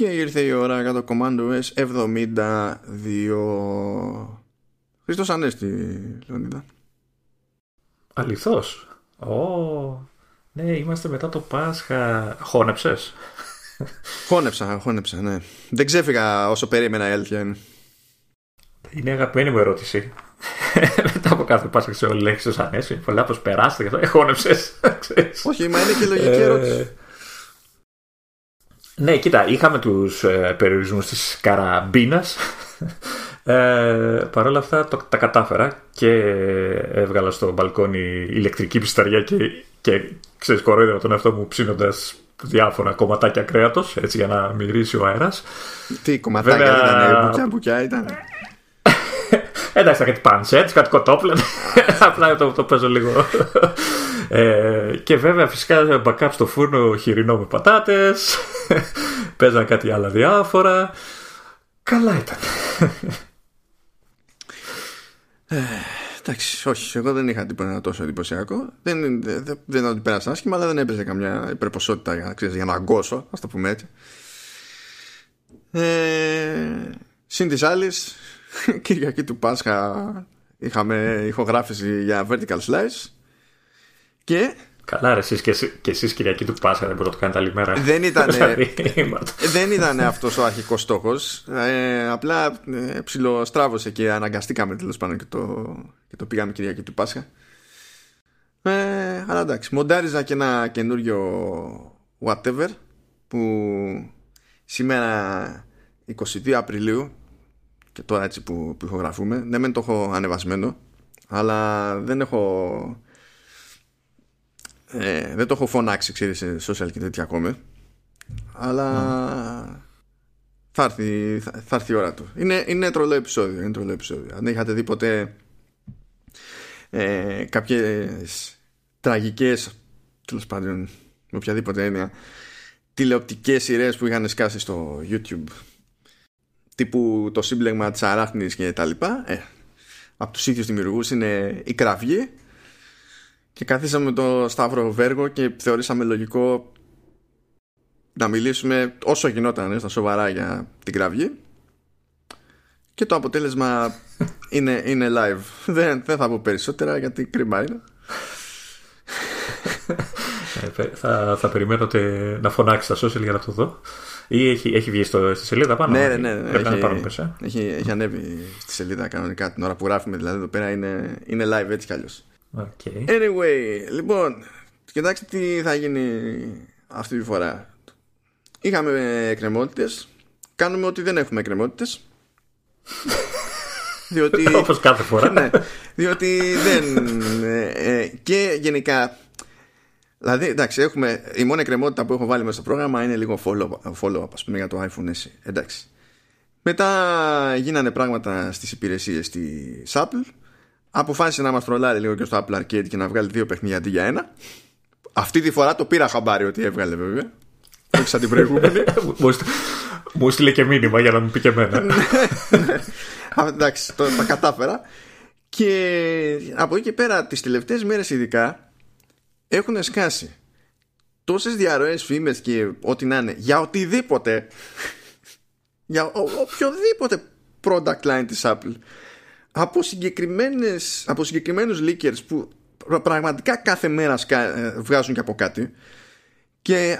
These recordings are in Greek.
Και ήρθε η ώρα για το Commando S72. Χριστός Ανέστη, Λεωνίδα. Αληθώς. Ω, ναι, είμαστε μετά το Πάσχα. Χώνεψες; Χώνεψα, χώνεψα, ναι. Δεν ξέφυγα όσο περίμενα η αλήθεια είναι. Είναι αγαπημένη μου ερώτηση. Μετά από κάθε Πάσχα σε όλοι λέξει ο Ανέστη. Πολλά πως περάστε και αυτό. Χώνεψες. Όχι, μα είναι και λογική ερώτηση. Ναι, κοίτα, είχαμε τους ε, περιορισμούς της καραμπίνας. Ε, Παρ' όλα αυτά το, τα κατάφερα και έβγαλα στο μπαλκόνι ηλεκτρική πισταριά και, και ξέρεις κορόιδευα τον εαυτό μου ψήνοντας διάφορα κομματάκια κρέατος έτσι για να μυρίσει ο αέρας. Τι κομματάκια Βέβαια... ήταν, μπουκιά μπουκιά ήταν. Εντάξει, κάτι πανσέτ, κάτι κοτόπλα. Απλά το, το παίζω λίγο. Ε, και βέβαια φυσικά backup στο φούρνο χοιρινό με πατάτες. Παίζαν κάτι άλλα διάφορα. Καλά ήταν. Ε, εντάξει, όχι, εγώ δεν είχα τίποτα τόσο εντυπωσιακό. Δεν, δεν, δεν ότι πέρασα άσχημα, αλλά δεν έπαιζε καμιά υπερποσότητα για, ξέρεις, για να αγκώσω, ας το πούμε έτσι. Ε, συν της άλλης, Κυριακή του Πάσχα είχαμε ηχογράφηση για Vertical Slice και; Καλά, ρε, εσείς και, και εσείς Κυριακή του Πάσχα δεν μπορείτε να το κάνετε άλλη μέρα. Δεν ήταν, δηλαδή, δεν ήταν αυτός ο αρχικός στόχος. Ε, απλά ε, ψιλοστράβωσε και αναγκαστήκαμε τέλος πάντων και το, και το πήγαμε Κυριακή του Πάσχα. Ε, αλλά εντάξει, μοντάριζα και ένα καινούριο whatever που σήμερα 22 Απριλίου και τώρα έτσι που, που ηχογραφούμε, ναι μεν το έχω ανεβασμένο αλλά δεν έχω ε, δεν το έχω φωνάξει ξέρεις, σε social και τέτοια ακόμη. Αλλά θα, έρθει, θα, έρθει η ώρα του. Είναι, είναι τρολό επεισόδιο. Είναι τρολό επεισόδιο. Αν είχατε δει ποτέ ε, κάποιες τραγικές τέλος πάντων με οποιαδήποτε έννοια τηλεοπτικές σειρές που είχαν σκάσει στο YouTube τύπου το σύμπλεγμα της αράχνης και τα λοιπά ε, από τους ίδιους δημιουργούς είναι η κραυγή και καθίσαμε το Σταύρο Βέργο και θεωρήσαμε λογικό να μιλήσουμε όσο γινόταν στα σοβαρά για την κραυγή. Και το αποτέλεσμα είναι, είναι live. Δεν, δεν θα πω περισσότερα γιατί κρίμα είναι. Ε, θα, θα περιμένω να φωνάξει στα social για να το δω. Ή έχει, έχει βγει στο, στη σελίδα πάνω; Ναι, ναι, ναι, ναι. Πρέπει έχει, να πάνω πες, έχει, έχει ανέβει στη σελίδα κανονικά την ώρα που γράφουμε δηλαδή εδώ πέρα είναι, είναι live έτσι κι αλλιώς Okay. Anyway, λοιπόν, κοιτάξτε τι θα γίνει αυτή τη φορά. Είχαμε εκκρεμότητες. Κάνουμε ότι δεν έχουμε εκκρεμότητες. διότι, Όπως κάθε φορά. ναι, διότι δεν. Ε, ε, και γενικά. Δηλαδή, εντάξει, έχουμε, η μόνη εκκρεμότητα που έχω βάλει μέσα στο πρόγραμμα είναι λίγο follow, follow up, πούμε, για το iPhone SE. Εντάξει. Μετά γίνανε πράγματα στις υπηρεσίες της Apple αποφάσισε να μας τρολάρει λίγο και στο Apple Arcade και να βγάλει δύο παιχνίδια αντί για ένα. Αυτή τη φορά το πήρα χαμπάρι ότι έβγαλε βέβαια. Όχι σαν την προηγούμενη. Μου στείλε και μήνυμα για να μου πει και εμένα. Ναι, ναι. Εντάξει, το, τα κατάφερα. Και από εκεί και πέρα τις τελευταίες μέρες ειδικά έχουν σκάσει τόσες διαρροές φήμες και ό,τι να είναι για οτιδήποτε για ο, οποιοδήποτε product line της Apple από, συγκεκριμένες, από συγκεκριμένους leakers που πραγματικά κάθε μέρα ε, βγάζουν και από κάτι και,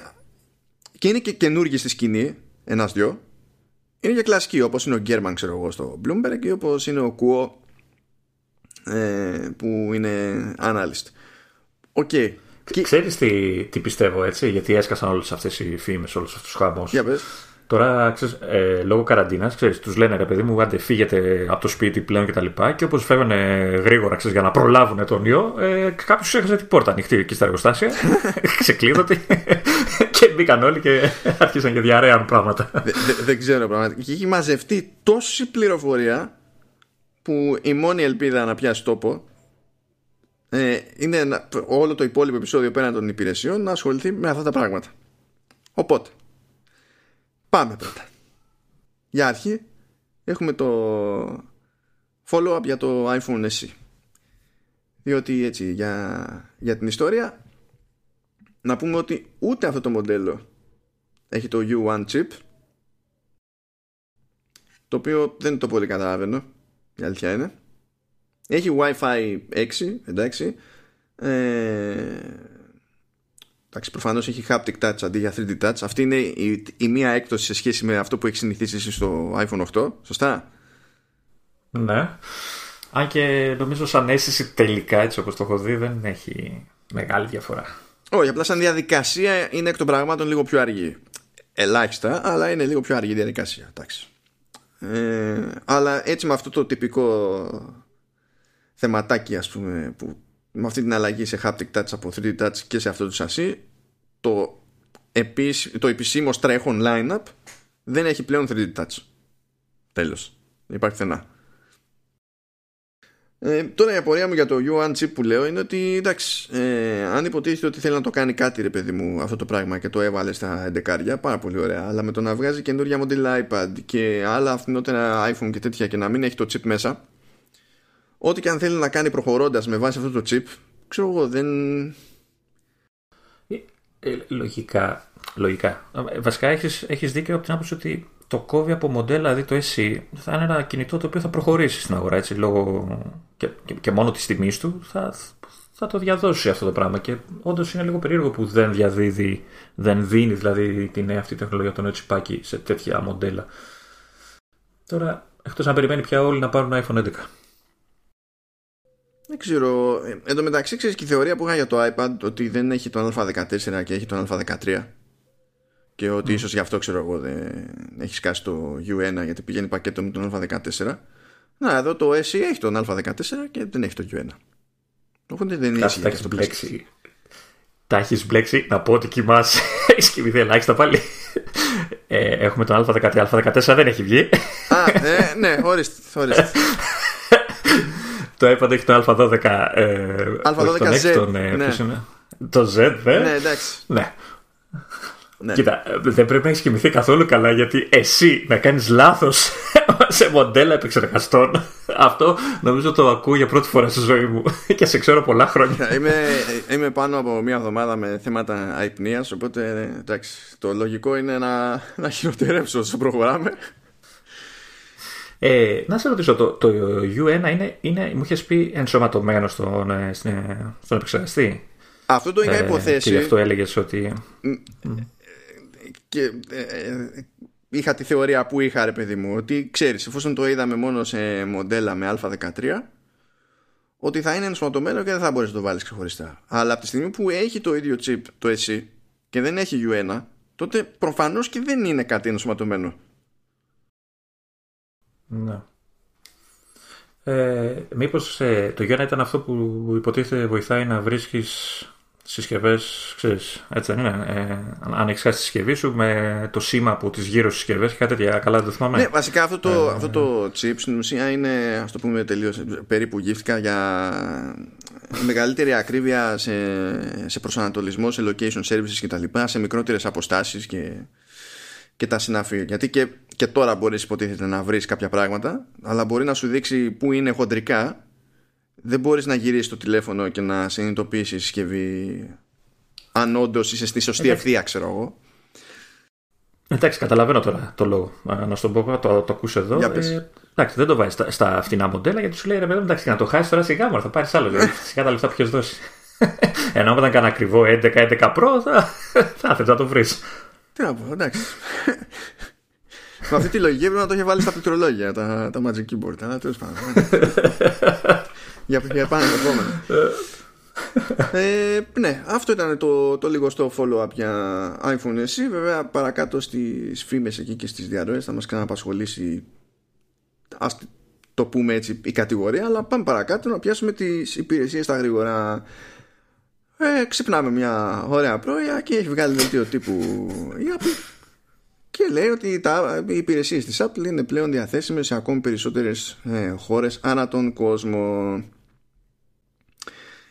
και είναι και καινούργιοι στη σκηνή ένας δυο. Είναι και κλασικοί όπως είναι ο Gurman ξέρω εγώ στο Bloomberg και όπως είναι ο Kuo ε, που είναι analyst. OK. Okay. Ξέρεις τι, τι πιστεύω έτσι γιατί έσκασαν όλες αυτές οι φήμες όλους αυτούς τους χαμός. Για πες Τώρα, ξέρεις, ε, λόγω καραντίνας, τους λένε ρε παιδί μου, άντε φύγετε από το σπίτι πλέον κτλ. Και, και όπως φεύγανε γρήγορα ξέρεις, για να προλάβουν τον ιό, ε, κάποιος ξέχασε την πόρτα ανοιχτή εκεί στα εργοστάσια, ξεκλείδωτη και μπήκαν όλοι και άρχισαν και διαρρέαν πράγματα. Δεν ξέρω πραγματικά. Και έχει μαζευτεί τόση πληροφορία που η μόνη ελπίδα να πιάσει τόπο ε, είναι όλο το υπόλοιπο επεισόδιο πέραν των υπηρεσιών να ασχοληθεί με αυτά τα πράγματα. Οπότε, Πάμε πρώτα. Για αρχή έχουμε το follow-up για το iPhone SE. Διότι έτσι για, για την ιστορία να πούμε ότι ούτε αυτό το μοντέλο έχει το U1 chip το οποίο δεν το πολύ καταλαβαίνω η αλήθεια είναι έχει Wi-Fi 6 εντάξει ε, εντάξει προφανώς έχει haptic touch αντί για 3D touch. Αυτή είναι η, η μία έκπτωση σε σχέση με αυτό που έχει συνηθίσει στο iPhone 8 σωστά; Ναι. Αν και νομίζω σαν αίσθηση τελικά έτσι όπως το έχω δει δεν έχει μεγάλη διαφορά. Όχι απλά σαν διαδικασία είναι εκ των πραγμάτων λίγο πιο αργή. Ελάχιστα αλλά είναι λίγο πιο αργή διαδικασία εντάξει. Ε, αλλά έτσι με αυτό το τυπικό θεματάκι ας πούμε που με αυτή την αλλαγή σε haptic touch από 3D touch και σε αυτό το σασί το, επίσ, το επισήμως τρέχον lineup δεν έχει πλέον 3D touch. Τέλος. Υπάρχει θενά ε, τώρα η απορία μου για το U1 chip που λέω είναι ότι εντάξει, ε, αν υποτίθεται ότι θέλει να το κάνει κάτι ρε παιδί μου αυτό το πράγμα και το έβαλε στα 11 πάρα πολύ ωραία. Αλλά με το να βγάζει καινούργια μοντέλα iPad και άλλα φθηνότερα iPhone και τέτοια και να μην έχει το chip μέσα ό,τι και αν θέλει να κάνει προχωρώντας με βάση αυτό το chip ξέρω εγώ δεν ε, ε, λογικά λογικά ε, βασικά έχεις, έχεις δίκιο από την άποψη ότι το κόβει από μοντέλα, δηλαδή το SE, θα είναι ένα κινητό το οποίο θα προχωρήσει στην αγορά έτσι, λόγω και, και, μόνο της τιμής του θα, θα το διαδώσει αυτό το πράγμα. Και όντως είναι λίγο περίεργο που δεν διαδίδει, δεν δίνει δηλαδή την νέα αυτή τεχνολογία το νέο τσιπάκι σε τέτοια μοντέλα. Τώρα, εκτός να περιμένει πια όλοι να πάρουν iPhone 11. Δεν ξέρω. Εν τω μεταξύ, ξέρεις και η θεωρία που είχα για το iPad ότι δεν έχει τον Α14 και έχει τον Α13. Και ότι mm. ίσως γι' αυτό ξέρω εγώ δεν έχει σκάσει το U1 γιατί πηγαίνει πακέτο με τον Α14. Να εδώ το SE έχει τον Α14 και δεν έχει το U1 οπότε δεν είναι τα έχεις μπλέξει. Τα έχεις μπλέξει. Να πω ότι κοιμάσαι. Έχει κοιμηθεί ελάχιστα πάλι. Ε, έχουμε τον Α13. Α14 δεν έχει βγει. Α, ε, ναι, ορίστε, ορίστε. το iPad έχει το Α12 ε, Α12Z τον, ε, ναι. το Z, ναι, ναι εντάξει ναι. Ναι. Κοίτα, δεν πρέπει να έχεις κοιμηθεί καθόλου καλά γιατί εσύ να κάνεις λάθος σε μοντέλα επεξεργαστών. Αυτό νομίζω το ακούω για πρώτη φορά στη ζωή μου και σε ξέρω πολλά χρόνια. Είμαι, είμαι πάνω από μία εβδομάδα με θέματα αϊπνίας, οπότε εντάξει, το λογικό είναι να, να χειροτερέψω όσο προχωράμε. Ε, να σε ρωτήσω, το, το U1 είναι, είναι, μου είχες πει ενσωματωμένο στον, ε, στον επεξεργαστή; Αυτό το είχα ε, υποθέσει. Και γι' αυτό έλεγες ότι και ε, ε, είχα τη θεωρία που είχα ρε παιδί μου ότι ξέρεις εφόσον το είδαμε μόνο σε μοντέλα με α13 ότι θα είναι ενσωματωμένο και δεν θα μπορείς να το βάλεις ξεχωριστά αλλά από τη στιγμή που έχει το ίδιο chip το SE και δεν έχει U1 τότε προφανώς και δεν είναι κάτι ενσωματωμένο ναι ε, μήπως ε, το U1 ήταν αυτό που υποτίθεται βοηθάει να βρίσκεις συσκευές, ξέρεις, έτσι δεν είναι. Ε, αν έχεις χάσει τη συσκευή σου με το σήμα από τις γύρω συσκευές και κάτι τέτοια. Καλά, δεν το θυμάμαι. Ναι, βασικά αυτό το, ε, αυτό το chip στην ουσία είναι, ας το πούμε τελείως, περίπου γύφτηκα για μεγαλύτερη ακρίβεια σε, σε προσανατολισμό, σε location services κτλ. Σε μικρότερες αποστάσεις και, και τα συναφή. Γιατί και, και τώρα μπορείς υποτίθεται να βρεις κάποια πράγματα, αλλά μπορεί να σου δείξει πού είναι χοντρικά δεν μπορείς να γυρίσεις το τηλέφωνο και να συνειδητοποιήσεις η συσκευή αν όντως είσαι στη σωστή ευθεία ξέρω εγώ Εντάξει, καταλαβαίνω τώρα το λόγο. Να σου το πω, το, το ακούσω εδώ. Ε, εντάξει, δεν το βάζει στα, στα φτηνά μοντέλα γιατί σου λέει ρε παιδί, εντάξει, να το χάσεις τώρα σιγά μου, θα πάρεις άλλο. Δηλαδή, φυσικά τα λεφτά ποιο δώσει. Ενώ όταν κάνω ακριβό 11-11 Pro, θα, θα θες να το βρεις. Τι να πω, εντάξει. Με αυτή τη λογική έπρεπε να το είχε βάλει στα πληκτρολόγια τα, τα Magic Keyboard. Αλλά τέλος πάντων. για, για πάνω το επόμενο. ε, ναι, αυτό ήταν το, το λίγο στο follow-up για iPhone SE. Βέβαια, παρακάτω στις φήμες εκεί και στις διαρροές θα μας ξαναπασχολήσει. Α το πούμε έτσι η κατηγορία, αλλά πάμε παρακάτω να πιάσουμε τις υπηρεσίες στα γρήγορα. Ε, ξυπνάμε μια ωραία πρωία και έχει βγάλει δελτίο τύπου η Apple και λέει ότι τα, οι υπηρεσίες της Apple είναι πλέον διαθέσιμες σε ακόμη περισσότερες ε, χώρες ανά τον κόσμο.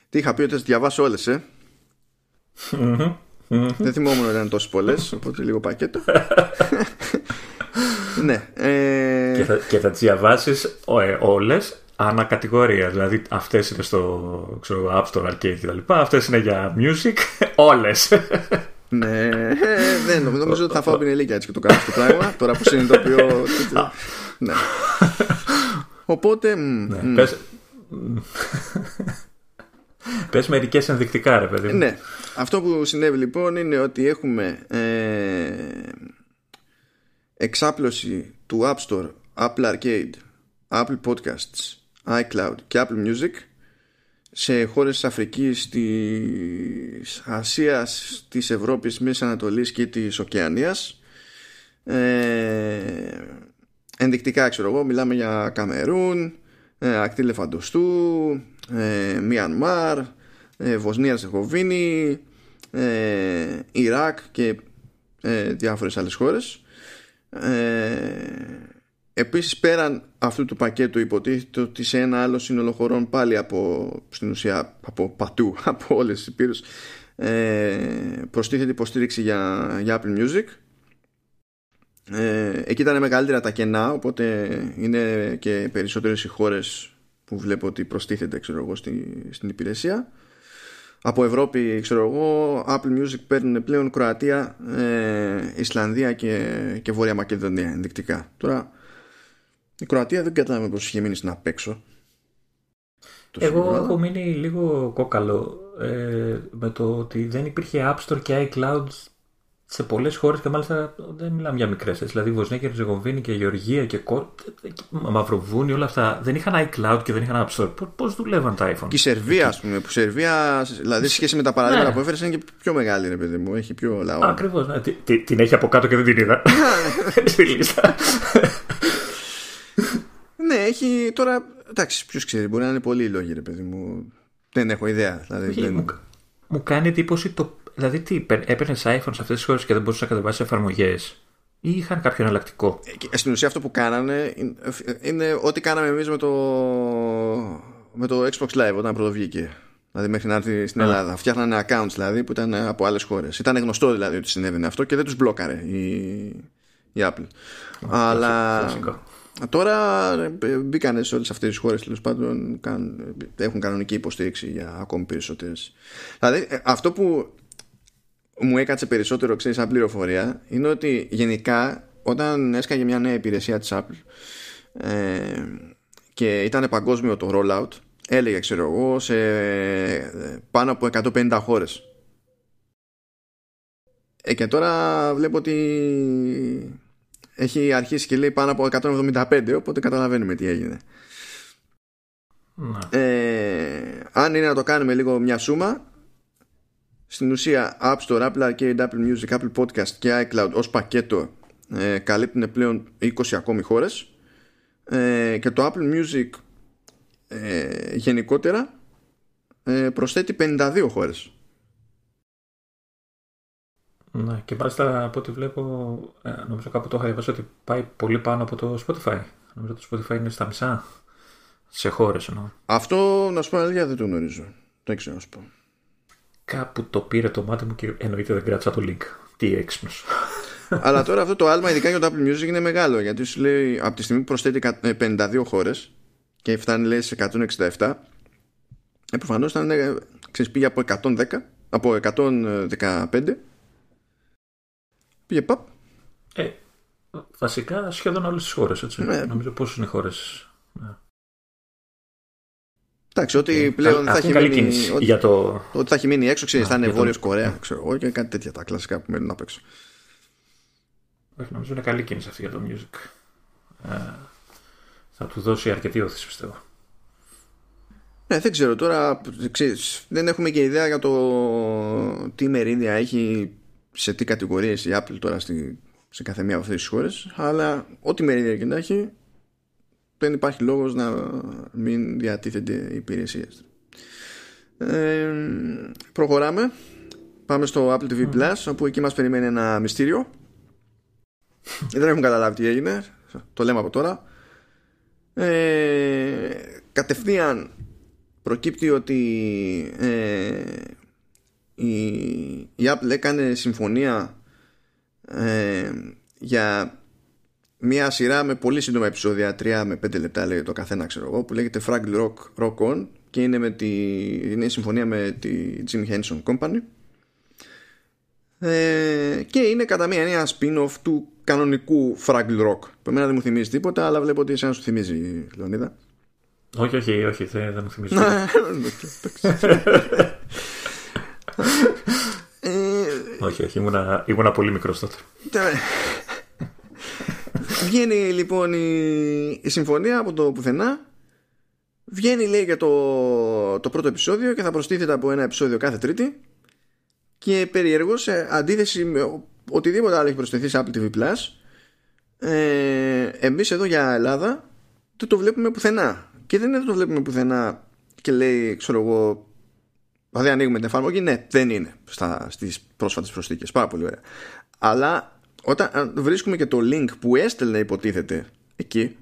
Τι είχα πει ότι θα διαβάσω όλες, ε; Δεν θυμόμουν ότι ήταν τόσες πολλές, οπότε λίγο πακέτο. ναι. Ε... Και, θα, και θα τις διαβάσεις ε, όλες ανακατηγορία. Δηλαδή αυτές είναι στο ξέρω, App Store, Arcade κτλ. Αυτές είναι για music, όλες. Ναι, δεν νομίζω ότι θα φάω πινελίκια έτσι και το κάνω αυτό το πράγμα. Τώρα που συνειδητοποιώ. ναι. Οπότε. Ναι. Μ, πες, πες μερικές ενδεικτικά ρε παιδί. Ναι. Αυτό που συνέβη λοιπόν είναι ότι έχουμε ε, εξάπλωση του App Store, Apple Arcade, Apple Podcasts, iCloud και Apple Music σε χώρες της Αφρικής, της Ασίας, της Ευρώπης, Μέσης Ανατολής και της Οκεανίας. Ε, ενδεικτικά ξέρω εγώ μιλάμε για Καμερούν, ε, Ακτή Λεφαντοστού, ε, Μιανμάρ, ε, Βοσνία Ζεχοβίνη, ε, Ιράκ και ε, διάφορες άλλες χώρες. Ε, Επίσης πέραν αυτού του πακέτου υποτίθεται ότι σε ένα άλλο σύνολο χωρών πάλι από, στην ουσία από πατού, από όλες τις υπήρους ε, προστίθεται υποστήριξη για, για Apple Music. Ε, εκεί ήταν μεγαλύτερα τα κενά οπότε είναι και περισσότερες οι χώρες που βλέπω ότι προστίθεται ξέρω εγώ, στη, στην υπηρεσία. Από Ευρώπη ξέρω εγώ Apple Music παίρνουν πλέον Κροατία ε, Ισλανδία και, και Βόρεια Μακεδονία ενδεικτικά. Τώρα η Κροατία δεν κατάλαβε πως είχε μείνει στην απέξω. Εγώ έχω μείνει λίγο κόκαλο ε, με το ότι δεν υπήρχε App Store και iCloud σε πολλές χώρες και μάλιστα δεν μιλάμε για μικρές. Δηλαδή Βοσνία και Ριζεγοβίνη και Γεωργία και Κο... Μαυροβούνι όλα αυτά δεν είχαν iCloud και δεν είχαν App Store. Πώς δουλεύαν τα iPhone; Και η Σερβία ας πούμε. Που η Σερβία δηλαδή σε σχέση με τα παραδείγματα ναι. που έφερες είναι και πιο μεγάλη ρε παιδί μου. Έχει πιο λαό. Ακριβώς. Ναι. Την έχει από κάτω και δεν την είδα. Στη λίστα. Ναι, έχει τώρα. Εντάξει, ποιος ξέρει, μπορεί να είναι πολλοί λόγοι, ρε παιδί μου. Δεν έχω ιδέα. Δηλαδή, δεν... μου, μου κάνει εντύπωση το. Δηλαδή, τι, έπαιρνες iPhone σε αυτές τις χώρες και δεν μπορούσες να κατεβάσεις εφαρμογές. Ή είχαν κάποιο εναλλακτικό; Ε, στην ουσία αυτό που κάνανε είναι ό,τι κάναμε εμείς με το, με το Xbox Live όταν πρώτο βγήκε. Δηλαδή μέχρι να έρθει στην Ελλάδα. Φτιάχνανε accounts δηλαδή που ήταν από άλλες χώρες. Ήταν γνωστό δηλαδή ότι συνέβαινε αυτό και δεν τους μπλόκαρε η, η Apple. Αλλά. Τώρα ε, μπήκαν σε όλες αυτές τις χώρες τέλος πάντων έχουν κανονική υποστήριξη για ακόμη περισσότερες. Δηλαδή, ε, αυτό που μου έκατσε περισσότερο ξέρεις σαν πληροφορία είναι ότι γενικά όταν έσκαγε μια νέα υπηρεσία της Apple ε, και ήταν παγκόσμιο το rollout έλεγε ξέρω εγώ σε πάνω από 150 χώρες ε, και τώρα βλέπω ότι έχει αρχίσει και λέει πάνω από 175 οπότε καταλαβαίνουμε τι έγινε. Ναι. ε, αν είναι να το κάνουμε λίγο μια σούμα στην ουσία App Store, Apple Arcade, Apple Music, Apple Podcast και iCloud ως πακέτο ε, καλύπτουν πλέον 20 ακόμη χώρες. Ε, και το Apple Music ε, γενικότερα ε, προσθέτει 52 χώρες ναι, και μάλιστα από ό,τι βλέπω, ε, νομίζω κάπου το είχα διαβάσει ότι πάει πολύ πάνω από το Spotify. Νομίζω ότι το Spotify είναι στα μισά σε χώρες εννοώ. Αυτό να σου πω αλήθεια δεν το γνωρίζω. Δεν ξέρω να σου πω. Κάπου το πήρε το μάτι μου και εννοείται δεν κράτησα το link. Τι έξυπνος. Αλλά τώρα αυτό το άλμα, ειδικά για το Apple Music, είναι μεγάλο γιατί σου λέει από τη στιγμή που προσθέτει 52 ε, χώρες και φτάνει λέει σε 167, ε, προφανώς ήταν, ε, ξέρεις, πήγε από 110, από 115 Πήγε παπ. Ε, βασικά σχεδόν όλες τις χώρες. Ναι. Νομίζω πόσες είναι οι χώρες. Ναι. Εντάξει, ότι ε, πλέον θα έχει, μείνει, ότι, για το... ότι θα έχει μείνει έξω, ξέρεις, θα είναι Βόρειος Κορέα, ξέρω εγώ, και κάτι τέτοια τα κλασικά που μένουν απ' έξω. Όχι, νομίζω είναι καλή κίνηση αυτή για το music. Ε, θα του δώσει αρκετή όθηση, πιστεύω. Ναι, δεν ξέρω τώρα. Ξέρεις, δεν έχουμε και ιδέα για το τι μερίδια έχει σε τι κατηγορίες η Apple τώρα στη, σε κάθε μία από αυτές τις χώρες, αλλά ό,τι μερίδια και να έχει δεν υπάρχει λόγος να μην διατίθενται οι υπηρεσίες ε, προχωράμε. Πάμε στο Apple TV Plus όπου εκεί μας περιμένει ένα μυστήριο. Δεν έχουμε καταλάβει τι έγινε. Το λέμε από τώρα. Ε, κατευθείαν προκύπτει ότι ε, η, η Apple έκανε συμφωνία ε, για μια σειρά με πολύ σύντομα επεισόδια 3 με 5 λεπτά λέει το καθένα ξέρω εγώ που λέγεται Fraggle Rock Rock On και είναι, με τη, είναι η συμφωνία με τη Jim Henson Company ε, και είναι κατά μία ένα spin-off του κανονικού Fraggle Rock. Που εμένα δεν μου θυμίζει τίποτα, αλλά βλέπω ότι εσένα σου θυμίζει, Λεωνίδα. Όχι, όχι, όχι, δεν, δεν μου θυμίζει. Ε, όχι, όχι, ήμουνα, ήμουνα πολύ μικρός τότε. Βγαίνει λοιπόν η, η συμφωνία από το πουθενά. Βγαίνει λέει για το, το πρώτο επεισόδιο και θα προστίθεται από ένα επεισόδιο κάθε τρίτη. Και περιεργώ σε αντίθεση με οτιδήποτε άλλο έχει προσθεθεί σε Apple TV Plus, ε, εμείς εδώ για Ελλάδα δεν το βλέπουμε πουθενά. Και δεν είναι δεν το βλέπουμε πουθενά και λέει, ξέρω εγώ, δηλαδή ανοίγουμε την εφαρμογή. Ναι, δεν είναι στα, στις πρόσφατες προσθήκες. Πάρα πολύ ωραία. Αλλά όταν βρίσκουμε και το link που έστελνε υποτίθεται εκεί,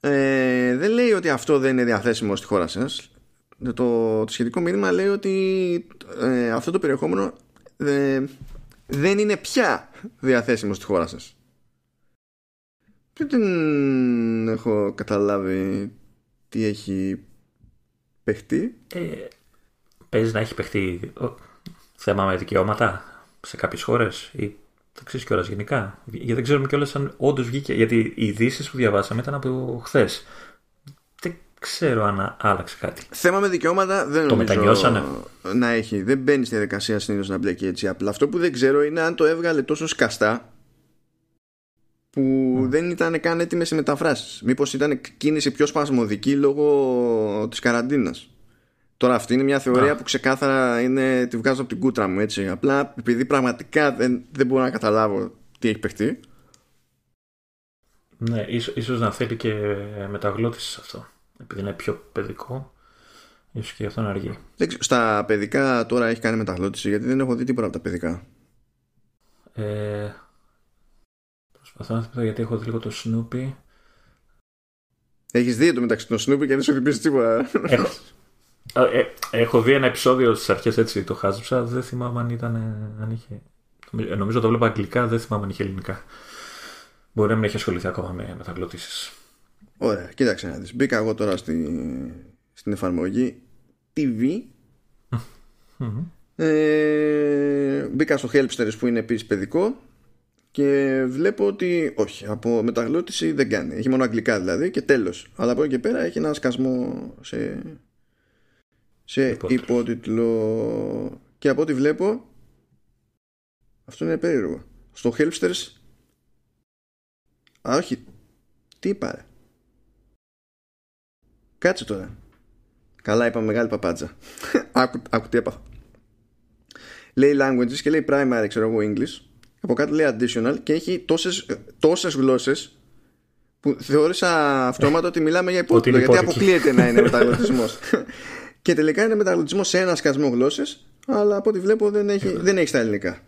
ε, δεν λέει ότι αυτό δεν είναι διαθέσιμο στη χώρα σας. Το, το σχετικό μήνυμα λέει ότι ε, αυτό το περιεχόμενο ε, δεν είναι πια διαθέσιμο στη χώρα σας. Δεν έχω καταλάβει τι έχει παιχτεί. Ε, παίζει να έχει παιχτεί θέμα με δικαιώματα σε κάποιες χώρες ή δεν ξέρεις κιόλας γενικά. Γιατί δεν ξέρουμε κιόλας αν όντως βγήκε. Γιατί οι ειδήσεις που διαβάσαμε ήταν από χθες. Δεν ξέρω αν άλλαξε κάτι. Θέμα με δικαιώματα δεν το μετανιώσανε. να έχει. Δεν μπαίνει στη διαδικασία συνήθως να μπλέκει έτσι. Απλά αυτό που δεν ξέρω είναι αν το έβγαλε τόσο σκαστά που δεν ήταν καν έτοιμες οι μεταφράσεις. Μήπως ήταν κίνηση πιο σπασμωδική λόγω της καραντίνας. Τώρα αυτή είναι μια θεωρία που ξεκάθαρα είναι, τη βγάζω από την κούτρα μου έτσι. Απλά επειδή πραγματικά δεν, δεν μπορώ να καταλάβω τι έχει παιχτεί. Ναι, ίσως, ίσως να θέλει και μεταγλώτηση αυτό. Επειδή είναι πιο παιδικό, ίσως και αυτό να αργεί. Στα παιδικά τώρα έχει κάνει μεταγλώτηση γιατί δεν έχω δει τίποτα από τα παιδικά. Ε, προσπαθώ να θυμηθώ γιατί έχω δει λίγο το Snoopy. Έχεις δει το μεταξύ των Snoopy και δεν σου θυμίζει τίποτα. Έχω, ε, έχω δει ένα επεισόδιο στις αρχές έτσι το χάζεψα. Δεν θυμάμαι αν ήταν. Αν είχε... Νομίζω το βλέπα αγγλικά, δεν θυμάμαι αν είχε ελληνικά. Μπορεί να μην έχει ασχοληθεί ακόμα με μεταγλωτήσεις. Ωραία, κοίταξε να δεις. Μπήκα εγώ τώρα στη, στην εφαρμογή TV. ε, μπήκα στο Helpsters που είναι επίσης παιδικό και βλέπω ότι όχι, από μεταγλώτηση δεν κάνει. Έχει μόνο αγγλικά δηλαδή και τέλος. Αλλά από εκεί και πέρα έχει ένα σκασμό σε, σε υπότιτλο. Και από ό,τι βλέπω, αυτό είναι περίεργο. Στο Helpsters. Α, όχι. Τι είπα, Κάτσε τώρα. Καλά είπα μεγάλη παπάτζα. άκου, άκου τι έπαθα. Λέει languages και λέει primary, ξέρω εγώ, English. Από κάτω λέει additional και έχει τόσες, τόσες γλώσσες που θεώρησα αυτόματα ότι μιλάμε για υπότιτλο γιατί αποκλείεται να είναι μεταγλωτισμός. Και τελικά είναι μεταγλωτισμό σε ένα σκασμό γλώσσες, αλλά από ό,τι βλέπω δεν έχει, εγώ... δεν έχει στα ελληνικά.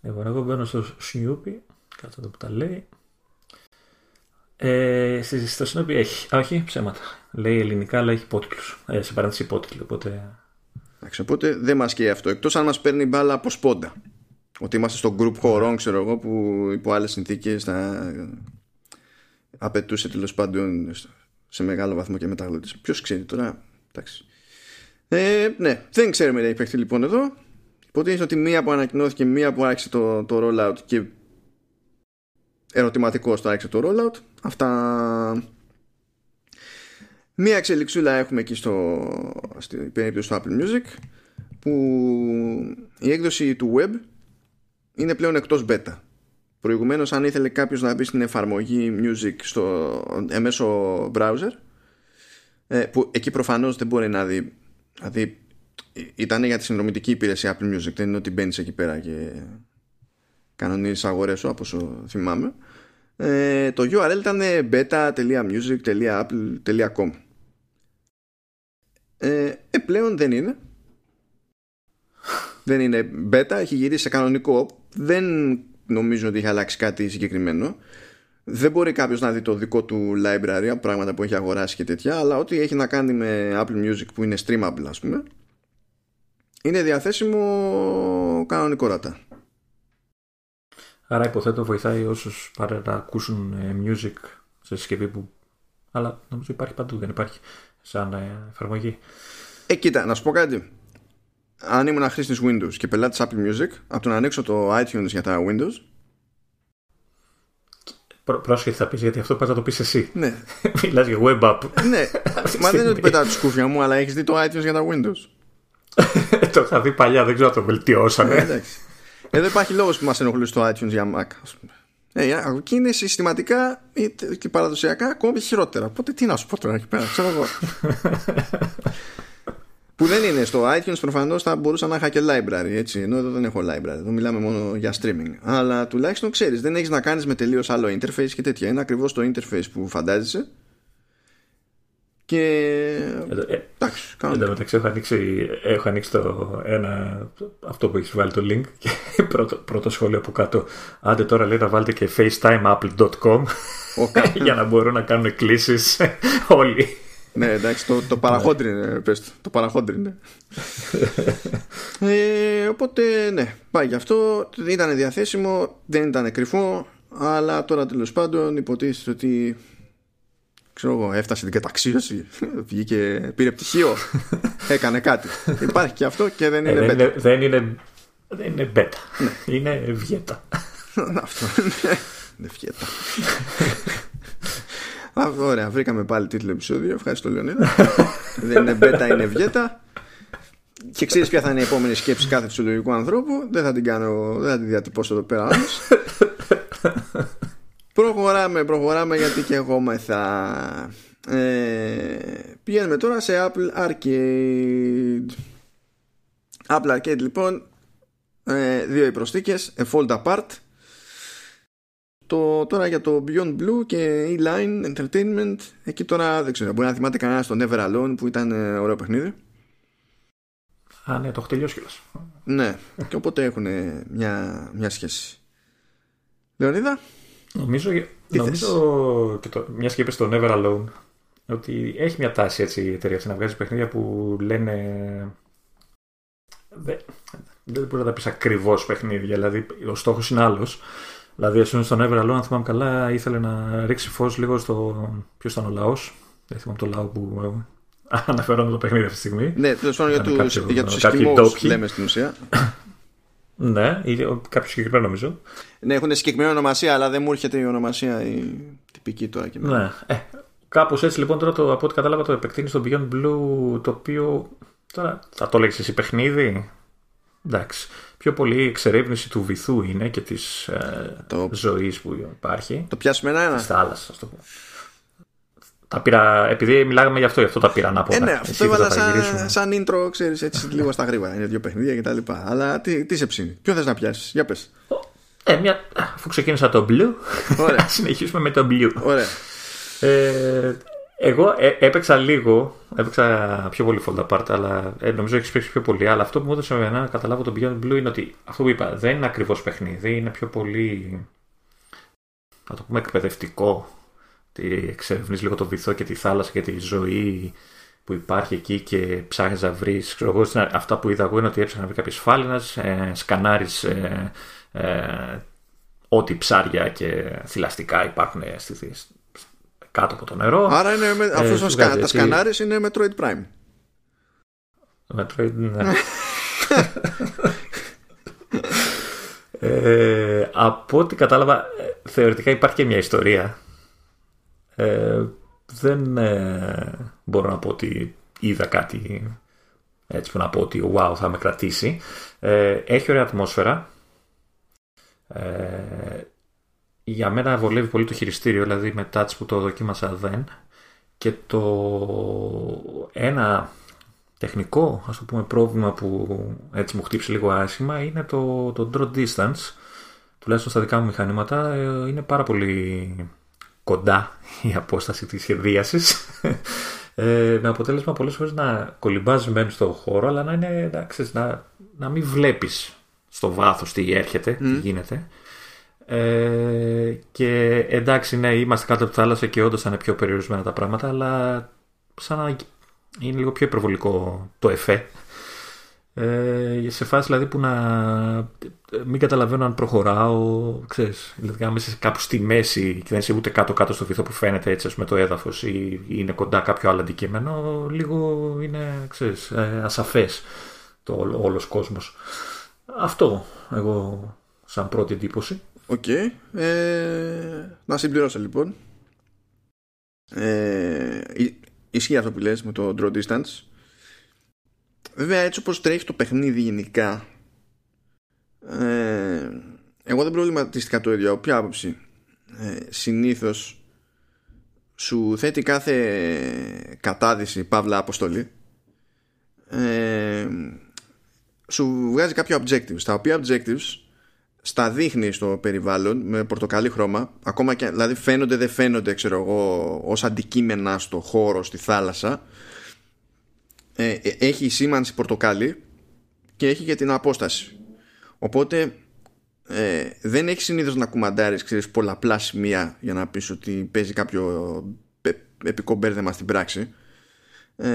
Εγώ, εγώ μπαίνω στο Snoopy, κάτω εδώ που τα λέει. Ε, στο Snoopy έχει, α, όχι, ψέματα. Λέει ελληνικά, αλλά έχει υπότιτλους. Ε, σε παρένθεση υπότιτλοι, οπότε. Εντάξει, οπότε δεν μας καίει αυτό. Εκτός αν μας παίρνει μπάλα από σπόντα. Ότι είμαστε στο group χωρών, ξέρω εγώ, που υπό άλλες συνθήκες θα απαιτούσε τέλος πάντων σε μεγάλο βαθμό και μεταγλωτισμό. Ποιος ξέρει τώρα; Εντάξει. Ε, ναι, δεν ξέρουμε τι έχει παιχτεί λοιπόν εδώ. Υποτίθεται ότι μία που ανακοινώθηκε, μία που άρχισε το, το rollout και ερωτηματικό το άρχισε το rollout. Αυτά. Μία εξελιξούλα έχουμε εκεί στο, στην περίπτωση του Apple Music που η έκδοση του web είναι πλέον εκτός beta. Προηγουμένως αν ήθελε κάποιος να μπει στην εφαρμογή music στο εμέσω browser ε, που εκεί προφανώς δεν μπορεί να δει δηλαδή ήταν για τη συνδρομητική υπηρεσία Apple Music δεν είναι ότι μπαίνεις εκεί πέρα και κανονίζεις αγορές σου από όσο θυμάμαι. Ε, το URL ήταν beta.music.apple.com ε, ε, πλέον δεν είναι. Δεν είναι beta, έχει γυρίσει σε κανονικό. Δεν νομίζω ότι έχει αλλάξει κάτι συγκεκριμένο δεν μπορεί κάποιος να δει το δικό του library πράγματα που έχει αγοράσει και τέτοια αλλά ό,τι έχει να κάνει με Apple Music που είναι streamable ας πούμε είναι διαθέσιμο κανονικόρατα Άρα υποθέτω βοηθάει όσους πάρε να ακούσουν ε, music σε συσκευή που αλλά νομίζω υπάρχει παντού δεν υπάρχει σαν ε, εφαρμογή Ε κοίτα να σου πω κάτι αν ήμουν χρήστη Windows και πελάτης Apple Music, από το να ανοίξω το iTunes για τα Windows. Πρόσχετη θα πεις γιατί αυτό πρέπει να το πεις εσύ. Ναι. Μιλάς για web app. ναι. Μα δεν είναι ότι πετάω τη σκούφια μου, αλλά έχεις δει το iTunes για τα Windows. το είχα δει παλιά, δεν ξέρω αν το βελτιώσανε. Ε, εντάξει. Εδώ υπάρχει λόγος που μας ενοχλεί το iTunes για Mac. Ε, εκεί είναι συστηματικά και παραδοσιακά ακόμη χειρότερα. Οπότε τι να σου πω τώρα εκεί πέρα, ξέρω εγώ. Που δεν είναι στο iTunes προφανώς θα μπορούσα να είχα και library έτσι. Ενώ εδώ δεν έχω library. Εδώ μιλάμε μόνο για streaming. Αλλά τουλάχιστον ξέρεις, δεν έχεις να κάνεις με τελείως άλλο interface και τέτοια. Είναι ακριβώς το interface που φαντάζεσαι και. Ε, εντάξει, κάνω. Εν τω μεταξύ, έχω ανοίξει, έχω ανοίξει το ένα, αυτό που έχεις βάλει το link και πρώτο, πρώτο σχόλιο από κάτω. Άντε τώρα λέει να βάλετε και facetimeapple.com για να μπορούν να κάνουν κλήσει όλοι. Ναι, εντάξει, το, το παραχόντρινε, πες το, το παραχόντρινε. ε, οπότε, ναι, πάει γι' αυτό. Ήταν διαθέσιμο, δεν ήταν κρυφό, αλλά τώρα τέλος πάντων υποτίθεται ότι ξέρω εγώ, έφτασε την καταξίωση, βγήκε, πήρε πτυχίο, έκανε κάτι. Υπάρχει και αυτό και δεν είναι ε, beta. Δεν είναι, δεν είναι beta. Ναι. Είναι βιέτα. αυτό είναι βιέτα. Ωραία, βρήκαμε πάλι τίτλο επεισόδιο. Ευχαριστώ, Λεωνίδα. δεν είναι beta, είναι βιέτα. Και ξέρεις ποια θα είναι η επόμενη σκέψη κάθε φυσιολογικού ανθρώπου; Δεν θα την κάνω, δεν θα την διατυπώσω εδώ πέρα όμως. Προχωράμε, προχωράμε γιατί και εγώ μεθα. Ε, πηγαίνουμε τώρα σε Apple Arcade. Apple Arcade λοιπόν, ε, δύο οι προσθήκες, a fold apart. Το, τώρα για το Beyond Blue και E-Line Entertainment, εκεί τώρα δεν ξέρω, μπορεί να θυμάται κανένας το Never Alone που ήταν ε, ωραίο παιχνίδι. Α, ναι, το έχω τελειώσει Ναι, και οπότε έχουν μια, μια σχέση. Λεωνίδα; Νομίζω, νομίζω και το, μια και είπε στο Never Alone ότι έχει μια τάση έτσι η εταιρεία να βγάζει παιχνίδια που λένε δεν, δεν μπορεί να τα πεις ακριβώς παιχνίδια. Δηλαδή, ο στόχος είναι άλλος. Δηλαδή, ας πούμε, στο Never Alone, αν θυμάμαι καλά, ήθελε να ρίξει φως λίγο στο. Ποιος ήταν ο λαός. Δεν θυμάμαι το λαό που αναφέρομαι το παιχνίδι αυτή τη στιγμή. Ναι, τέλος πάντων για του Eskimos λέμε στην ουσία. Ναι, κάποιος συγκεκριμένο νομίζω. Ναι, έχουν συγκεκριμένη ονομασία, αλλά δεν μου έρχεται η ονομασία η τυπική τώρα. Και ναι. Ε, Κάπως έτσι λοιπόν τώρα το, από ό,τι κατάλαβα το επεκτείνεις στο Beyond Blue το οποίο. Τώρα θα το λέγεις εσύ παιχνίδι; Εντάξει. Πιο πολύ εξερεύνηση του βυθού είναι και της ε, το... ζωής που υπάρχει. Το πιάσουμε ένα-ένα. Της θάλασσας, ας το πω. Τα πήρα, επειδή μιλάγαμε γι' αυτό, γι' αυτό τα πήρα να πω. Ε, ναι, αυτό το έβαλα σαν, σαν intro, ξέρεις, έτσι λίγο στα γρήγορα. Είναι δύο παιχνίδια κτλ. Αλλά τι, τι σε ψήνει, ποιο θες να πιάσεις, για πες. Ε, μια... Αφού ξεκίνησα το blue, Ωραία. συνεχίσουμε με το blue. Ωραία. Ε, εγώ ε, έπαιξα λίγο, έπαιξα πιο πολύ Fold Apart, αλλά ε, νομίζω έχεις παίξει πιο πολύ. Αλλά αυτό που μου έδωσε να καταλάβω το Beyond Blue είναι ότι αυτό που είπα δεν είναι ακριβώς παιχνίδι, είναι πιο πολύ. Θα το πούμε εκπαιδευτικό εξερευνείς λίγο το βυθό και τη θάλασσα και τη ζωή που υπάρχει εκεί και ψάχνεις να βρεις ξέρω αυτά που είδα εγώ είναι ότι έψαχνα να βρει κάποιες φάλαινας ε, σκανάρεις ε, ε, ό,τι ψάρια και θηλαστικά υπάρχουν στη, κάτω από το νερό. Άρα είναι με, αφού ε, τα σκανάρεις είναι Metroid Prime. Metroid ναι. Ε, από ό,τι κατάλαβα ε, θεωρητικά υπάρχει και μια ιστορία. Ε, δεν ε, μπορώ να πω ότι είδα κάτι έτσι που να πω ότι wow θα με κρατήσει. Ε, έχει ωραία ατμόσφαιρα. Ε, για μένα βολεύει πολύ το χειριστήριο, δηλαδή με touch που το δοκίμασα δεν. Και το ένα τεχνικό ας το πούμε πρόβλημα που έτσι μου χτύψει λίγο άσχημα είναι το, το draw distance. Τουλάχιστον στα δικά μου μηχανήματα είναι πάρα πολύ κοντά η απόσταση της σχεδίασης. Ε, με αποτέλεσμα πολλές φορές να κολυμπάς μένει στο χώρο αλλά να, είναι, εντάξει, να, να μην βλέπεις στο βάθος τι έρχεται, τι γίνεται ε, και εντάξει ναι είμαστε κάτω από τη θάλασσα και όντως θα είναι πιο περιορισμένα τα πράγματα αλλά σαν να είναι λίγο πιο υπερβολικό το εφέ ε, σε φάση δηλαδή που να μην καταλαβαίνω αν προχωράω, ξέρεις, δηλαδή αν είσαι κάπου στη μέση και δεν είσαι ούτε κάτω-κάτω στο βυθό που φαίνεται έτσι με το έδαφος ή είναι κοντά κάποιο άλλο αντικείμενο, λίγο είναι, ξέρεις, ε, ασαφές το όλος κόσμος. Αυτό εγώ σαν πρώτη εντύπωση. Οκ. Ε, να συμπληρώσω λοιπόν. Ε, ισχύει αυτό που λες με το draw distance. Βέβαια έτσι όπως τρέχει το παιχνίδι γενικά ε, εγώ δεν προβληματίστηκα το ίδιο ποια άποψη; Ε, συνήθως σου θέτει κάθε κατάδυση παύλα αποστολή ε, σου βγάζει κάποια objectives τα οποία objectives στα δείχνει στο περιβάλλον με πορτοκαλί χρώμα ακόμα και δηλαδή φαίνονται δεν φαίνονται ξέρω εγώ ως αντικείμενα στο χώρο στη θάλασσα ε, ε έχει σήμανση πορτοκάλι και έχει και την απόσταση. Οπότε ε, δεν έχεις συνήθως να κουμαντάρεις ξέρεις, πολλαπλά σημεία για να πεις ότι παίζει κάποιο επικό μπέρδεμα στην πράξη. Ε,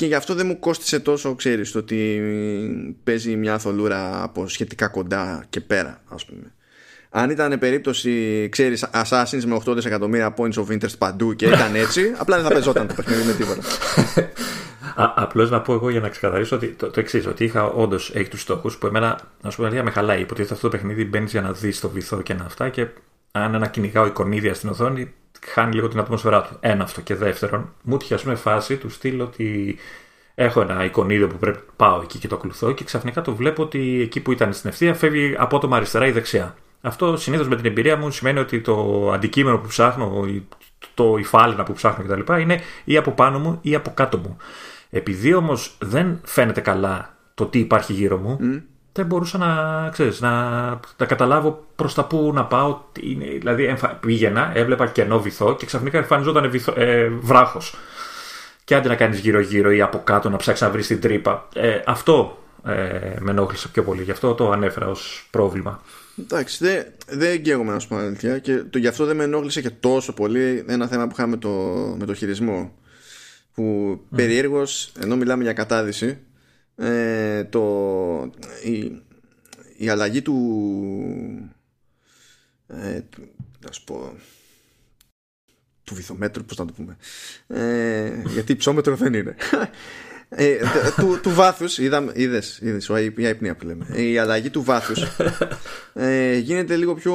και γι' αυτό δεν μου κόστησε τόσο ξέρεις το ότι παίζει μια θολούρα από σχετικά κοντά και πέρα ας πούμε αν ήταν περίπτωση, ξέρεις, Assassins με 8 δισεκατομμύρια points of interest παντού και ήταν έτσι, απλά δεν θα παίζονταν το παιχνίδι με τίποτα. Απλώς να πω εγώ για να ξεκαθαρίσω ότι το, το εξής, ότι είχα όντως έχει τους στόχους που εμένα, ας πούμε, με χαλάει. Υποτίθεται αυτό το παιχνίδι μπαίνεις για να δεις το βυθό και να αυτά και αν ένα κυνηγάω εικονίδια στην οθόνη, χάνει λίγο την ατμόσφαιρά του. Ένα αυτό. Και δεύτερον, μου είχε α πούμε φάση του στυλ ότι έχω ένα εικονίδιο που πρέπει να πάω εκεί και το ακολουθώ και ξαφνικά το βλέπω ότι εκεί που ήταν στην ευθεία φεύγει απότομα αριστερά ή δεξιά. Αυτό συνήθως με την εμπειρία μου σημαίνει ότι το αντικείμενο που ψάχνω, το υφάλαινα που ψάχνω κτλ. είναι ή από πάνω μου ή από κάτω μου. Επειδή όμως δεν φαίνεται καλά το τι υπάρχει γύρω μου, δεν μπορούσα να, ξέρεις, να, να καταλάβω προς τα πού να πάω. Δηλαδή πήγαινα, έβλεπα κενό βυθό και ξαφνικά εμφανιζόταν ε, βράχος. Και άντε να κάνεις γύρω-γύρω ή από κάτω να ψάξεις να βρεις την τρύπα. Ε, αυτό ε, με ενόχλησε πιο πολύ. Γι' αυτό το ανέφερα ως πρόβλημα. Εντάξει, δεν δε εγγέγομαι να σου πω αλήθεια και το, γι' αυτό δεν με ενόχλησε και τόσο πολύ ένα θέμα που είχαμε το, με το χειρισμό. Που mm. περιέργω, ενώ μιλάμε για κατάδυση, ε, το, η, η αλλαγή του. Ε, να σου πω. Του βυθομέτρου, πώς να το πούμε. Ε, γιατί ψώμετρο δεν είναι ε, του, του βάθους είδαμε, είδες, είδες η αϊπνία που λέμε η αλλαγή του βάθους ε, γίνεται λίγο πιο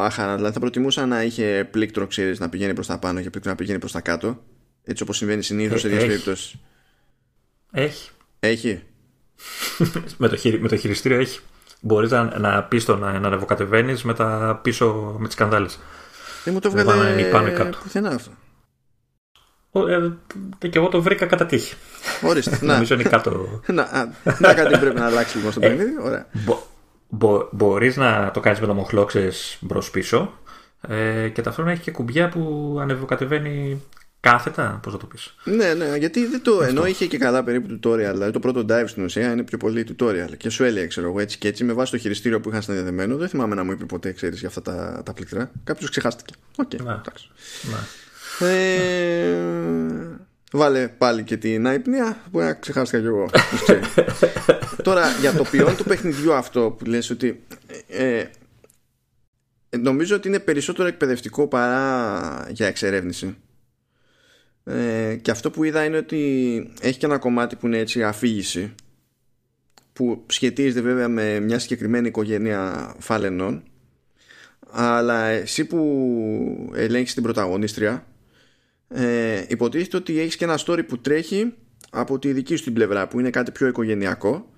άχαρα δηλαδή θα προτιμούσα να είχε πλήκτρο ξέρεις να πηγαίνει προς τα πάνω και πλήκτρο να πηγαίνει προς τα κάτω έτσι όπως συμβαίνει συνήθως σε τέτοιες περιπτώσεις έχει έχει με, το χειρι, με το χειριστήριο έχει μπορείς να, να πεις το να, να ανεβοκατεβαίνεις με τα πίσω με τις σκανδάλες δεν μου το βγάλε πουθενά αυτό ε, και εγώ το βρήκα κατά τύχη. Ορίστε. να. Νομίζω είναι κάτω. να, να κάτι πρέπει να αλλάξει λοιπόν στο ε, παιχνίδι. Ωραία. Μπο, μπο, Μπορείς να το κάνεις με το μοχλό, μπρος πίσω. Ε, και ταυτόχρονα έχει και κουμπιά που ανεβοκατεβαίνει κάθετα, πώς θα το πεις. Ναι, ναι, γιατί δεν το. Ενώ είχε και καλά περίπου tutorial, δηλαδή το πρώτο dive στην ουσία είναι πιο πολύ tutorial. Και σου έλεγε, ξέρω εγώ, έτσι και έτσι, με βάση το χειριστήριο που είχα συνδεδεμένο, δεν θυμάμαι να μου είπε ποτέ, ξέρεις, για αυτά τα, τα πλήκτρα. Κάποιος ξεχάστηκε. OK, okay, εντάξει. Ναι. Ε, βάλε πάλι και την αϊπνία που να ξεχάστηκα κι εγώ. Τώρα για το ποιόν του παιχνιδιού αυτό που λες ότι ε, ε, νομίζω ότι είναι περισσότερο εκπαιδευτικό παρά για εξερεύνηση. Ε, και αυτό που είδα είναι ότι έχει και ένα κομμάτι που είναι έτσι αφήγηση που σχετίζεται βέβαια με μια συγκεκριμένη οικογένεια φάλαινων. Αλλά εσύ που ελέγχεις την πρωταγωνίστρια ε, υποτίθεται ότι έχεις και ένα story που τρέχει από τη δική σου την πλευρά που είναι κάτι πιο οικογενειακό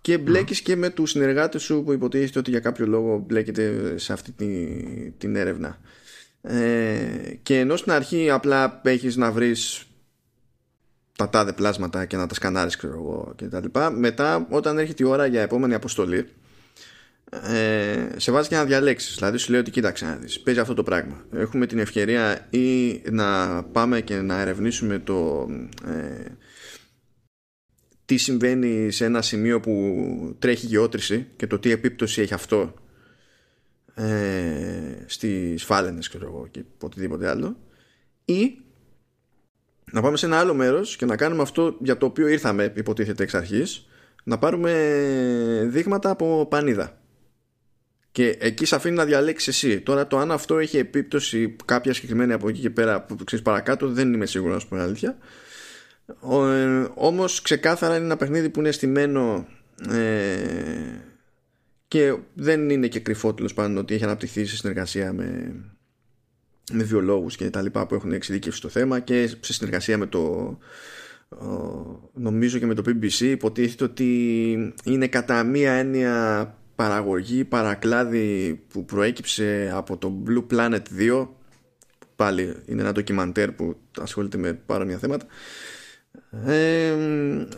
και μπλέκεις και με τους συνεργάτες σου που υποτίθεται ότι για κάποιο λόγο μπλέκεται σε αυτή την, την έρευνα ε, και ενώ στην αρχή απλά έχεις να βρεις τα τάδε πλάσματα και να τα σκανάρεις ξέρω εγώ και τα λοιπά μετά όταν έρχεται η ώρα για επόμενη αποστολή ε, σε βάζει και να διαλέξεις. Δηλαδή σου λέει ότι κοίταξε να δεις παίζει αυτό το πράγμα. Έχουμε την ευκαιρία ή να πάμε και να ερευνήσουμε το ε, τι συμβαίνει σε ένα σημείο που τρέχει γεώτρηση και το τι επίπτωση έχει αυτό ε, στις φάλαινες και οτιδήποτε άλλο ή να πάμε σε ένα άλλο μέρος και να κάνουμε αυτό για το οποίο ήρθαμε υποτίθεται εξ αρχής να πάρουμε δείγματα από πανίδα και εκεί σε αφήνει να διαλέξεις εσύ. Τώρα το αν αυτό έχει επίπτωση κάποια συγκεκριμένη από εκεί και πέρα που ξέρεις παρακάτω δεν είμαι σίγουρος να σου πω αλήθεια. Ε, όμως ξεκάθαρα είναι ένα παιχνίδι που είναι στημένο ε, και δεν είναι και κρυφό τέλος πάντων ότι έχει αναπτυχθεί σε συνεργασία με, με βιολόγους και τα λοιπά που έχουν εξειδικεύσει στο θέμα και σε συνεργασία με το νομίζω και με το BBC υποτίθεται ότι είναι κατά μία έννοια παραγωγή παρακλάδι που προέκυψε από το Blue Planet 2 πάλι είναι ένα ντοκιμαντέρ που ασχολείται με παρόμοια θέματα. Ε,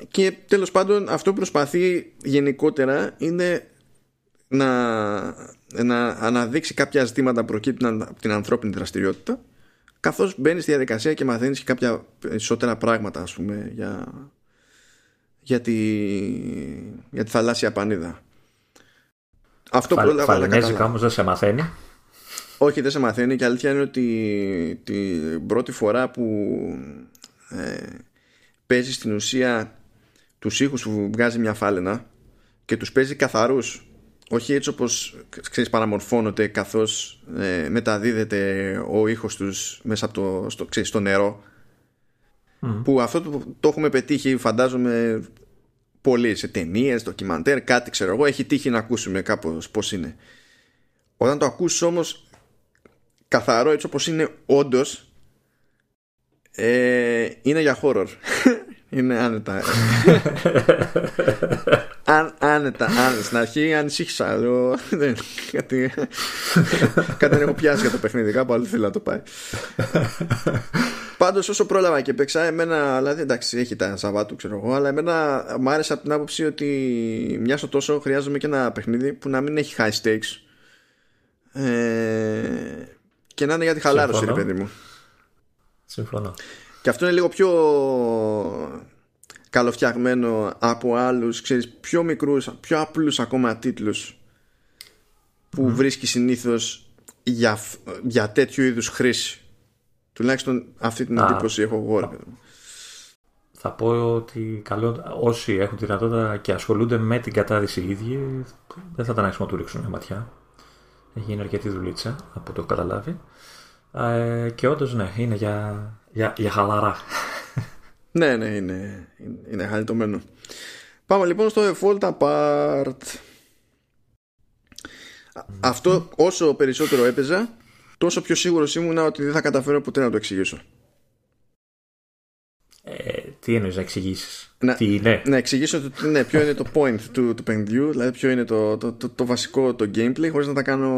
και τέλος πάντων αυτό που προσπαθεί γενικότερα είναι να, να αναδείξει κάποια ζητήματα προκύπτουν από την ανθρώπινη δραστηριότητα καθώς μπαίνει στη διαδικασία και μαθαίνεις και κάποια περισσότερα πράγματα ας πούμε για, για, τη, για τη θαλάσσια πανίδα. Αυτό Φα, πρόλαβα Φαλενέζικα όμως δεν σε μαθαίνει. Όχι δεν σε μαθαίνει. Και αλήθεια είναι ότι την πρώτη φορά που ε, παίζει στην ουσία τους ήχους που βγάζει μια φάλαινα και τους παίζει καθαρούς όχι έτσι όπως ξέρεις παραμορφώνονται καθώς ε, μεταδίδεται ο ήχος τους μέσα από το, στο, ξέρεις, στο νερό. Που αυτό το, το έχουμε πετύχει φαντάζομαι πολύ σε ταινίες, ντοκιμαντέρ, κάτι ξέρω εγώ έχει τύχει να ακούσουμε κάπως πως είναι. Όταν το ακούσεις όμως καθαρό έτσι όπως είναι όντως ε, είναι για horror είναι άνετα Αν, άνετα, άνετα. Στην αρχή ανησύχησα. κάτι, κάτι δεν έχω πιάσει για το παιχνίδι. Κάπου άλλο θέλω να το πάει. Πάντως, όσο πρόλαβα και παίξα, εμένα. Δηλαδή, εντάξει, έχει τα Σαββάτου, ξέρω εγώ, αλλά εμένα μου άρεσε από την άποψη ότι μιας στο τόσο χρειάζομαι και ένα παιχνίδι που να μην έχει high stakes. Ε, και να είναι για τη χαλάρωση, ρε παιδί μου. Συμφωνώ. Και αυτό είναι λίγο πιο καλοφτιαγμένο από άλλους ξέρεις, πιο μικρούς, πιο απλούς ακόμα τίτλους που mm. βρίσκει συνήθως για, για τέτοιου είδους χρήση. Τουλάχιστον αυτή την εντύπωση έχω εγώ θα, θα πω ότι καλό, όσοι έχουν τη δυνατότητα και ασχολούνται με την κατάδυση οι ίδιοι δεν θα ήταν άξιο να του ρίξουν μια ματιά. Έχει γίνει αρκετή δουλίτσα από το καταλάβει. Ε, και όντως ναι είναι για, για, για χαλαρά ναι, ναι, είναι, είναι χαλιτωμένο. Πάμε λοιπόν στο Fall Apart. Αυτό όσο περισσότερο έπαιζα, τόσο πιο σίγουρος ήμουν ότι δεν θα καταφέρω ποτέ να το εξηγήσω. Ε, τι εννοείς να εξηγήσεις; τι είναι. Να εξηγήσω το, ναι, ποιο είναι το point του, του παιχνιδιού, δηλαδή ποιο είναι το, το, το, το βασικό το gameplay, χωρίς να τα κάνω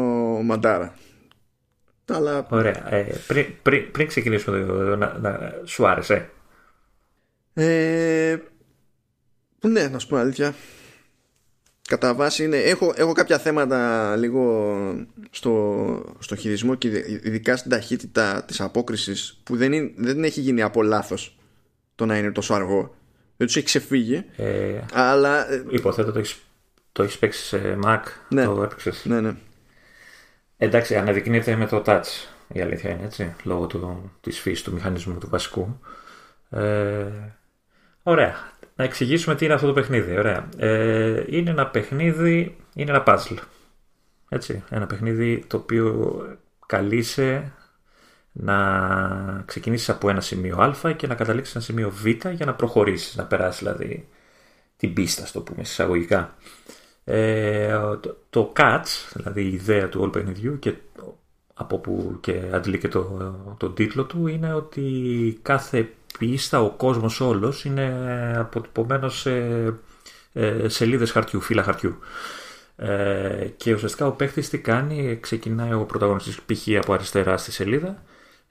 μαντάρα. Αλλά... Ωραία. Ε, πριν, πριν, πριν ξεκινήσουμε, να, να, σου άρεσε. Ε, ναι, να σου πω αλήθεια. Κατά βάση είναι. Έχω, έχω κάποια θέματα λίγο στο, στο χειρισμό και ειδικά στην ταχύτητα της απόκρισης που δεν, είναι, δεν έχει γίνει από λάθος το να είναι τόσο αργό. Δεν τους έχει ξεφύγει. Ε, αλλά. Ε, υποθέτω το έχεις το έχεις παίξει σε Mac. Ναι, το έπαιξες. Ναι, ναι. Εντάξει, αναδεικνύεται με το touch. Η αλήθεια είναι έτσι. Λόγω του, της φύσης του μηχανισμού του βασικού. Ε, Ωραία. Να εξηγήσουμε τι είναι αυτό το παιχνίδι. Ωραία. Ε, είναι ένα παιχνίδι, είναι ένα puzzle. Έτσι. Ένα παιχνίδι το οποίο καλείσαι να ξεκινήσεις από ένα σημείο α και να καταλήξεις ένα σημείο β για να προχωρήσεις, να περάσεις δηλαδή την πίστα, στο πούμε, εισαγωγικά. Ε, το, το catch, δηλαδή η ιδέα του όλου παιχνιδιού και από που και αντλεί και το, το τίτλο του είναι ότι κάθε πίστα, ο κόσμος όλος είναι αποτυπωμένος σε ε, σελίδες χαρτιού, φύλλα χαρτιού. Ε, και ουσιαστικά ο παίχτης τι κάνει, ξεκινάει ο πρωταγωνιστής π.χ. από αριστερά στη σελίδα,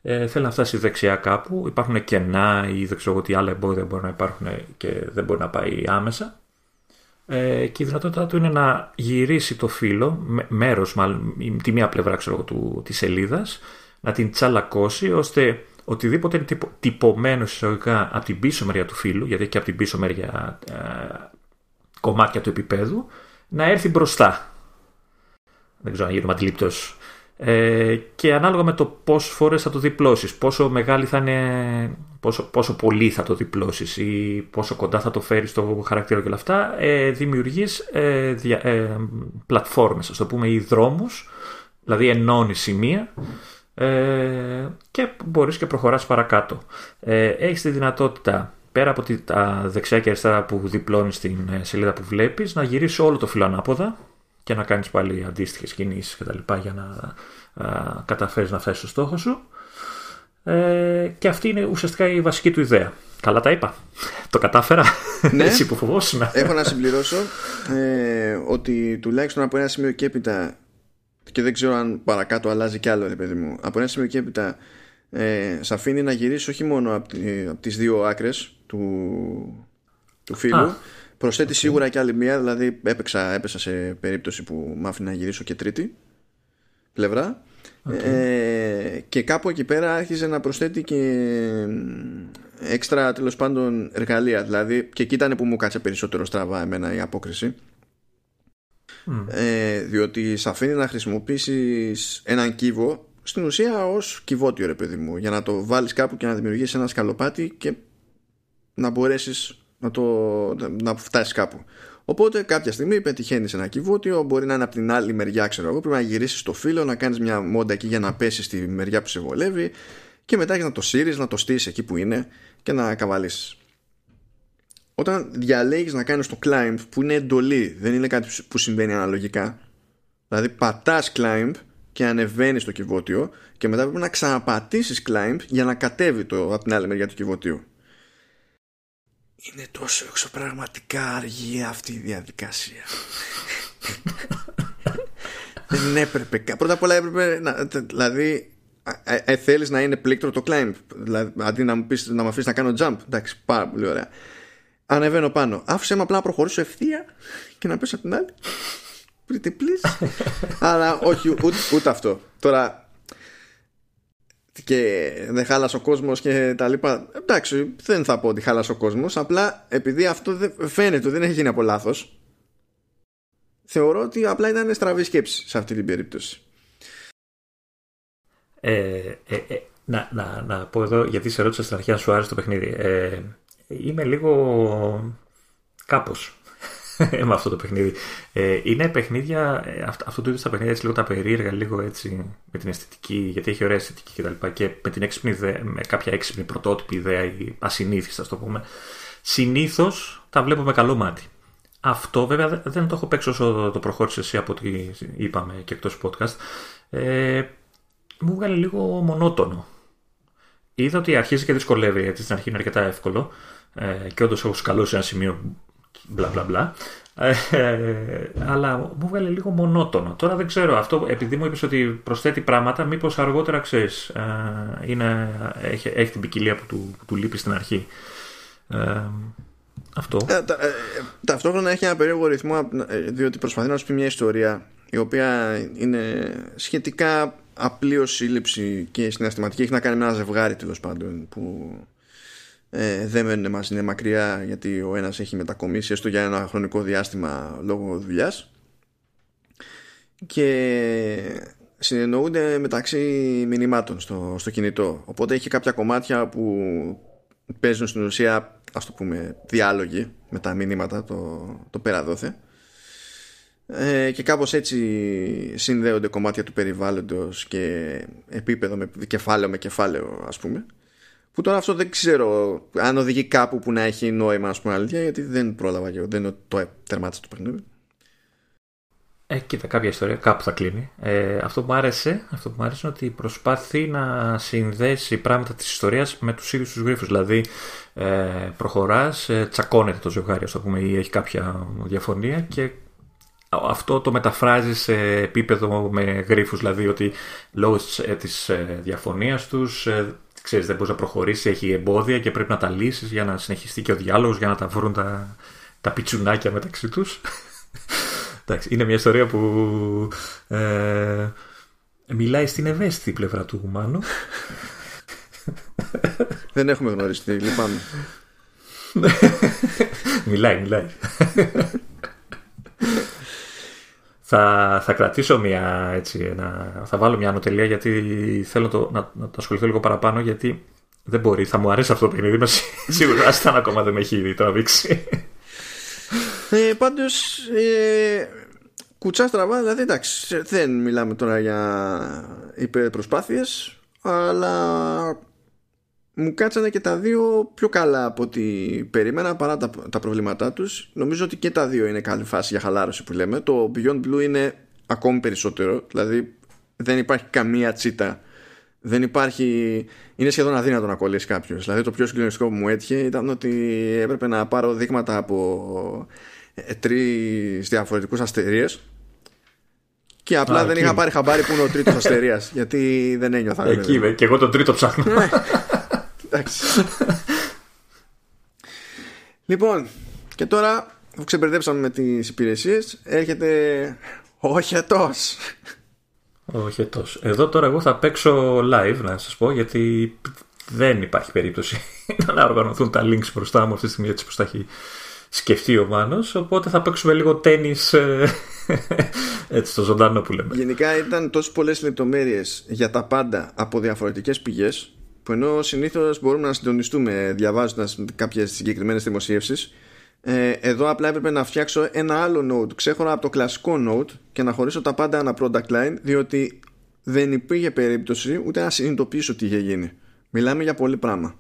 ε, θέλει να φτάσει δεξιά κάπου, υπάρχουν κενά ή δεν ξέρω τι άλλα εμπόδια μπορεί να υπάρχουν και δεν μπορεί να πάει άμεσα. Ε, και η δυνατότητά του είναι να γυρίσει το φύλλο, μέρος μάλλον, τη μία πλευρά ξέρω, του, της σελίδας, να την τσαλακώσει ώστε οτιδήποτε είναι τυπωμένο εισαγωγικά από την πίσω μεριά του φύλου, γιατί και από την πίσω μεριά ε, κομμάτια του επίπεδου, να έρθει μπροστά. Δεν ξέρω αν γίνομαι αντιλήπτο. Ε, και ανάλογα με το πόσες φορές θα το διπλώσεις, πόσο μεγάλη θα είναι, πόσο, πόσο πολύ θα το διπλώσεις ή πόσο κοντά θα το φέρεις στο χαρακτήρα και όλα αυτά, ε, δημιουργείς ε, ε, πλατφόρμες, ας το πούμε, ή δρόμους, δηλαδή ενώνεις σημεία ε, και μπορείς και προχωράς παρακάτω. Ε, έχεις τη δυνατότητα πέρα από τα δεξιά και αριστερά που διπλώνεις στην ε, σελίδα που βλέπεις, να γυρίσεις όλο το φύλλο ανάποδα και να κάνεις πάλι αντίστοιχες κινήσεις και τα λοιπά για να α, καταφέρεις να φτάσεις στο στόχο σου. Ε, και αυτή είναι ουσιαστικά η βασική του ιδέα. Καλά τα είπα. Το κατάφερα. Ναι. Εσύ που φοβόσουν. Έχω να συμπληρώσω ε, ότι τουλάχιστον από ένα σημείο και έπειτα και δεν ξέρω αν παρακάτω αλλάζει κι άλλο ρε παιδί μου από ένα σημείο και έπειτα ε, σε αφήνει να γυρίσεις όχι μόνο από, από τις δύο άκρες του, του φίλου Α, προσθέτει σίγουρα και άλλη μία δηλαδή έπαιξα, έπεσα σε περίπτωση που μ' άφηνε να γυρίσω και τρίτη πλευρά. Ε, και κάπου εκεί πέρα άρχιζε να προσθέτει και έξτρα τέλος πάντων εργαλεία. Δηλαδή και εκεί ήταν που μου κάτσε περισσότερο στραβά εμένα η απόκριση. Μ. ε, διότι σε αφήνει να χρησιμοποιήσεις έναν κύβο στην ουσία ως κυβότιο ρε παιδί μου για να το βάλεις κάπου και να δημιουργήσεις ένα σκαλοπάτι και να μπορέσεις να, το, να φτάσεις κάπου. Οπότε κάποια στιγμή πετυχαίνεις ένα κυβότιο μπορεί να είναι από την άλλη μεριά ξέρω εγώ πρέπει να γυρίσεις το φύλλο να κάνεις μια μόντα εκεί για να πέσεις στη μεριά που σε βολεύει και μετά έχεις να το σύρεις να το στήσεις εκεί που είναι και να καβαλήσεις. Όταν διαλέγεις να κάνεις το climb που είναι εντολή δεν είναι κάτι που συμβαίνει αναλογικά δηλαδή πατάς climb και ανεβαίνεις το κυβότιο και μετά πρέπει να ξαναπατήσεις climb για να κατέβει το από την άλλη μεριά του κυβωτίου είναι τόσο εξωπραγματικά αργή αυτή η διαδικασία. Δεν έπρεπε κα- πρώτα απ' όλα έπρεπε να, τε- δηλαδή ε, ε, θέλεις να είναι πλήκτρο το climb. Δηλαδή, αντί να μου, πεις, να μου αφήσεις να κάνω jump. Εντάξει πάρα πολύ ωραία. Ανεβαίνω πάνω. Άφησε με απλά να προχωρήσω ευθεία και να πέσω από την άλλη. Pretty please. Αλλά όχι ούτε, ούτε αυτό. Τώρα και δεν χάλασε ο κόσμος και τα λοιπά. Εντάξει δεν θα πω ότι χάλασε ο κόσμος απλά επειδή αυτό δεν, φαίνεται ότι δεν έχει γίνει από λάθος θεωρώ ότι απλά ήταν στραβή σκέψη σε αυτή την περίπτωση. Ε, ε, ε, να, να, να πω εδώ, γιατί σε ρώτησα στην αρχή αν σου άρεσε το παιχνίδι. Ε, είμαι λίγο κάπως με αυτό το παιχνίδι. Ε, είναι παιχνίδια, ε, αυτό, αυτό το είδο στα παιχνίδια έτσι λίγο τα περίεργα, λίγο έτσι με την αισθητική, γιατί έχει ωραία αισθητική κτλ. Και, και με την έξυπνη ιδέα, με κάποια έξυπνη πρωτότυπη ιδέα ή ασυνήθιστα, ας το πούμε. Συνήθως τα βλέπω με καλό μάτι. Αυτό βέβαια δεν- δεν το έχω παίξει όσο το προχώρησες εσύ από ό,τι είπαμε και εκτός podcast. Ε, μου βγάλε λίγο μονότονο. Είδα ότι αρχίζει και δυσκολεύει, γιατί στην αρχή είναι αρκετά εύκολο ε, και όντως έχω σκαλώσει ένα σημείο μπλα μπλα μπλα. Ε, αλλά μου βγάλε λίγο μονότονο. Τώρα δεν ξέρω, αυτό επειδή μου είπες ότι προσθέτει πράγματα, μήπως αργότερα ξέρεις, ε, είναι, έχει, έχει την ποικιλία που του, που του λείπει στην αρχή. Ε, αυτό. Ε, τα- ε, ταυτόχρονα έχει ένα περίεργο ρυθμό ε, διότι προσπαθεί να σου πει μια ιστορία η οποία είναι σχετικά απλή ως σύλληψη και συναισθηματική έχει να κάνει με ένα ζευγάρι τέλος πάντων που ε, δεν μένουν μαζί είναι μακριά γιατί ο ένας έχει μετακομίσει έστω για ένα χρονικό διάστημα λόγω δουλειάς. Και συνεννοούνται μεταξύ μηνυμάτων στο, στο κινητό. Οπότε έχει κάποια κομμάτια που παίζουν στην ουσία ας το πούμε διάλογοι με τα μηνύματα το, το πέρα δόθε ε, και κάπως έτσι συνδέονται κομμάτια του περιβάλλοντος και επίπεδο με κεφάλαιο με κεφάλαιο ας πούμε που τώρα αυτό δεν ξέρω αν οδηγεί κάπου που να έχει νόημα ας πούμε αλήθεια γιατί δεν πρόλαβα και εγώ, δεν το τερμάτισα το παιχνίδι Ε, κοίτα, κάποια ιστορία κάπου θα κλείνει. Ε, αυτό, που μου άρεσε, αυτό που μου άρεσε είναι ότι προσπάθει να συνδέσει πράγματα της ιστορίας με τους ίδιους τους γρίφους. Δηλαδή, ε, προχωράς, ε, τσακώνεται το ζευγάρι, ας το πούμε, ή έχει κάποια διαφωνία και αυτό το μεταφράζει σε επίπεδο με γρίφους. Δηλαδή, ότι λόγω της, ε, της ε, διαφωνίας τους, ε, ξέρεις, δεν μπορείς να προχωρήσεις, έχει εμπόδια και πρέπει να τα λύσεις για να συνεχιστεί και ο διάλογος, για να τα βρουν τα, τα πιτσουνάκια μεταξύ τους. Εντάξει, είναι μια ιστορία που ε, μιλάει στην ευαίσθητη πλευρά του Μάνου. δεν έχουμε γνωριστεί λυπάμαι μιλάει, μιλάει. Θα, θα κρατήσω μια έτσι, ένα, θα βάλω μια ανωτελεία γιατί θέλω το, να, να το ασχοληθώ λίγο παραπάνω γιατί δεν μπορεί, θα μου αρέσει αυτό το παιχνίδι, είμαι σίγουρος, άσταν ακόμα δεν με έχει τραβήξει. Ε, πάντως ε, κουτσά στραβά δηλαδή εντάξει δεν μιλάμε τώρα για υπερπροσπάθειες αλλά μου κάτσανε και τα δύο πιο καλά από ό,τι περίμενα παρά τα, τα προβλήματά τους. Νομίζω ότι και τα δύο είναι καλή φάση για χαλάρωση που λέμε. Το Beyond Blue είναι ακόμη περισσότερο, δηλαδή δεν υπάρχει καμία τσίτα. Δεν υπάρχει... Είναι σχεδόν αδύνατο να κολλήσει κάποιος. Δηλαδή το πιο συγκλονιστικό που μου έτυχε ήταν ότι έπρεπε να πάρω δείγματα από ε, τρεις διαφορετικούς αστερίες και απλά δεν είχα πάρει χαμπάρι που είναι ο τρίτος αστερίας. γιατί δεν ένιωθα. Εκεί είμαι. Και εγώ τον τρίτο ψάχνω. Ναι. Εντάξει. λοιπόν, και τώρα που ξεμπερδέψαμε με τις υπηρεσίες, έρχεται ο χετό. Ο χετό. Εδώ τώρα εγώ θα παίξω live να σας πω γιατί δεν υπάρχει περίπτωση να οργανωθούν τα links μπροστά μου αυτή τη στιγμή έτσι που τα έχει σκεφτεί ο Μάνος οπότε θα παίξουμε λίγο τέννις ε, έτσι στο ζωντανό που λέμε Γενικά ήταν τόσο πολλές λεπτομέρειες για τα πάντα από διαφορετικές πηγές που ενώ συνήθως μπορούμε να συντονιστούμε διαβάζοντας κάποιες συγκεκριμένες δημοσίευσεις ε, εδώ απλά έπρεπε να φτιάξω ένα άλλο node ξέχωρα από το κλασικό node και να χωρίσω τα πάντα ένα product line διότι δεν υπήρχε περίπτωση ούτε να συνειδητοποιήσω τι είχε γίνει μιλάμε για πολύ πράγμα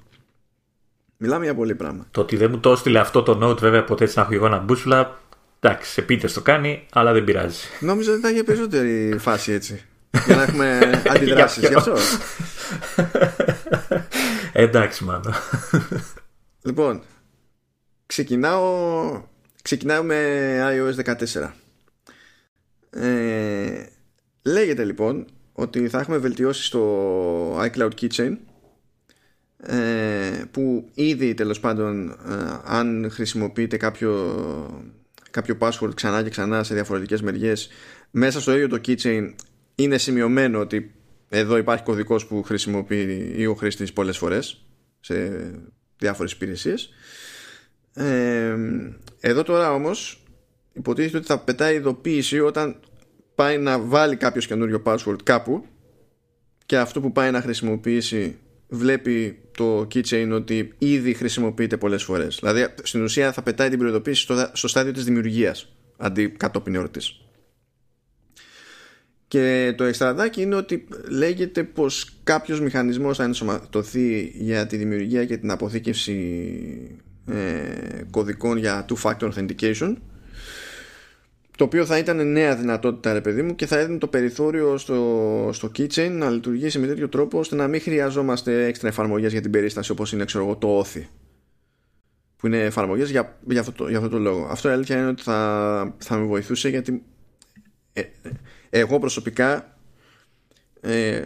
Μιλάμε για πολύ πράγμα. Το ότι δεν μου το έστειλε αυτό το note, βέβαια, ποτέ έτσι να έχω εγώ ένα μπούσουλα. Εντάξει, επίτες το κάνει, αλλά δεν πειράζει. Νόμιζα ότι θα είχε περισσότερη φάση έτσι. για να έχουμε αντιδράσεις γι' αυτό. Εντάξει, μάλλον. λοιπόν, ξεκινάω, ξεκινάω με iOS 14. Ε, λέγεται λοιπόν ότι θα έχουμε βελτιώσεις στο iCloud Keychain ε, που ήδη τέλος πάντων ε, αν χρησιμοποιείτε κάποιο, κάποιο password ξανά και ξανά σε διαφορετικές μεριές μέσα στο ίδιο το keychain είναι σημειωμένο ότι εδώ υπάρχει κωδικός που χρησιμοποιεί ο χρήστης πολλές φορές σε διάφορες υπηρεσίες ε, εδώ τώρα όμως υποτίθεται ότι θα πετάει ειδοποίηση όταν πάει να βάλει κάποιος καινούριο password κάπου και αυτό που πάει να χρησιμοποιήσει βλέπει το keychain ότι ήδη χρησιμοποιείται πολλές φορές. Δηλαδή στην ουσία θα πετάει την προειδοποίηση στο, στο στάδιο της δημιουργίας αντί κατόπιν εορτής. Και το εξτραδάκι είναι ότι λέγεται πως κάποιος μηχανισμός θα ενσωματωθεί για τη δημιουργία και την αποθήκευση ε, κωδικών για two-factor authentication το οποίο θα ήταν νέα δυνατότητα ρε παιδί μου και θα έδινε το περιθώριο στο, στο keychain να λειτουργήσει με τέτοιο τρόπο ώστε να μην χρειαζόμαστε έξτρα εφαρμογές για την περίσταση όπως είναι ξέρω εγώ το Authy που είναι εφαρμογές για, για, αυτό, το, για αυτό το λόγο. Αυτό η αλήθεια είναι ότι θα, θα με βοηθούσε γιατί ε, εγώ προσωπικά ε,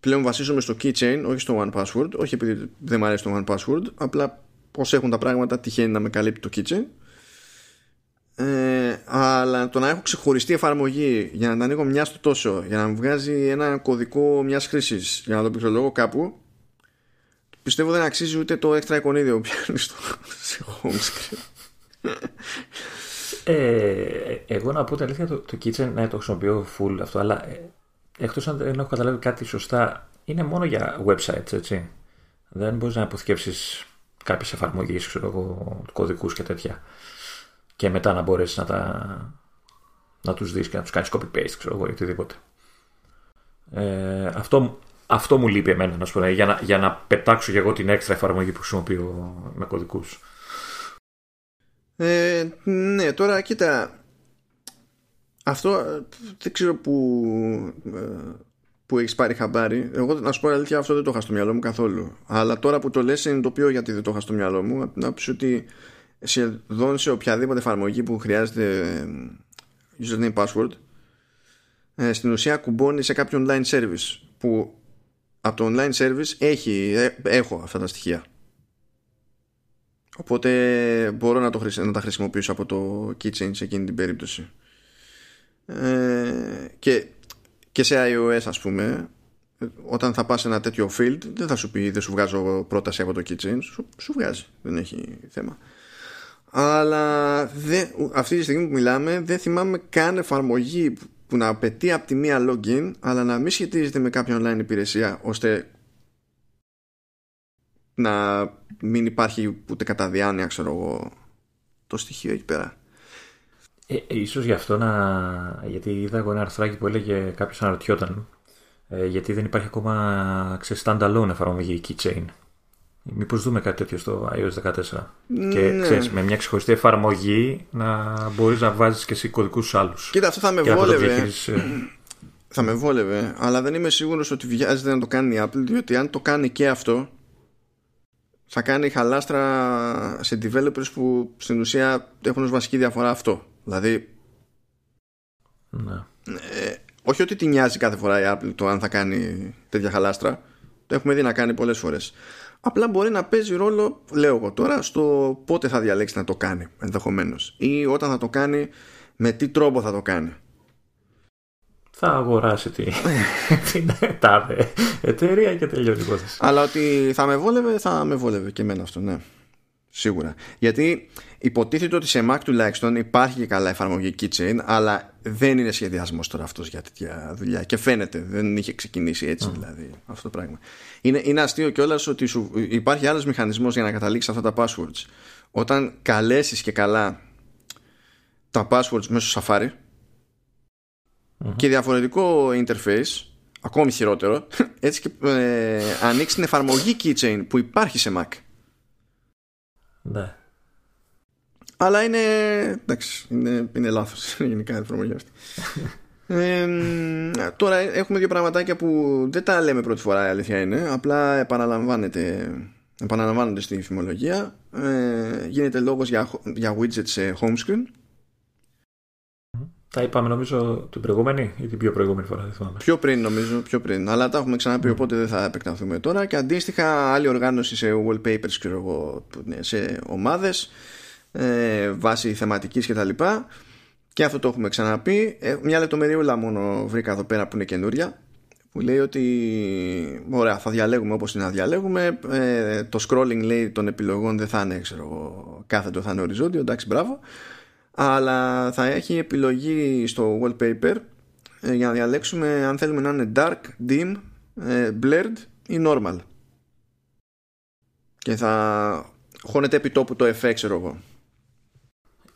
πλέον βασίζομαι στο keychain όχι στο one password όχι επειδή δεν μου αρέσει το one password απλά πως έχουν τα πράγματα τυχαίνει να με καλύπτει το keychain ε, αλλά το να έχω ξεχωριστή εφαρμογή για να τα ανοίγω μια στο τόσο, για να μου βγάζει ένα κωδικό μιας χρήσης για να το πληκτρολογώ κάπου, πιστεύω δεν αξίζει ούτε το έξτρα εικονίδιο που πιάνεις στο home screen. Ε, εγώ να πω την αλήθεια, το, το kitchen ναι, το χρησιμοποιώ full αυτό, αλλά ε, εκτός αν δεν έχω καταλάβει κάτι σωστά, είναι μόνο για websites, έτσι. Δεν μπορείς να αποθηκεύσεις κάποιες εφαρμογές, ξέρω εγώ, κωδικούς και τέτοια και μετά να μπορέσεις να, τα... να τους δεις και να τους κάνεις copy-paste ξέρω εγώ ή οτιδήποτε. Ε, αυτό, αυτό μου λείπει εμένα να σου πω, για, να, για να πετάξω και εγώ την έξτρα εφαρμογή που χρησιμοποιώ με κωδικούς. Ε, ναι, τώρα κοίτα αυτό δεν ξέρω που, ε, που έχεις πάρει χαμπάρι. Εγώ να σου πω αλήθεια, αυτό δεν το είχα στο μυαλό μου καθόλου. Αλλά τώρα που το λες συνειδητοποιώ γιατί δεν το είχα στο μυαλό μου. Να πεις ότι σχεδόν σε οποιαδήποτε εφαρμογή που χρειάζεται username password ε, στην ουσία κουμπώνει σε κάποιο online service που από το online service έχει, ε, έχω αυτά τα στοιχεία οπότε μπορώ να, το, να τα χρησιμοποιήσω από το keychain σε εκείνη την περίπτωση. Ε, και, και σε iOS ας πούμε όταν θα πας σε ένα τέτοιο field δεν θα σου πει δεν σου βγάζω πρόταση από το keychain σου, σου βγάζει δεν έχει θέμα. Αλλά δεν, αυτή τη στιγμή που μιλάμε δεν θυμάμαι καν εφαρμογή που να απαιτεί από τη μία login αλλά να μην σχετίζεται με κάποια online υπηρεσία ώστε να μην υπάρχει ούτε κατά διάνοια ξέρω εγώ το στοιχείο εκεί πέρα ε, ε, ίσως γι' αυτό να... γιατί είδα εγώ ένα αρθράκι που έλεγε κάποιος αναρωτιόταν ε, γιατί δεν υπάρχει ακόμα ξέρεις, standalone εφαρμογή keychain Μήπως δούμε κάτι τέτοιο στο iOS 14. Και ναι. ξέρεις, με μια ξεχωριστή εφαρμογή να μπορείς να βάζεις και εσύ κωδικούς άλλους. Κοίτα, αυτό θα με βόλευε. Ε, θα με βόλευε, αλλά δεν είμαι σίγουρος ότι βιάζεται να το κάνει η Apple, διότι αν το κάνει και αυτό, θα κάνει χαλάστρα σε developers που στην ουσία έχουν ως βασική διαφορά αυτό. Δηλαδή, ναι. ε, όχι ότι τη νοιάζει κάθε φορά η Apple το αν θα κάνει τέτοια χαλάστρα, το έχουμε δει να κάνει πολλές φορές. Απλά μπορεί να παίζει ρόλο, λέω εγώ τώρα, στο πότε θα διαλέξει να το κάνει ενδεχομένως. Ή όταν θα το κάνει, με τι τρόπο θα το κάνει. Θα αγοράσει την, την τάδε εταιρεία και τελειώνει η υπόθεση. Αλλά ότι θα με βόλευε, θα με βόλευε και εμένα αυτό, ναι. Σίγουρα. Γιατί υποτίθεται ότι σε Mac τουλάχιστον υπάρχει και καλά εφαρμογή Keychain, αλλά δεν είναι σχεδιασμός τώρα αυτός για τέτοια δουλειά. Και φαίνεται, δεν είχε ξεκινήσει έτσι δηλαδή αυτό το πράγμα. Είναι, είναι αστείο κιόλας ότι σου, υπάρχει άλλος μηχανισμός για να καταλήξεις αυτά τα passwords. Όταν καλέσεις και καλά τα passwords μέσω Safari και διαφορετικό interface, ακόμη χειρότερο, έτσι και ε, ανοίξει την εφαρμογή Keychain που υπάρχει σε Mac. Ναι. Αλλά είναι. Εντάξει, είναι, είναι λάθος γενικά η εφαρμογή αυτή. ε, τώρα έχουμε δύο πραγματάκια που δεν τα λέμε πρώτη φορά, η αλήθεια είναι. Απλά επαναλαμβάνεται, επαναλαμβάνονται στη φημολογία. Ε, γίνεται λόγος για, για widgets σε home screen. Τα είπαμε νομίζω την προηγούμενη ή την πιο προηγούμενη φορά, δεν θυμάμαι. Πιο πριν νομίζω, πιο πριν. Αλλά τα έχουμε ξαναπεί, mm. οπότε δεν θα επεκταθούμε τώρα. Και αντίστοιχα, άλλη οργάνωση σε wallpapers, ξέρω εγώ, σε ομάδες, ε, βάση θεματικής κτλ. Και, και αυτό το έχουμε ξαναπεί. Ε, μια λεπτομεριούλα μόνο βρήκα εδώ πέρα που είναι καινούρια. Που λέει ότι ωραία, θα διαλέγουμε όπως είναι να διαλέγουμε. Ε, το scrolling λέει των επιλογών δεν θα είναι ξέρω, κάθετο, θα είναι οριζόντιο. Εντάξει, μπράβο αλλά θα έχει επιλογή στο wallpaper ε, για να διαλέξουμε αν θέλουμε να είναι dark, dim, ε, blurred ή normal. Και θα χώνεται επί τόπου το FX ξέρω εγώ.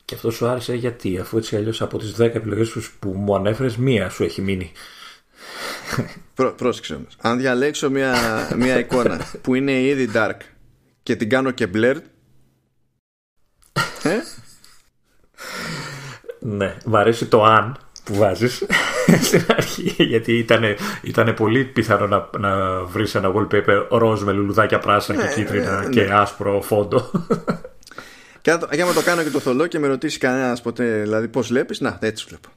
Και αυτό σου άρεσε γιατί αφού έτσι αλλιώς από τις 10 επιλογές που μου ανέφερες μία σου έχει μείνει. Πρό, πρόσεξε όμως. Αν διαλέξω μια, μια εικόνα που είναι ήδη dark και την κάνω και blurred ναι, μου αρέσει το αν που βάζεις στην αρχή γιατί ήταν, ήταν πολύ πιθανό να, να βρεις ένα wallpaper ροζ με λουλουδάκια πράσινα και ναι, κίτρινα ναι, και ναι. άσπρο φόντο. Και άμα το κάνω και το θολό και με ρωτήσει κανένας ποτέ, δηλαδή πώς βλέπεις, να έτσι βλέπω.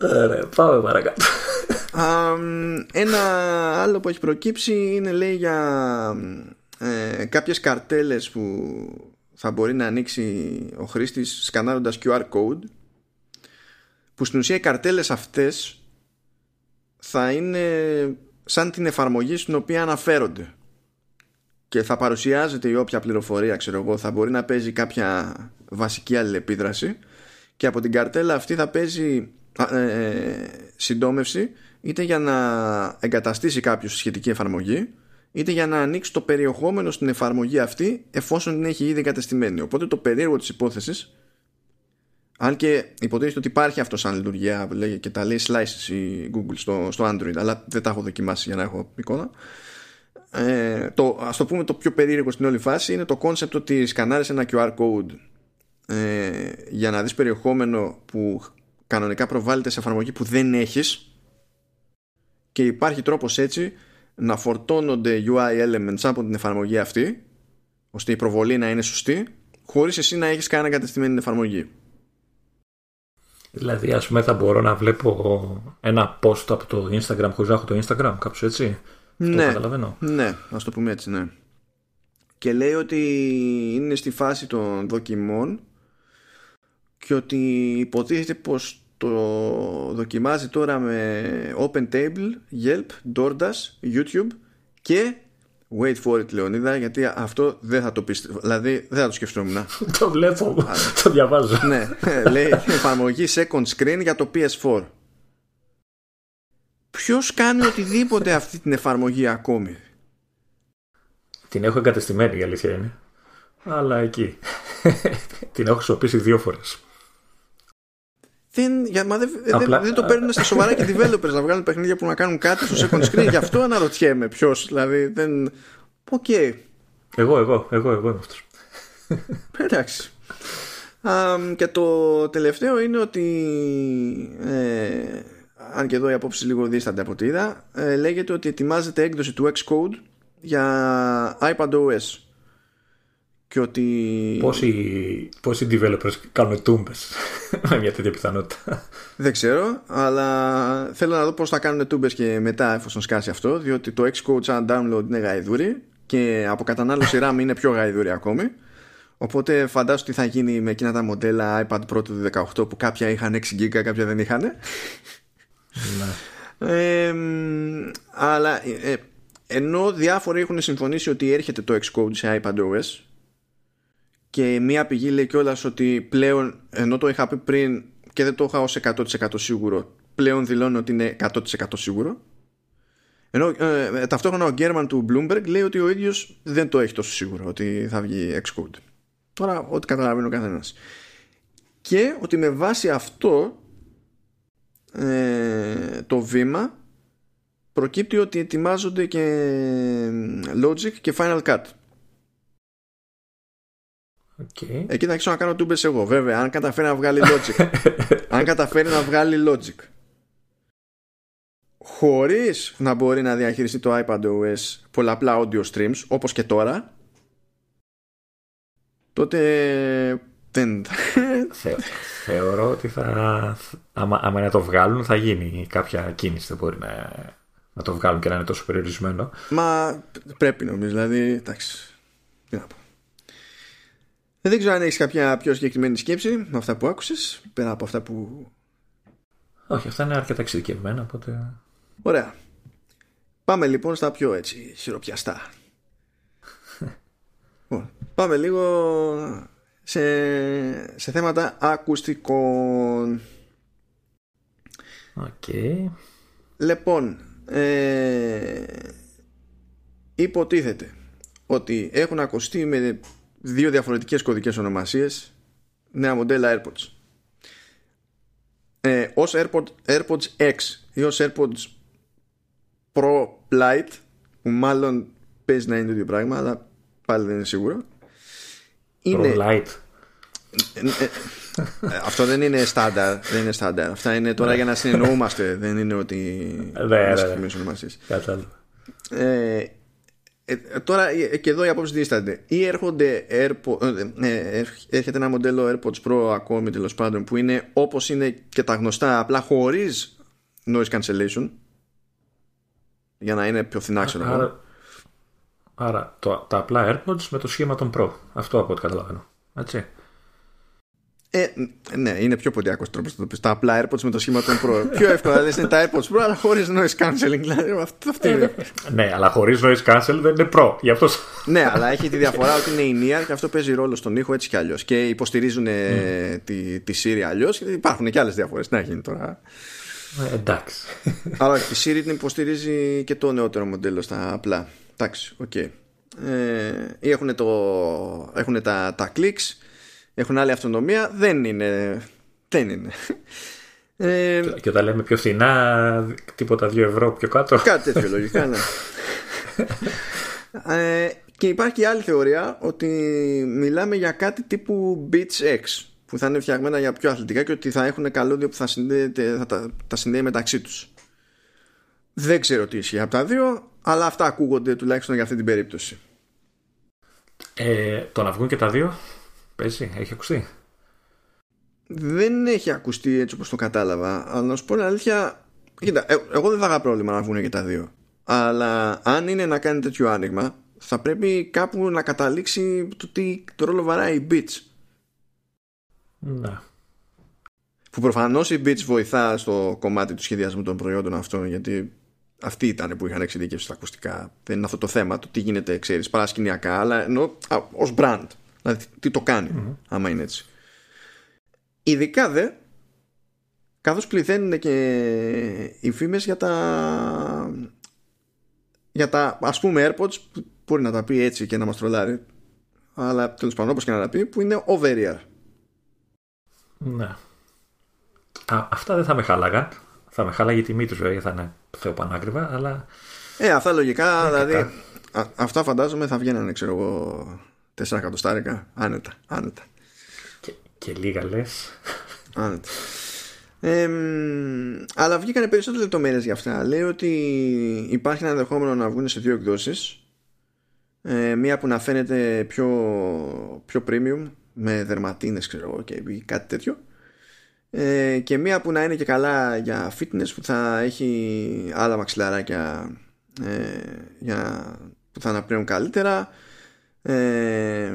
Ωραία, πάμε παρακάτω ένα άλλο που έχει προκύψει είναι λέει για ε, κάποιες καρτέλες που θα μπορεί να ανοίξει ο χρήστης σκανάροντας QR code που στην ουσία οι καρτέλες αυτές θα είναι σαν την εφαρμογή στην οποία αναφέρονται. Και θα παρουσιάζεται η όποια πληροφορία ξέρω εγώ θα μπορεί να παίζει κάποια βασική αλληλεπίδραση και από την καρτέλα αυτή θα παίζει ε, ε, συντόμευση είτε για να εγκαταστήσει κάποιος σχετική εφαρμογή είτε για να ανοίξει το περιεχόμενο στην εφαρμογή αυτή εφόσον την έχει ήδη εγκαταστημένη. Οπότε το περίεργο της υπόθεσης αν και υποτίθεται ότι υπάρχει αυτό σαν λειτουργία και τα λέει slices η Google στο, στο Android αλλά δεν τα έχω δοκιμάσει για να έχω εικόνα ε, το, ας το πούμε το πιο περίεργο στην όλη φάση είναι το concept ότι σκανάρεις ένα QR code ε, για να δεις περιεχόμενο που κανονικά προβάλλεται σε εφαρμογή που δεν έχεις και υπάρχει τρόπος έτσι να φορτώνονται UI elements από την εφαρμογή αυτή ώστε η προβολή να είναι σωστή χωρίς εσύ να έχεις κανένα κατεστημένη εφαρμογή. Δηλαδή ας πούμε θα μπορώ να βλέπω ένα post από το Instagram χωρίς να έχω το Instagram κάπως έτσι. Ναι, καταλαβαίνω. ναι, ας το πούμε έτσι ναι. Και λέει ότι είναι στη φάση των δοκιμών και ότι υποτίθεται πως το δοκιμάζει τώρα με OpenTable, Yelp, DoorDash, YouTube και Wait for it Λεωνίδα γιατί αυτό δεν θα το πει Δηλαδή δεν θα το σκεφτόμουν. Το βλέπω, το διαβάζω. Ναι, λέει εφαρμογή second screen για το PS4 Ποιος κάνει οτιδήποτε αυτή την εφαρμογή ακόμη; Την έχω εγκατεστημένη η αλήθεια είναι. Αλλά εκεί. Την έχω χρησιμοποιήσει δύο φορές δεν, για, μα δεν, Απλά... δεν, δεν, το παίρνουν στα σοβαρά και developers να βγάλουν παιχνίδια που να κάνουν κάτι στο second screen. Γι' αυτό αναρωτιέμαι ποιος. Δηλαδή δεν. OK. Okay. Εγώ, εγώ, εγώ, εγώ είμαι αυτός. Εντάξει. Um, και το τελευταίο είναι ότι ε, αν και εδώ οι απόψεις λίγο δίστανται από ό,τι είδα ε, λέγεται ότι ετοιμάζεται έκδοση του Xcode για iPadOS και ότι... Πόσοι, πόσοι developers κάνουν τούμπες με μια τέτοια πιθανότητα. Δεν ξέρω, αλλά θέλω να δω πώς θα κάνουν τούμπες και μετά εφόσον σκάσει αυτό, διότι το Xcode σαν download είναι γαϊδούρι και από κατανάλωση RAM είναι πιο γαϊδούρι ακόμη. Οπότε φαντάσου τι θα γίνει με εκείνα τα μοντέλα iPad Pro του 18 που κάποια είχαν 6 GB, κάποια δεν είχαν. Ναι. Ε, αλλά ε, ενώ διάφοροι έχουν συμφωνήσει ότι έρχεται το Xcode σε iPadOS και μία πηγή λέει κιόλας ότι πλέον ενώ το είχα πει πριν και δεν το είχα ως 100% σίγουρο πλέον δηλώνω ότι είναι 100% σίγουρο. Ενώ ε, ταυτόχρονα ο Γκέρμαν του Bloomberg λέει ότι ο ίδιος δεν το έχει τόσο σίγουρο ότι θα βγει Xcode τώρα ό,τι καταλαβαίνει ο καθένας. Και ότι με βάση αυτό ε, το βήμα προκύπτει ότι ετοιμάζονται και Logic και Final Cut Okay. Εκεί θα αρχίσω να κάνω τούμπες εγώ. Βέβαια, αν καταφέρει να βγάλει Logic. αν καταφέρει να βγάλει Logic. Χωρίς να μπορεί να διαχειριστεί το iPadOS πολλαπλά audio streams, όπως και τώρα, τότε δεν... θεωρώ ότι θα, άμα, άμα να το βγάλουν θα γίνει κάποια κίνηση. Δεν μπορεί να, να το βγάλουν και να είναι τόσο περιορισμένο. Μα πρέπει νομίζω. Δηλαδή, εντάξει. Τι να πω. Δεν ξέρω αν έχεις κάποια πιο συγκεκριμένη σκέψη με αυτά που άκουσες, πέρα από αυτά που. Όχι, αυτά είναι αρκετά εξειδικευμένα, οπότε. Ωραία. Πάμε λοιπόν στα πιο έτσι χειροπιαστά. Λοιπόν, πάμε λίγο σε, σε θέματα ακουστικών. OK. Okay. Λοιπόν, ε, υποτίθεται ότι έχουν ακουστεί με δύο διαφορετικές κωδικές ονομασίες. Νέα μοντέλα AirPods. Ε, ως AirPods, AirPods X ή ως AirPods Pro Lite που μάλλον παίζει να είναι το ίδιο πράγμα αλλά πάλι δεν είναι σίγουρο είναι... Pro Lite. Ε, ε, ε, αυτό δεν είναι στάνταρ δεν είναι στάνταρ αυτά είναι τώρα για να συνεννοούμαστε δεν είναι ότι ναι, ναι, ναι. Ε, ε, τώρα ε, και εδώ οι απόψεις δίστανται. Ή έρχονται AirPods, έρχεται ένα μοντέλο AirPods Pro ακόμη τέλος πάντων που είναι όπως είναι και τα γνωστά, απλά χωρίς noise cancellation. Για να είναι πιο φθηνά, ξέρω Άρα, άρα το, τα απλά AirPods με το σχήμα των Pro. Αυτό από ό,τι καταλαβαίνω. Έτσι. Ε, ναι, είναι πιο ποντιακός τρόπος να το πεις. Τα απλά AirPods με το σχήμα των Pro. πιο εύκολα δεν είναι τα AirPods Pro, αλλά χωρίς noise cancelling. Δηλαδή, αυτό είναι. ναι, αλλά χωρίς noise cancel δεν είναι Pro. Γι αυτό... ναι, αλλά έχει τη διαφορά ότι είναι η NIR και αυτό παίζει ρόλο στον ήχο έτσι κι αλλιώς. Και υποστηρίζουν mm. τη, τη Siri αλλιώς. Υπάρχουν και άλλες διαφορές. Να γίνει τώρα. Ε, εντάξει. αλλά όχι, η Siri την υποστηρίζει και το νεότερο μοντέλο στα απλά. Εντάξει, OK. Okay. Ε, έχουν, το, έχουν τα, τα clicks έχουν άλλη αυτονομία δεν είναι δεν είναι. Ε, και όταν λέμε πιο φθηνά τίποτα 2 ευρώ πιο κάτω. Κάτι τέτοιο λογικά ναι. ε, και υπάρχει και άλλη θεωρία ότι μιλάμε για κάτι τύπου Beats X που θα είναι φτιαγμένα για πιο αθλητικά και ότι θα έχουν καλώδιο που θα, θα τα, τα συνδέει μεταξύ τους. Δεν ξέρω τι ισχύει από τα δύο αλλά αυτά ακούγονται τουλάχιστον για αυτή την περίπτωση. Ε, το να βγουν και τα δύο; Παίζει, έχει ακουστεί; Δεν έχει ακουστεί έτσι όπως το κατάλαβα. Αλλά να σου πω αλήθεια, κοίτα, ε, εγώ δεν θα είχα πρόβλημα να βγουν και τα δύο. Αλλά αν είναι να κάνει τέτοιο άνοιγμα, θα πρέπει κάπου να καταλήξει το τι το ρόλο βαράει η Beats. Να. Που προφανώς η Beats βοηθά στο κομμάτι του σχεδιασμού των προϊόντων αυτών, γιατί αυτοί ήταν που είχαν εξειδικεύσει στα ακουστικά. Δεν είναι αυτό το θέμα, το τι γίνεται, ξέρεις, παρασκηνιακά, αλλά ενώ ως brand. Δηλαδή τι το κάνει mm-hmm. άμα είναι έτσι. Ειδικά δε καθώς πληθαίνουν και οι φήμες για τα για τα ας πούμε AirPods που μπορεί να τα πει έτσι και να μας τρολάρει αλλά τέλος πάντων όπως και να τα πει που είναι over ear. Ναι. Α, αυτά δεν θα με χάλαγαν. Θα με χάλαγε η τιμή τους βέβαια, θα είναι θεοπανάκριβα, αλλά. Ε, αυτά λογικά, δηλαδή. Α, αυτά φαντάζομαι θα βγαίνανε, ξέρω εγώ, 4 εκατοστάρικα. Άνετα, άνετα. Και, και λίγα λες. Άνετα. Ε, αλλά βγήκανε περισσότερες λεπτομέρειες για αυτά. Λέει ότι υπάρχει ένα ενδεχόμενο να βγουν σε δύο εκδόσεις. Ε, μία που να φαίνεται πιο, πιο premium με δερματίνες ξέρω εγώ και κάτι τέτοιο ε, και μία που να είναι και καλά για fitness που θα έχει άλλα μαξιλαράκια ε, για, που θα αναπνέουν καλύτερα ε,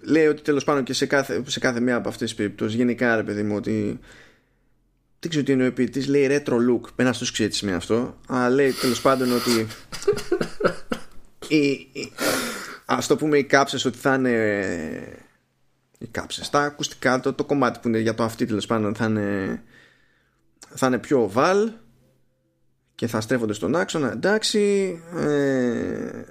λέει ότι τέλος πάντων και σε κάθε, σε κάθε μία από αυτές τις περιπτώσεις γενικά ρε παιδί μου ότι δεν ξέρω τι είναι ο ποιητής λέει retro look πένας στο τι με αυτό αλλά λέει τέλος πάντων ότι οι, ας το πούμε οι κάψες ότι θα είναι οι κάψες τα ακουστικά το, το κομμάτι που είναι για το αυτή τέλος πάντων θα είναι θα είναι πιο oval και θα στρέφονται στον άξονα. Εντάξει ε,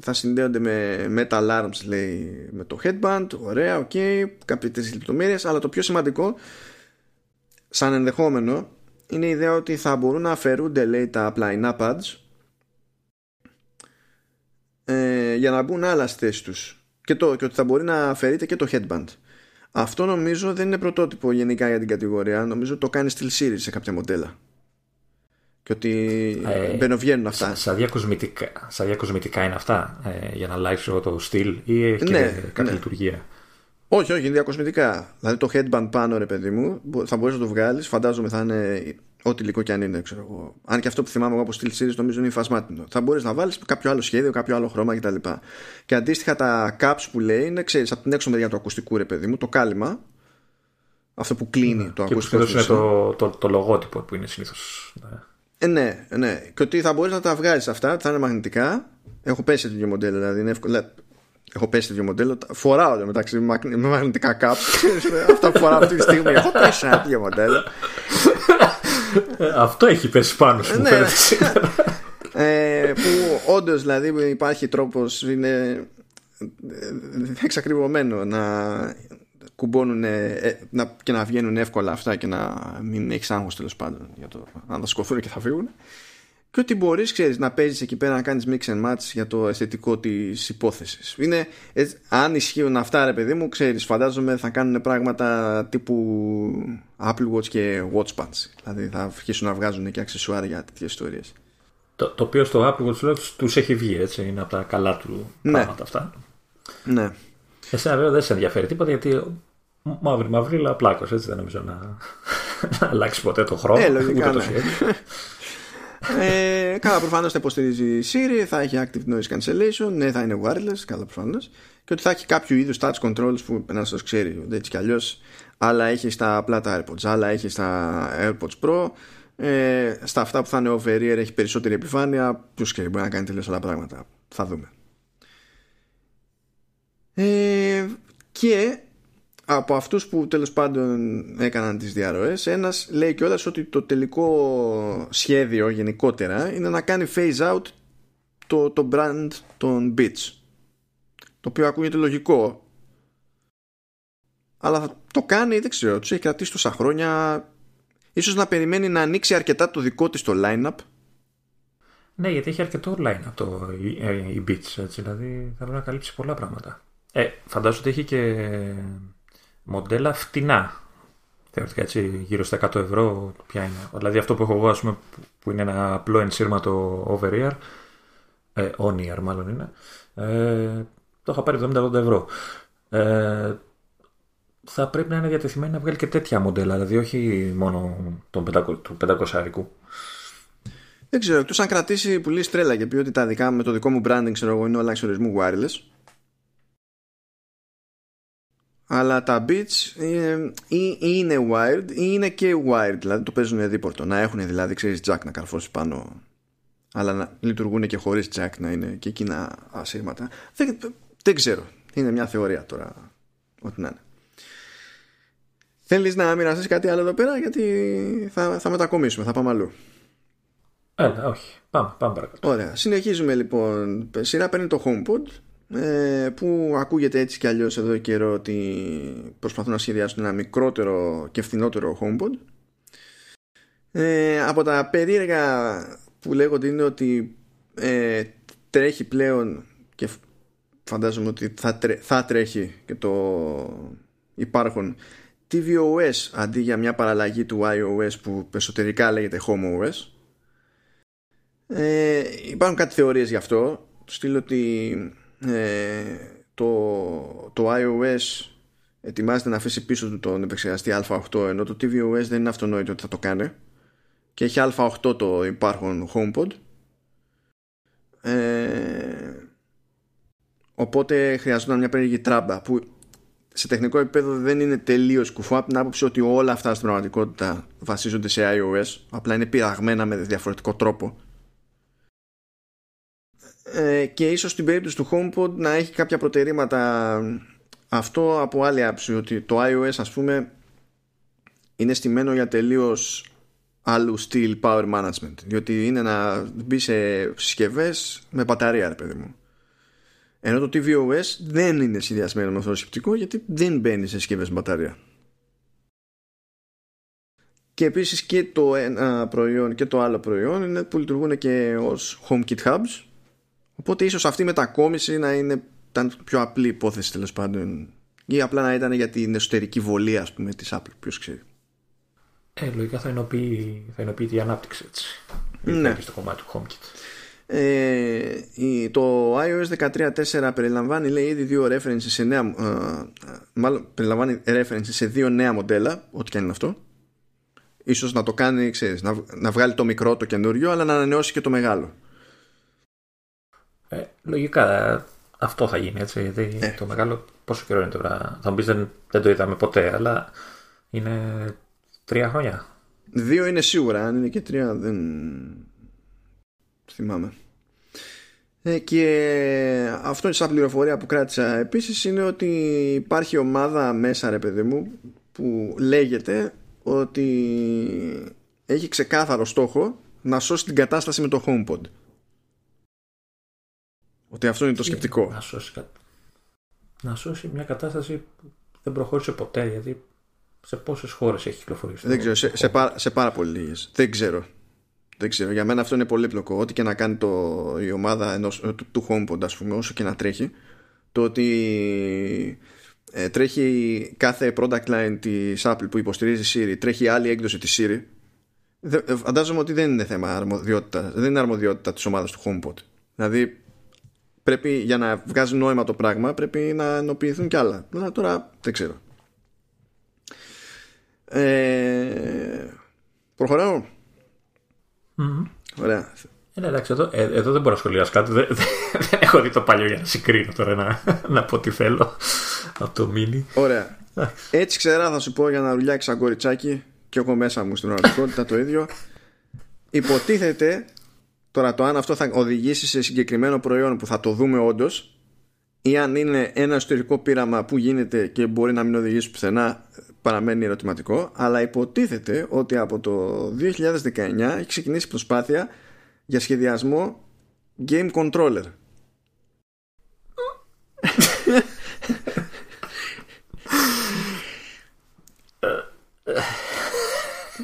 θα συνδέονται με metal arms λέει με το headband. Ωραία, OK, okay, κάποιες λεπτομέρειες. Αλλά το πιο σημαντικό σαν ενδεχόμενο είναι η ιδέα ότι θα μπορούν να αφαιρούνται λέει τα απλά pads ε, για να μπουν άλλα στη θέση τους. Και, το, και ότι θα μπορεί να αφαιρείται και το headband. Αυτό νομίζω δεν είναι πρωτότυπο γενικά για την κατηγορία. Νομίζω το κάνει still series σε κάποια μοντέλα και ότι ε, μπαινοβγαίνουν αυτά. Σαν διακοσμητικά, διακοσμητικά είναι αυτά ε, για να αλλάξει το στυλ ή έχει ναι, και κάποια ναι. λειτουργία; Όχι, όχι, είναι διακοσμητικά. Δηλαδή το headband πάνω, ρε παιδί μου, θα μπορείς να το βγάλεις. Φαντάζομαι θα είναι ό,τι υλικό και αν είναι, ξέρω εγώ. Αν και αυτό που θυμάμαι εγώ από Steel Series νομίζω είναι υφασμάτινο. Θα μπορείς να βάλεις κάποιο άλλο σχέδιο, κάποιο άλλο χρώμα κτλ. Και, και αντίστοιχα τα caps που λέει είναι, ξέρεις, από την έξω μεριά του ακουστικού, ρε παιδί μου, το κάλυμα. Αυτό που κλείνει ναι. το και ακουστικό. Και είναι το, το, το, λογότυπο που είναι συνήθως. Ναι. Ε, ναι, ναι. Και ότι θα μπορείς να τα βγάλει αυτά, θα είναι μαγνητικά. Έχω πέσει τέτοιο μοντέλο, δηλαδή είναι εύκολο. Έχω πέσει τέτοιο μοντέλο. Φοράω μεταξύ με μαγνητικά κάψ. Αυτά που φοράω αυτή τη στιγμή. Έχω πέσει ένα τέτοιο μοντέλο. Ε, αυτό έχει πέσει πάνω σου. Ναι, ε, που όντως δηλαδή υπάρχει τρόπος είναι εξακριβωμένο να κουμπώνουν ε, να, και να βγαίνουν εύκολα αυτά και να μην έχει άγχος τέλος πάντων για το να τα σκοφούν και θα φύγουν και ότι μπορείς να παίζεις εκεί πέρα να κάνεις mix and match για το αισθητικό της υπόθεσης. Ε, αν ισχύουν αυτά, ρε παιδί μου, ξέρεις, φαντάζομαι θα κάνουν πράγματα τύπου Apple Watch και Watch Bands. Δηλαδή θα αρχίσουν να βγάζουν και αξεσουάρ για τέτοιες ιστορίες. Το, το οποίο στο Apple Watch τους έχει βγει, έτσι. Είναι από τα καλά του ναι. πράγματα αυτά. Ναι. Εσένα βέβαια δεν σε ενδιαφέρει τίποτα γιατί μαύρη μαύρη πλάκος, έτσι δεν νομίζω να, να αλλάξει ποτέ το χρόνο. Ε, λογικά, ναι. ε, καλά, προφανώς θα υποστηρίζει Siri, θα έχει active noise cancellation, ναι, θα είναι wireless, καλά προφανώς. Και ότι θα έχει κάποιο είδους touch controls που να σας ξέρει έτσι κι αλλιώς. Άλλα έχει στα πλάτα AirPods, άλλα έχει στα AirPods Pro. Ε, στα αυτά που θα είναι over ear έχει περισσότερη επιφάνεια. Ποιος ξέρει, μπορεί να κάνει τελείως άλλα πράγματα. Θα δούμε. Ε, και από αυτούς που τέλος πάντων έκαναν τις διαρροές ένας λέει κιόλας ότι το τελικό σχέδιο γενικότερα είναι να κάνει phase out το, το brand των Beats. Το οποίο ακούγεται λογικό. Αλλά θα το κάνει δεν ξέρω τους έχει κρατήσει τόσα χρόνια. Ίσως να περιμένει να ανοίξει αρκετά το δικό της το line-up. Ναι γιατί έχει αρκετό line-up το, η, Beats έτσι, δηλαδή θα πρέπει να καλύψει πολλά πράγματα. Ε, φαντάζομαι ότι έχει και μοντέλα φτηνά. Θεωρητικά έτσι γύρω στα 100 ευρώ ποια είναι. Δηλαδή αυτό που έχω εγώ πούμε, που είναι ένα απλό ενσύρματο over ear, ε, on ear μάλλον είναι, ε, το είχα πάρει 70-80 ευρώ. Ε, θα πρέπει να είναι διατεθειμένη να βγάλει και τέτοια μοντέλα, δηλαδή όχι μόνο τον 500, του 500 αρικού. Δεν ξέρω, εκτός αν κρατήσει που τρέλα και πει ότι τα δικά με το δικό μου branding ξέρω εγώ είναι όλα εξορισμού wireless αλλά τα beats είναι, ή είναι wired ή είναι και wired δηλαδή το παίζουν δίπορτο να έχουν δηλαδή ξέρεις jack να καρφώσει πάνω αλλά να λειτουργούν και χωρίς jack να είναι και εκείνα ασύρματα δεν, δεν ξέρω είναι μια θεωρία τώρα ό,τι να είναι Θέλεις να μοιραστείς κάτι άλλο εδώ πέρα γιατί θα, θα μετακομίσουμε, θα πάμε αλλού. Έλα, όχι. Πάμε, πάμε παρακάτω. Ωραία. Συνεχίζουμε λοιπόν. Σειρά παίρνει το HomePod ε, που ακούγεται έτσι κι αλλιώς εδώ καιρό ότι προσπαθούν να σχεδιάσουν ένα μικρότερο και φθηνότερο HomePod. Ε, από τα περίεργα που λέγονται είναι ότι ε, τρέχει πλέον και φαντάζομαι ότι θα, θα τρέχει και το υπάρχουν tvOS αντί για μια παραλλαγή του iOS που εσωτερικά λέγεται HomeOS. Ε, υπάρχουν κάτι θεωρίες γι' αυτό. Στείλω ότι ε, το, το iOS ετοιμάζεται να αφήσει πίσω του τον επεξεργαστή α8 ενώ το tvOS δεν είναι αυτονόητο ότι θα το κάνει. Και έχει α8 το υπάρχον HomePod. Ε, οπότε χρειαζόταν μια περίεργη τράμπα που σε τεχνικό επίπεδο δεν είναι τελείως κουφό από την άποψη ότι όλα αυτά στην πραγματικότητα βασίζονται σε iOS απλά είναι πειραγμένα με διαφορετικό τρόπο ε, και ίσως στην περίπτωση του HomePod να έχει κάποια προτερήματα αυτό από άλλη άψη ότι το iOS ας πούμε είναι στημένο για τελείως άλλου στυλ power management διότι είναι να μπει σε συσκευές με μπαταρία ρε παιδί μου. Ενώ το tvOS δεν είναι συνδυασμένο με αυτό το σκεπτικό γιατί δεν μπαίνει σε συσκευές με μπαταρία. Και επίσης και το ένα προϊόν και το άλλο προϊόν είναι που λειτουργούν και ως HomeKit Hubs Οπότε ίσως αυτή η μετακόμιση να είναι ήταν πιο απλή υπόθεση τέλος πάντων ή απλά να ήταν για την εσωτερική βολή ας πούμε της Apple, ποιος ξέρει. Ε, λογικά θα ενοποιεί, θα ενοποιεί τη ανάπτυξη έτσι. Ναι. στο κομμάτι του HomeKit. Ε, το iOS 13.4 περιλαμβάνει λέει ήδη δύο references σε νέα ε, μάλλον περιλαμβάνει references σε δύο νέα μοντέλα ό,τι και είναι αυτό ίσως να το κάνει ξέρεις, να, να βγάλει το μικρό το καινούριο αλλά να ανανεώσει και το μεγάλο ε, λογικά αυτό θα γίνει έτσι. Γιατί ε. το μεγάλο πόσο καιρό είναι τώρα. Θα μου πει δεν, δεν το είδαμε ποτέ, αλλά είναι τρία χρόνια. Δύο είναι σίγουρα. Αν είναι και τρία δεν θυμάμαι. Ε, και αυτό είναι σαν πληροφορία που κράτησα επίσης είναι ότι υπάρχει ομάδα μέσα ρε παιδί μου που λέγεται ότι έχει ξεκάθαρο στόχο να σώσει την κατάσταση με το HomePod. Ότι αυτό είναι το σκεπτικό. Να σώσει, να σώσει μια κατάσταση που δεν προχώρησε ποτέ, γιατί σε πόσες χώρες έχει κυκλοφορήσει. Δεν ξέρω, σε, σε, πάρα, σε πάρα πολύ λίγες. Δεν ξέρω. Δεν ξέρω. Για μένα αυτό είναι πολύ πλοκό. Ό,τι και να κάνει το, η ομάδα ενός, του, του HomePod, ας πούμε, όσο και να τρέχει, το ότι ε, τρέχει κάθε product line της Apple που υποστηρίζει Siri, τρέχει άλλη έκδοση της Siri. Ε, φαντάζομαι ότι δεν είναι θέμα αρμοδιότητα, δεν είναι αρμοδιότητα της ομάδας του HomePod. Δηλαδή, πρέπει για να βγάζει νόημα το πράγμα πρέπει να ενοποιηθούν κι άλλα. Αλλά τώρα δεν ξέρω. Ε, προχωραω Ωραία. Ε, ναι, εντάξει, εδώ, ε, εδώ δεν μπορώ να σχολιάσω κάτι. Δεν, δεν, έχω δει το παλιό για να συγκρίνω τώρα να, να πω τι θέλω από το μίνι. Ωραία. Έτσι ξέρα θα σου πω για να δουλειάξει σαν κοριτσάκι και εγώ μέσα μου στην πραγματικότητα το ίδιο. Υποτίθεται Τώρα το αν αυτό θα οδηγήσει σε συγκεκριμένο προϊόν που θα το δούμε όντως ή αν είναι ένα εσωτερικό πείραμα που γίνεται και μπορεί να μην οδηγήσει πουθενά παραμένει ερωτηματικό αλλά υποτίθεται ότι από το 2019 έχει ξεκινήσει προσπάθεια για σχεδιασμό game controller.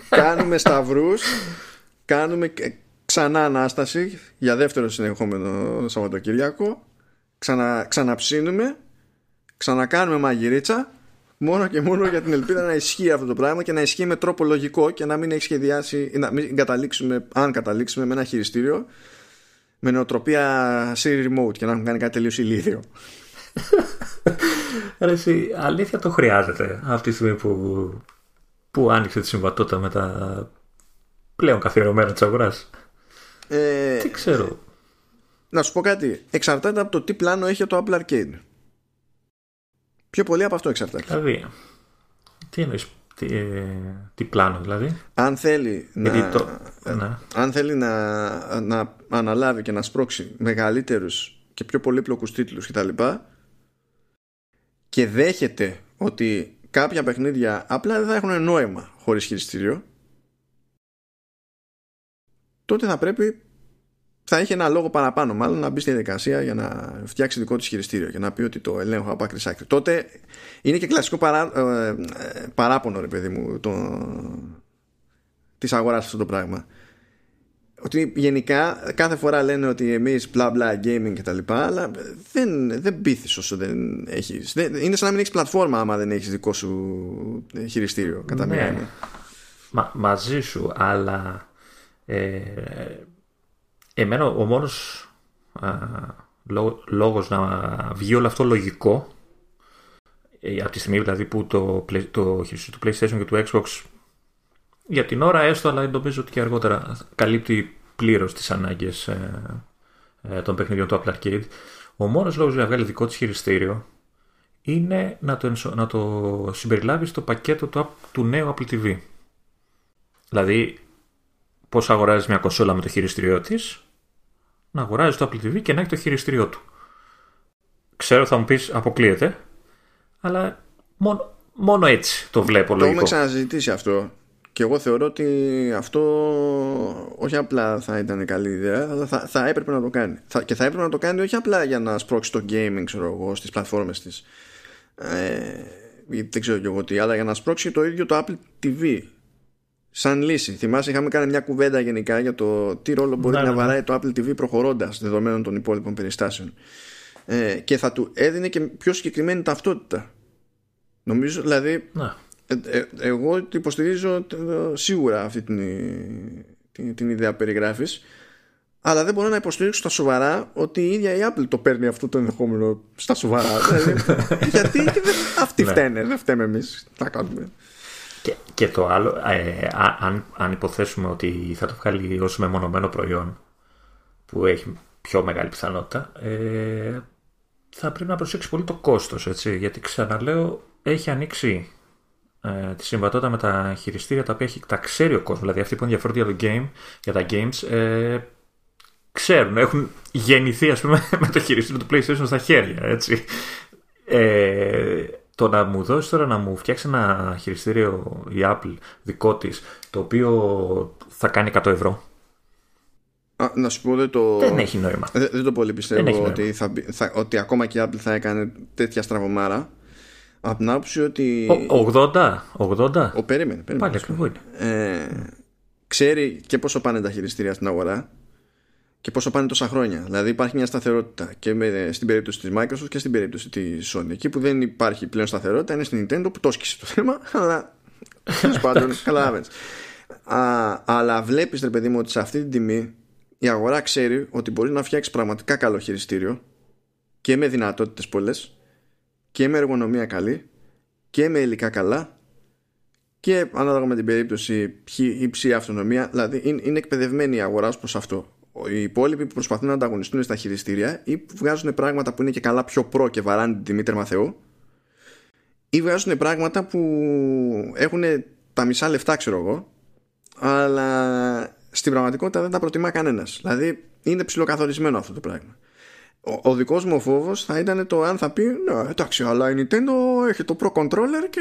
Κάνουμε σταυρούς κάνουμε ξανά ανάσταση για δεύτερο συνεχόμενο Σαββατοκύριακο ξανα, ξαναψύνουμε ξανακάνουμε μαγειρίτσα μόνο και μόνο για την ελπίδα να ισχύει αυτό το πράγμα και να ισχύει με τρόπο λογικό και να μην έχει σχεδιάσει να μην καταλήξουμε, αν καταλήξουμε με ένα χειριστήριο με νοοτροπία Siri Remote και να έχουν κάνει κάτι τελείως ηλίθιο Εσύ, αλήθεια το χρειάζεται αυτή τη στιγμή που, που άνοιξε τη συμβατότητα με τα πλέον καθιερωμένα της αγοράς; Ε, τι ξέρω. Να σου πω κάτι. Εξαρτάται από το τι πλάνο έχει το Apple Arcade. Πιο πολύ από αυτό εξαρτάται. Δηλαδή, τι εννοείς, τι, ε, τι πλάνο δηλαδή; Αν θέλει, να, το, ναι. αν θέλει να, να αναλάβει και να σπρώξει μεγαλύτερους και πιο πολύπλοκους τίτλους κτλ. Και, και δέχεται ότι κάποια παιχνίδια απλά δεν θα έχουν νόημα χωρίς χειριστήριο τότε θα πρέπει θα έχει ένα λόγο παραπάνω μάλλον να μπει στη διαδικασία για να φτιάξει δικό της χειριστήριο και να πει ότι το ελέγχω από άκρη άκρη. Τότε είναι και κλασικό παρά, ε, ε, παράπονο ρε παιδί μου το, της αγοράς αυτό το πράγμα. Ότι γενικά κάθε φορά λένε ότι εμείς bla bla gaming και τα λοιπά αλλά δεν, δεν πείθεις όσο δεν έχεις. είναι σαν να μην έχεις πλατφόρμα άμα δεν έχεις δικό σου χειριστήριο κατά ναι. μία Μα, μαζί σου αλλά ε, εμένα ο μόνος α, λόγος να βγει όλο αυτό λογικό ε, από τη στιγμή δηλαδή που το, το του PlayStation και του Xbox για την ώρα έστω αλλά νομίζω ότι και αργότερα καλύπτει πλήρως τις ανάγκες ε, ε, των παιχνιδιών του Apple Arcade ο μόνος λόγος για να βγάλει δικό της χειριστήριο είναι να το, να το συμπεριλάβει στο πακέτο του, του νέου Apple TV. Δηλαδή, πώς αγοράζεις μια κονσόλα με το χειριστήριό της, να αγοράζεις το Apple TV και να έχει το χειριστήριό του. Ξέρω θα μου πεις αποκλείεται, αλλά μόνο, μόνο έτσι το βλέπω το λογικό. Το έχουμε ξαναζητήσει αυτό και εγώ θεωρώ ότι αυτό όχι απλά θα ήταν καλή ιδέα, αλλά θα, θα έπρεπε να το κάνει. Θα, και θα έπρεπε να το κάνει όχι απλά για να σπρώξει το gaming, ξέρω εγώ, στις πλατφόρμες της. Ε, δεν ξέρω και εγώ τι, αλλά για να σπρώξει το ίδιο το Apple TV σαν λύση. Θυμάσαι, είχαμε κάνει μια κουβέντα γενικά για το τι ρόλο μπορεί ναι, να ναι, ναι. βαράει το Apple TV προχωρώντας δεδομένων των υπόλοιπων περιστάσεων. Ε, και θα του έδινε και πιο συγκεκριμένη ταυτότητα. Νομίζω, δηλαδή. Ε, ε, εγώ υποστηρίζω ε, σίγουρα αυτή την, την, την ιδέα που περιγράφεις. Αλλά δεν μπορώ να υποστηρίξω στα σοβαρά ότι η ίδια η Apple το παίρνει αυτό το ενδεχόμενο στα σοβαρά. δηλαδή, γιατί αυτοί φταίνε, δεν φταίμε εμείς. Τι κάνουμε. Και, και το άλλο, ε, αν, αν υποθέσουμε ότι θα το βγάλει ως μεμονωμένο προϊόν που έχει πιο μεγάλη πιθανότητα, ε, θα πρέπει να προσέξει πολύ το κόστος, έτσι, γιατί ξαναλέω, έχει ανοίξει ε, τη συμβατότητα με τα χειριστήρια τα οποία έχει, τα ξέρει ο κόσμος, δηλαδή αυτοί που ενδιαφέρονται για, το game, για τα games, ε, ξέρουν, έχουν γεννηθεί ας πούμε με το χειριστήριο του PlayStation στα χέρια, έτσι. Ε, το να μου δώσεις τώρα να μου φτιάξει ένα χειριστήριο η Apple δικό της, το οποίο θα κάνει 100 ευρώ. Α, να σου πω δεν το. Δεν έχει νόημα. Δεν, δεν το πολύ πιστεύω ότι, θα, θα, ότι ακόμα και η Apple θα έκανε τέτοια στραβωμάρα. Από την άποψη ότι. Ο, 80, 80. Ο, περίμενε, περίμενε. Πάλι ακριβώ είναι. Ε, ξέρει και πόσο πάνε τα χειριστήρια στην αγορά; Και πόσο πάνε τόσα χρόνια. Δηλαδή υπάρχει μια σταθερότητα και με, στην περίπτωση της Microsoft και στην περίπτωση της Sony. Εκεί που δεν υπάρχει πλέον σταθερότητα είναι στην Nintendo που το σκίσε το θέμα, αλλά τέλος πάντων καταλαβαίνεις. Αλλά βλέπεις ρε παιδί μου ότι σε αυτή την τιμή η αγορά ξέρει ότι μπορεί να φτιάξει πραγματικά καλό χειριστήριο και με δυνατότητες πολλές και με εργονομία καλή και με υλικά καλά και ανάλογα με την περίπτωση υψηλή αυτονομία δηλαδή είναι εκπαιδευμένη η αγορά προς αυτό οι υπόλοιποι που προσπαθούν να ανταγωνιστούν στα χειριστήρια ή που βγάζουν πράγματα που είναι και καλά πιο προ και βαράνε την τιμή τερμαθεού ή βγάζουν πράγματα που έχουν τα μισά λεφτά ξέρω εγώ αλλά στην πραγματικότητα δεν τα προτιμά κανένας. Δηλαδή είναι ψηλοκαθορισμένο αυτό το πράγμα ο, ο δικός μου φόβος θα ήταν το αν θα πει Ναι, εντάξει, αλλά η Nintendo έχει το Pro Controller και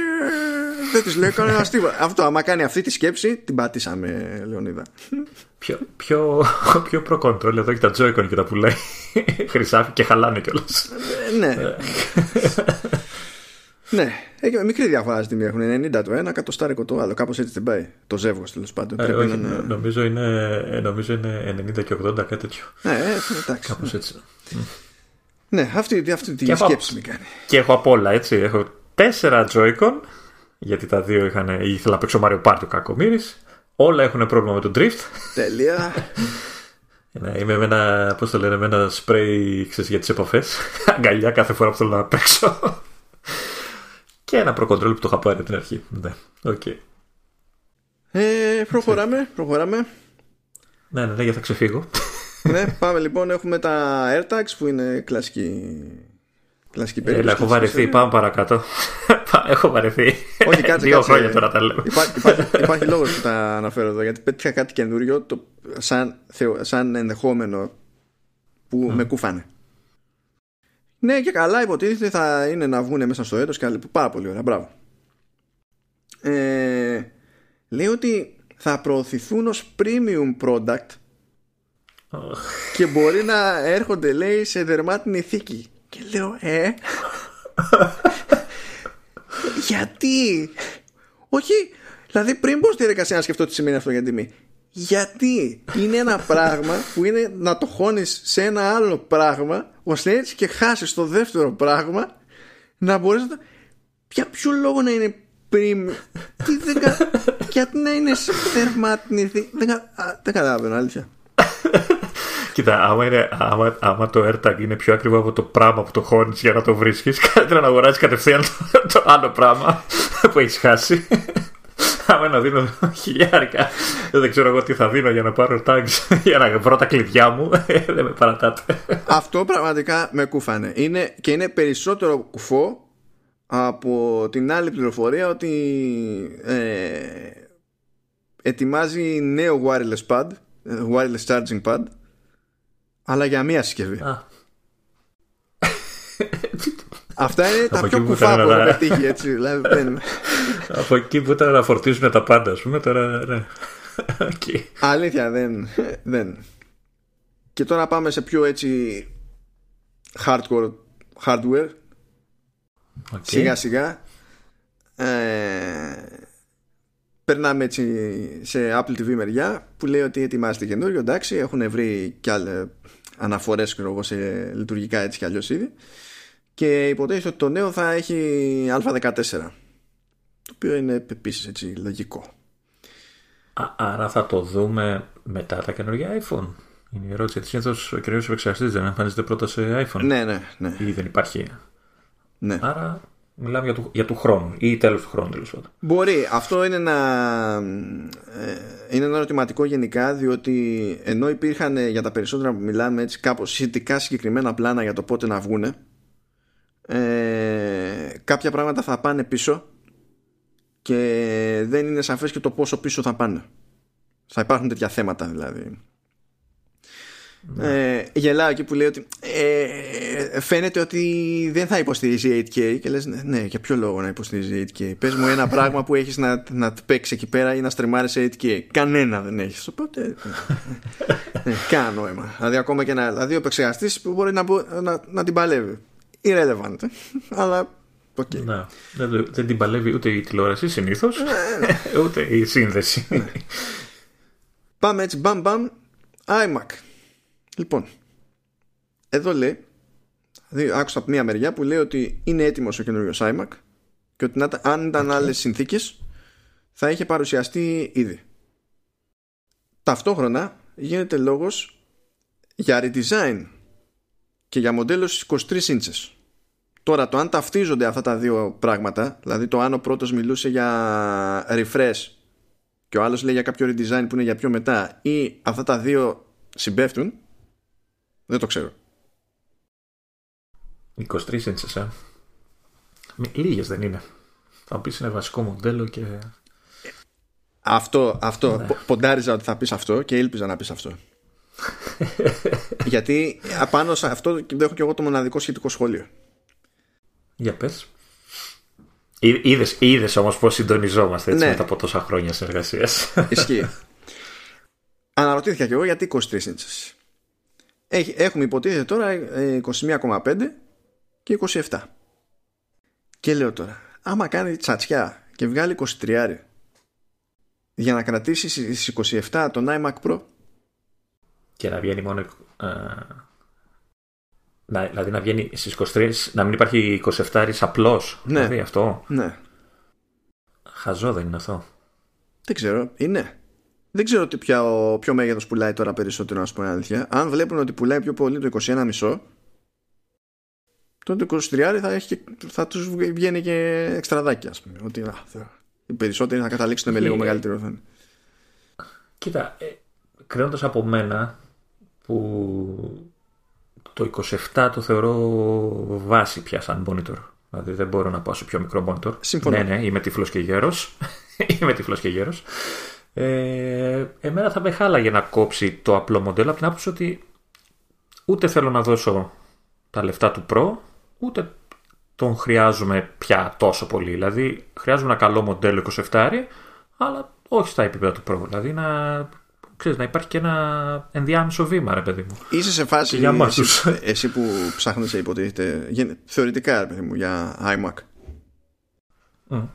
δεν της λέει κανένας τίποτα. Αυτό, άμα κάνει αυτή τη σκέψη, την πατήσαμε, Λεωνίδα. Πιο, πιο, πιο Pro Controller εδώ έχει τα Joy-Con και τα πουλάει χρυσάφι και χαλάνε κιόλας. Ε, ναι. Ναι, έχει μικρή διαφορά στη τιμή. Έχουν 90 το ένα, κατοστάρικο το άλλο. Κάπως έτσι δεν πάει. Το ζεύγος τέλος πάντων. Ε, όχι, είναι... νομίζω, είναι, νομίζω είναι 90 και 80, κάτι τέτοιο. Ναι, ε, εντάξει. Κάπως έτσι. Ναι, αυτή, αυτή τη σκέψη με κάνει. Και έχω απ' όλα, έτσι. Έχω τέσσερα Joy-Con, γιατί τα δύο είχαν, ήθελα να παίξω Mario Party ο κακομύρης. Όλα έχουν πρόβλημα με τον drift. Τέλεια. Ναι, είμαι με ένα, πώς το λένε, με ένα spray ξέρεις, για τις επαφές. Αγκαλιά κάθε φορά που θέλω να παίξω. Και ένα Pro Control που το είχα πάρει από την αρχή. Ναι, okay. ε, προχωράμε, προχωράμε. Ναι, ναι, ναι, για θα ξεφύγω ναι, πάμε λοιπόν. Έχουμε τα AirTags που είναι κλασική. Κλασική περίπτωση. Έλα, έχω βαρεθεί. Πάμε παρακάτω. έχω βαρεθεί. Όχι, κάτσε. Δύο χρόνια τώρα τα λέω. Υπάρχει, υπάρχει, υπάρχει λόγος που τα αναφέρω εδώ γιατί πέτυχα κάτι καινούριο το, σαν, σαν ενδεχόμενο που mm. με κούφανε. Ναι, και καλά υποτίθεται θα είναι να βγουν μέσα στο έτος και πάρα πολύ ωραία. Μπράβο. Ε, λέει ότι θα προωθηθούν ως premium product και μπορεί να έρχονται λέει σε δερμάτινη θήκη και λέω ε γιατί; Όχι δηλαδή πριν πω στη διαδικασία να σκεφτώ τι σημαίνει αυτό για τιμή γιατί είναι ένα πράγμα που είναι να το χώνεις σε ένα άλλο πράγμα ώστε έτσι και χάσεις το δεύτερο πράγμα να μπορείς να το... Για ποιο λόγο να είναι πριν τι δεν κα... γιατί να είναι σε θερμάτινη δεν, κα... δεν καταλαβαίνω αλήθεια. Κοίτα, άμα, είναι, άμα, άμα το AirTag είναι πιο ακριβό από το πράγμα που το χώνεις για να το βρίσκεις καλύτερα να αγοράσεις κατευθείαν το, το άλλο πράγμα που έχεις χάσει άμα να δίνω χιλιάρικα δεν ξέρω εγώ τι θα δίνω για να πάρω tags για να βρω τα κλειδιά μου δεν με παρατάτε. Αυτό πραγματικά με κούφανε. Είναι, και είναι περισσότερο κουφό από την άλλη πληροφορία ότι ε, ετοιμάζει νέο wireless pad wireless charging pad αλλά για μία συσκευή Αυτά είναι τα πιο κουφά που έχω πετύχει έτσι. Δηλαδή, Από εκεί που ήταν να φορτίζουν τα πάντα, ας πούμε, τώρα ναι. Αλήθεια, δεν, δεν. Και τώρα πάμε σε πιο έτσι hardcore hardware. Σιγά σιγά. Ε, περνάμε έτσι σε Apple TV μεριά που λέει ότι ετοιμάζεται καινούριο. Εντάξει, έχουν βρει κι άλλε αναφορές σε λειτουργικά έτσι κι αλλιώς ήδη και υποτίθεται ότι το νέο θα έχει α14 το οποίο είναι επίσης έτσι λογικό Α, άρα θα το δούμε μετά τα καινούργια iPhone είναι η ερώτηση γιατί συνήθως ο καινούριο επεξεργαστής δεν εμφανίζεται πρώτα σε iPhone ναι ναι ναι ή δεν υπάρχει ναι. άρα Μιλάμε για του, για του χρόνου ή τέλος του χρόνου τέλος πάντων. Μπορεί. Αυτό είναι ένα, ε, είναι ένα ερωτηματικό γενικά, διότι ενώ υπήρχαν για τα περισσότερα που μιλάμε έτσι κάπως σχετικά συγκεκριμένα πλάνα για το πότε να βγούνε, ε, κάποια πράγματα θα πάνε πίσω και δεν είναι σαφές και το πόσο πίσω θα πάνε. Θα υπάρχουν τέτοια θέματα δηλαδή. Ναι. Ε, γελάω εκεί που λέει ότι ε, φαίνεται ότι δεν θα υποστηρίζει 8K και λες ναι για ποιο λόγο να υποστηρίζει 8K πες μου ένα πράγμα που έχεις να, να παίξεις εκεί πέρα ή να στριμάρεις σε 8K κανένα δεν έχεις οπότε ναι, κανένα νόημα δηλαδή ακόμα και ένα δηλαδή ο επεξεργαστής που μπορεί να, να, να την παλεύει irrelevant. Αλλά Okay. Ναι. Δεν, δεν την παλεύει ούτε η τηλεόραση συνήθως, ναι, ναι. ούτε η σύνδεση. Ναι. Πάμε έτσι μπαμ μπαμ iMac. Λοιπόν, εδώ λέει, δηλαδή άκουσα από μία μεριά που λέει ότι είναι έτοιμος ο καινούριο iMac και ότι αν ήταν okay. άλλες συνθήκες θα είχε παρουσιαστεί ήδη. Ταυτόχρονα γίνεται λόγος για redesign και για μοντέλος στις 23 ίντσες. Τώρα το αν ταυτίζονται αυτά τα δύο πράγματα, δηλαδή το αν ο πρώτος μιλούσε για refresh και ο άλλος λέει για κάποιο redesign που είναι για πιο μετά ή αυτά τα δύο συμπέφτουν, δεν το ξέρω. 23 ίντσες, ε. Λίγες δεν είναι. Θα πεις είναι βασικό μοντέλο και... Αυτό, αυτό. Ναι. Ποντάριζα ότι θα πεις αυτό και ήλπιζα να πεις αυτό. Γιατί απάνω σε αυτό έχω και εγώ το μοναδικό σχετικό σχόλιο. Για πες. Είδες, είδες όμως πως συντονιζόμαστε έτσι ναι. μετά από τόσα χρόνια συνεργασίας. Ισχύει. Αναρωτήθηκα και εγώ γιατί 23 inches. Έχουμε υποτίθεται τώρα 21,5 ε, και 27. Και λέω τώρα, άμα κάνει τσατσιά και βγάλει 23 για να κρατήσει στις 27 τον iMac Pro και να βγαίνει μόνο. Ε, να, δηλαδή να βγαίνει στις 23, να μην υπάρχει 27 απλώς. Ναι. Δηλαδή αυτό. Ναι. Χαζό δεν είναι αυτό. Δεν ξέρω. Είναι. Δεν ξέρω τι ποιο, ποιο μέγεθος πουλάει τώρα περισσότερο, να σου πω αλήθεια. Αν βλέπουν ότι πουλάει πιο πολύ το 21,5, τότε το 23 θα, έχει, θα τους βγαίνει και εξτραδάκι, ας πούμε. Ότι α, οι περισσότεροι θα καταλήξουν με λίγο μεγαλύτερο οθόνη. Κοίτα, ε, κρίνοντας από μένα, που το 27 το θεωρώ βάση πια σαν monitor. Δηλαδή δεν μπορώ να πάω σε πιο μικρό monitor. Συμφωνώ. Ναι, ναι, είμαι τυφλός και γέρος. είμαι τυφλός και γέρος. Ε, εμένα θα με χάλαγε να κόψει το απλό μοντέλο από την άποψη ότι ούτε θέλω να δώσω τα λεφτά του Pro, ούτε τον χρειάζομαι πια τόσο πολύ. Δηλαδή χρειάζομαι ένα καλό μοντέλο 27, αλλά όχι στα επίπεδα του Pro. Δηλαδή να ξέρεις, να υπάρχει και ένα ενδιάμεσο βήμα, ρε παιδί μου. Είσαι σε φάση για εσύ, εσύ, που ψάχνεσαι υποτίθεται θεωρητικά, ρε παιδί μου, για iMac. Mm.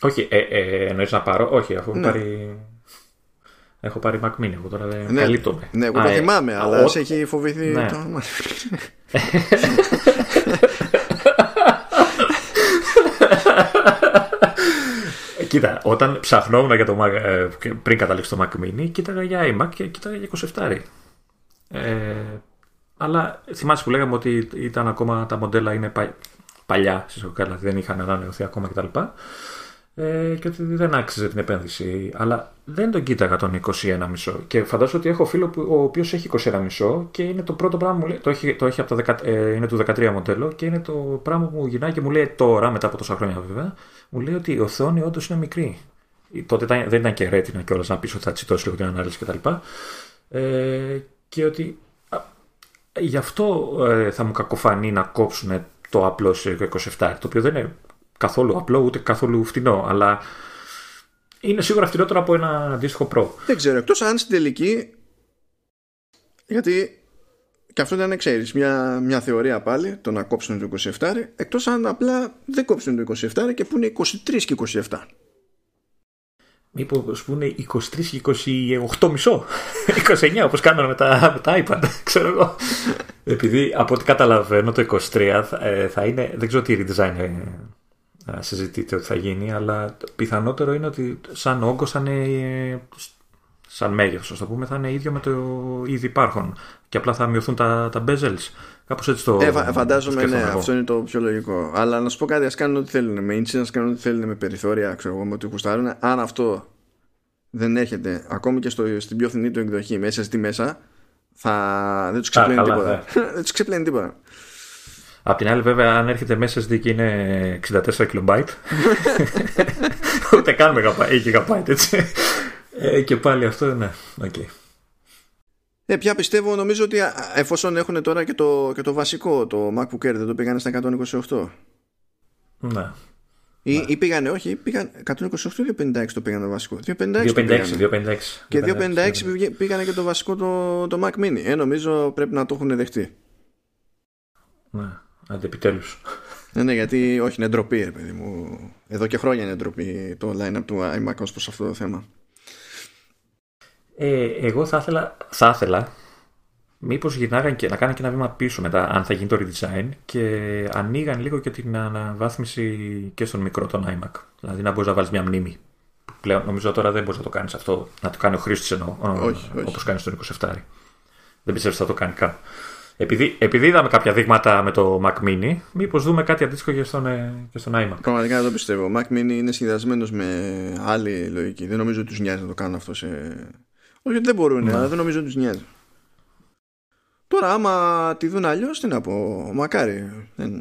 Όχι, ε, ε, εννοείς να πάρω, όχι, αφού ναι. πάρει... Έχω πάρει Mac Mini, εγώ τώρα δεν ναι, καλύπτομαι. Ναι, εγώ το ε, θυμάμαι, αλλά ο... σε έχει φοβηθεί ναι. το Κοίτα, όταν ψαχνόμουν για το Mac, ε, πριν καταλήξω το Mac Mini, κοίταγα για iMac και κοίταγα για 27. Ε, αλλά θυμάσαι που λέγαμε ότι ήταν ακόμα τα μοντέλα είναι παλιά, δηλαδή δεν είχαν ανανεωθεί ακόμα κτλ. Ε, και ότι δεν άξιζε την επένδυση. Αλλά δεν τον κοίταγα τον 21,5. Και φαντάζομαι ότι έχω φίλο που, ο οποίος έχει 21,5 και είναι το πρώτο πράγμα που λέει. Το έχει, το έχει από το 10, ε, είναι του 13 μοντέλο και είναι το πράγμα που μου γυρνάει και μου λέει τώρα, μετά από τόσα χρόνια βέβαια, μου λέει ότι η οθόνη όντως είναι μικρή. Τότε δεν ήταν και ρέτινα κιόλας να πεις ότι θα τσιτώσει λίγο την ανάλυση κτλ. Ε, και ότι α, γι' αυτό ε, θα μου κακοφανεί να κόψουν το απλό σε 27, το οποίο δεν είναι καθόλου απλό ούτε καθόλου φτηνό, αλλά είναι σίγουρα φτηνότερο από ένα αντίστοιχο Pro. Δεν ξέρω, εκτός αν στην τελική, γιατί και αυτό ήταν, ξέρεις, μια, μια θεωρία πάλι, το να κόψουν το 27, εκτός αν απλά δεν κόψουν το 27 και που είναι 23 και 27. Μήπως πούνε 23 και 28 μισό. 29 όπως κάνανε με τα, με τα iPad, ξέρω εγώ. Επειδή από ό,τι καταλαβαίνω το 23 θα, ε, θα είναι, δεν ξέρω τι redesign ε, συζητείτε ότι θα γίνει, αλλά πιθανότερο είναι ότι σαν όγκο θα είναι, σαν μέγεθος, το πούμε, θα είναι ίδιο με το ήδη υπάρχον. Και απλά θα μειωθούν τα, τα bezels. Κάπως έτσι το. Ε, φαντάζομαι, ναι, αυτό είναι το πιο λογικό. Αλλά να σου πω κάτι, ας κάνουν ό,τι θέλουν με inches, ας κάνουν ό,τι θέλουν με περιθώρια, ξέρω εγώ, με ό,τι κουστάρουν. Αν αυτό δεν έχετε, ακόμη και στο, στην πιο φθηνή του εκδοχή, μέσα στη μέσα, θα... δεν τους ξεπλένει τίποτα. Ναι. δεν τους ξεπλένει τίποτα. Απ' την άλλη, βέβαια, αν έρχεται μέσα στη και είναι 64 KB, ούτε καν GB, έτσι. Ε, και πάλι αυτό, ναι, okay. Ε, πια πιστεύω, νομίζω ότι εφόσον έχουν τώρα και το, και το βασικό, το MacBook Air, δεν το πήγανε στα 128. Ναι. Ή, ναι. ή πήγανε, όχι, πήγαν 128 ή 256 το πήγανε το βασικό; 256, 256, 256. Και 256 πήγανε και το βασικό το, το Mac Mini. Ε, νομίζω πρέπει να το έχουν δεχτεί. Ναι. Άντε επιτέλου. Ναι, ναι, γιατί όχι, είναι ντροπή, ρε παιδί μου. Εδώ και χρόνια είναι ντροπή το line-up του iMac ως προς αυτό το θέμα. Ε, εγώ θα ήθελα, θα ήθελα μήπως γυρνάγαν και να κάνουν και ένα βήμα πίσω μετά αν θα γίνει το redesign και ανοίγαν λίγο και την αναβάθμιση και στον μικρό τον iMac. Δηλαδή να μπορείς να βάλεις μια μνήμη. Πλέον νομίζω τώρα δεν μπορείς να το κάνεις αυτό, να το κάνει ο χρήστης εννοώ, όπως κάνει στον 27. Δεν πιστεύω ότι θα το κάνει καν. Επειδή, επειδή είδαμε κάποια δείγματα με το Mac Mini, μήπως δούμε κάτι αντίστοιχο και στον, ε, και στον iMac. Πραγματικά δεν το πιστεύω. Ο Mac Mini είναι σχεδιασμένο με άλλη λογική. Δεν νομίζω ότι τους νοιάζει να το κάνουν αυτό σε. Όχι ότι δεν μπορούν, ναι. αλλά δεν νομίζω ότι τους νοιάζει. Τώρα, άμα τη δουν αλλιώς, τι να πω. Μακάρι. Δεν...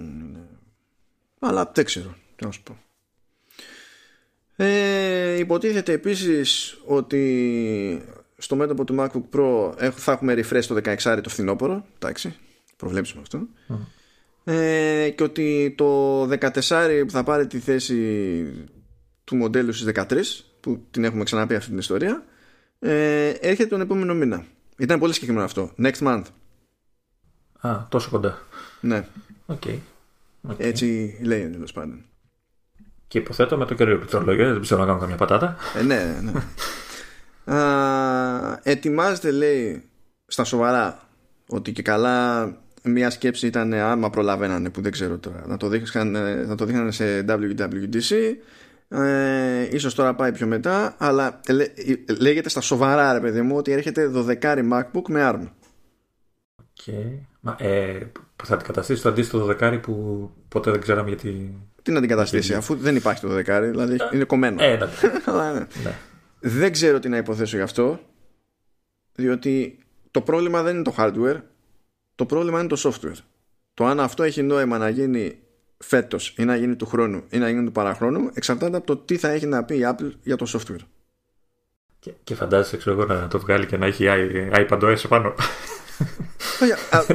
Αλλά δεν ξέρω. Τι να σου πω. Ε, υποτίθεται επίσης ότι στο μέτωπο του MacBook Pro θα έχουμε refresh το 16 το φθινόπωρο εντάξει, προβλέψουμε αυτό. Ε, και ότι το 14 που θα πάρει τη θέση του μοντέλου στις 13 που την έχουμε ξαναπεί αυτή την ιστορία. Ε, έρχεται τον επόμενο μήνα. Ήταν πολύ συγκεκριμένο αυτό. Next month. Α, τόσο κοντά. Ναι. Okay. okay. έτσι λέει τέλος πάντων. Και υποθέτω με το καιρό πληκτρολόγιο δεν πιστεύω να κάνω καμιά πατάτα. Ε, ναι, ναι ετοιμάζεται λέει στα σοβαρά ότι και καλά μια σκέψη ήταν άμα προλαβαίνανε που δεν ξέρω τώρα να το, δείχνανε, να το δείχνανε σε WWDC ε, ίσως τώρα πάει πιο μετά αλλά λέ, λέγεται στα σοβαρά ρε παιδί μου ότι έρχεται 12 MacBook με ARM. Okay. Μα, ε, θα αντικαταστήσει το αντίστοιχο 12 που ποτέ δεν ξέραμε γιατί τι να αντικαταστήσει αφού δεν υπάρχει το 12 δηλαδή ε, είναι κομμένο. ε, ναι. Ναι. ναι. Δεν ξέρω τι να υποθέσω γι' αυτό διότι το πρόβλημα δεν είναι το hardware το πρόβλημα είναι το software. Το αν αυτό έχει νόημα να γίνει φέτος ή να γίνει του χρόνου ή να γίνει του παραχρόνου εξαρτάται από το τι θα έχει να πει η Apple για το software. Και, και φαντάζεσαι ξέρω εγώ να το βγάλει και να έχει iPadOS πάνω.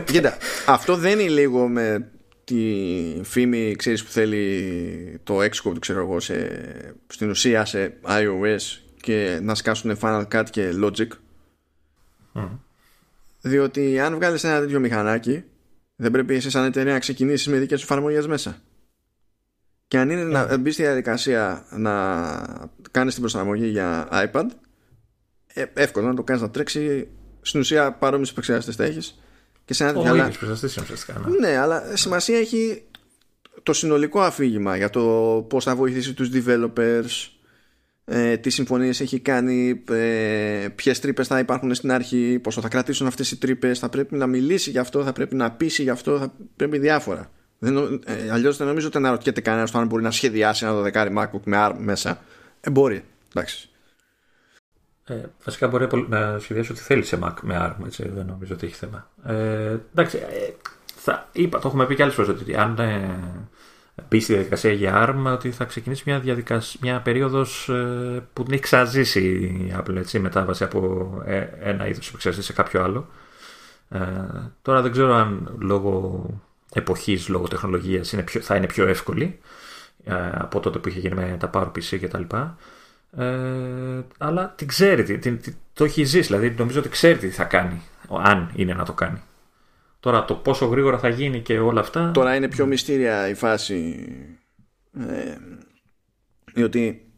Κοίτα, αυτό δεν είναι λίγο με τη φήμη ξέρεις που θέλει το Xcode ξέρω εγώ σε, στην ουσία σε iOS και να σκάσουν Final Cut και Logic. Διότι αν βγάλεις ένα τέτοιο μηχανάκι δεν πρέπει εσύ σαν εταιρεία να ξεκινήσεις με δικές σου εφαρμογές μέσα. Και αν είναι να μπεις στη διαδικασία να κάνεις την προσαρμογή για iPad ε, εύκολο να το κάνεις να τρέξει. Στην ουσία παρόμοιες επεξεργαστές θα έχεις. Και σε ένα τέτοιο αλλά... ναι. ναι, αλλά σημασία έχει το συνολικό αφήγημα για το πώς θα βοηθήσει τους developers ε, τι συμφωνίες έχει κάνει ε, ποιες τρύπες θα υπάρχουν στην αρχή πόσο θα κρατήσουν αυτές οι τρύπες θα πρέπει να μιλήσει γι' αυτό, θα πρέπει να πείσει γι' αυτό θα πρέπει διάφορα. Δεν, ε, αλλιώς δεν νομίζω ότι να ρωτιέται κανένα αν μπορεί να σχεδιάσει ένα δεκάρι MacBook με ARM μέσα. Ε, μπορεί, εντάξει. Ε, βασικά μπορεί να σχεδιάσει ό,τι θέλει σε Mac με ARM, έτσι, δεν νομίζω ότι έχει θέμα. Ε, εντάξει, ε, θα, είπα, το έχουμε πει και άλλες φορές ότι αν ε, μπει στη διαδικασία για ARM, ότι θα ξεκινήσει μια, διαδικασία, μια περίοδος ε, που την έχει ξαναζήσει η Apple, έτσι, μετάβαση από ε, ένα είδος επεξεργαστή σε κάποιο άλλο. Ε, τώρα δεν ξέρω αν λόγω εποχής, λόγω τεχνολογίας θα είναι πιο εύκολη ε, από τότε που είχε γίνει με τα PowerPC και τα λοιπά. Ε, αλλά την ξέρει, την, την, το έχει ζήσει, δηλαδή νομίζω ότι ξέρει τι θα κάνει, αν είναι να το κάνει. Τώρα το πόσο γρήγορα θα γίνει και όλα αυτά. Τώρα είναι πιο μυστήρια η φάση. Ε, διότι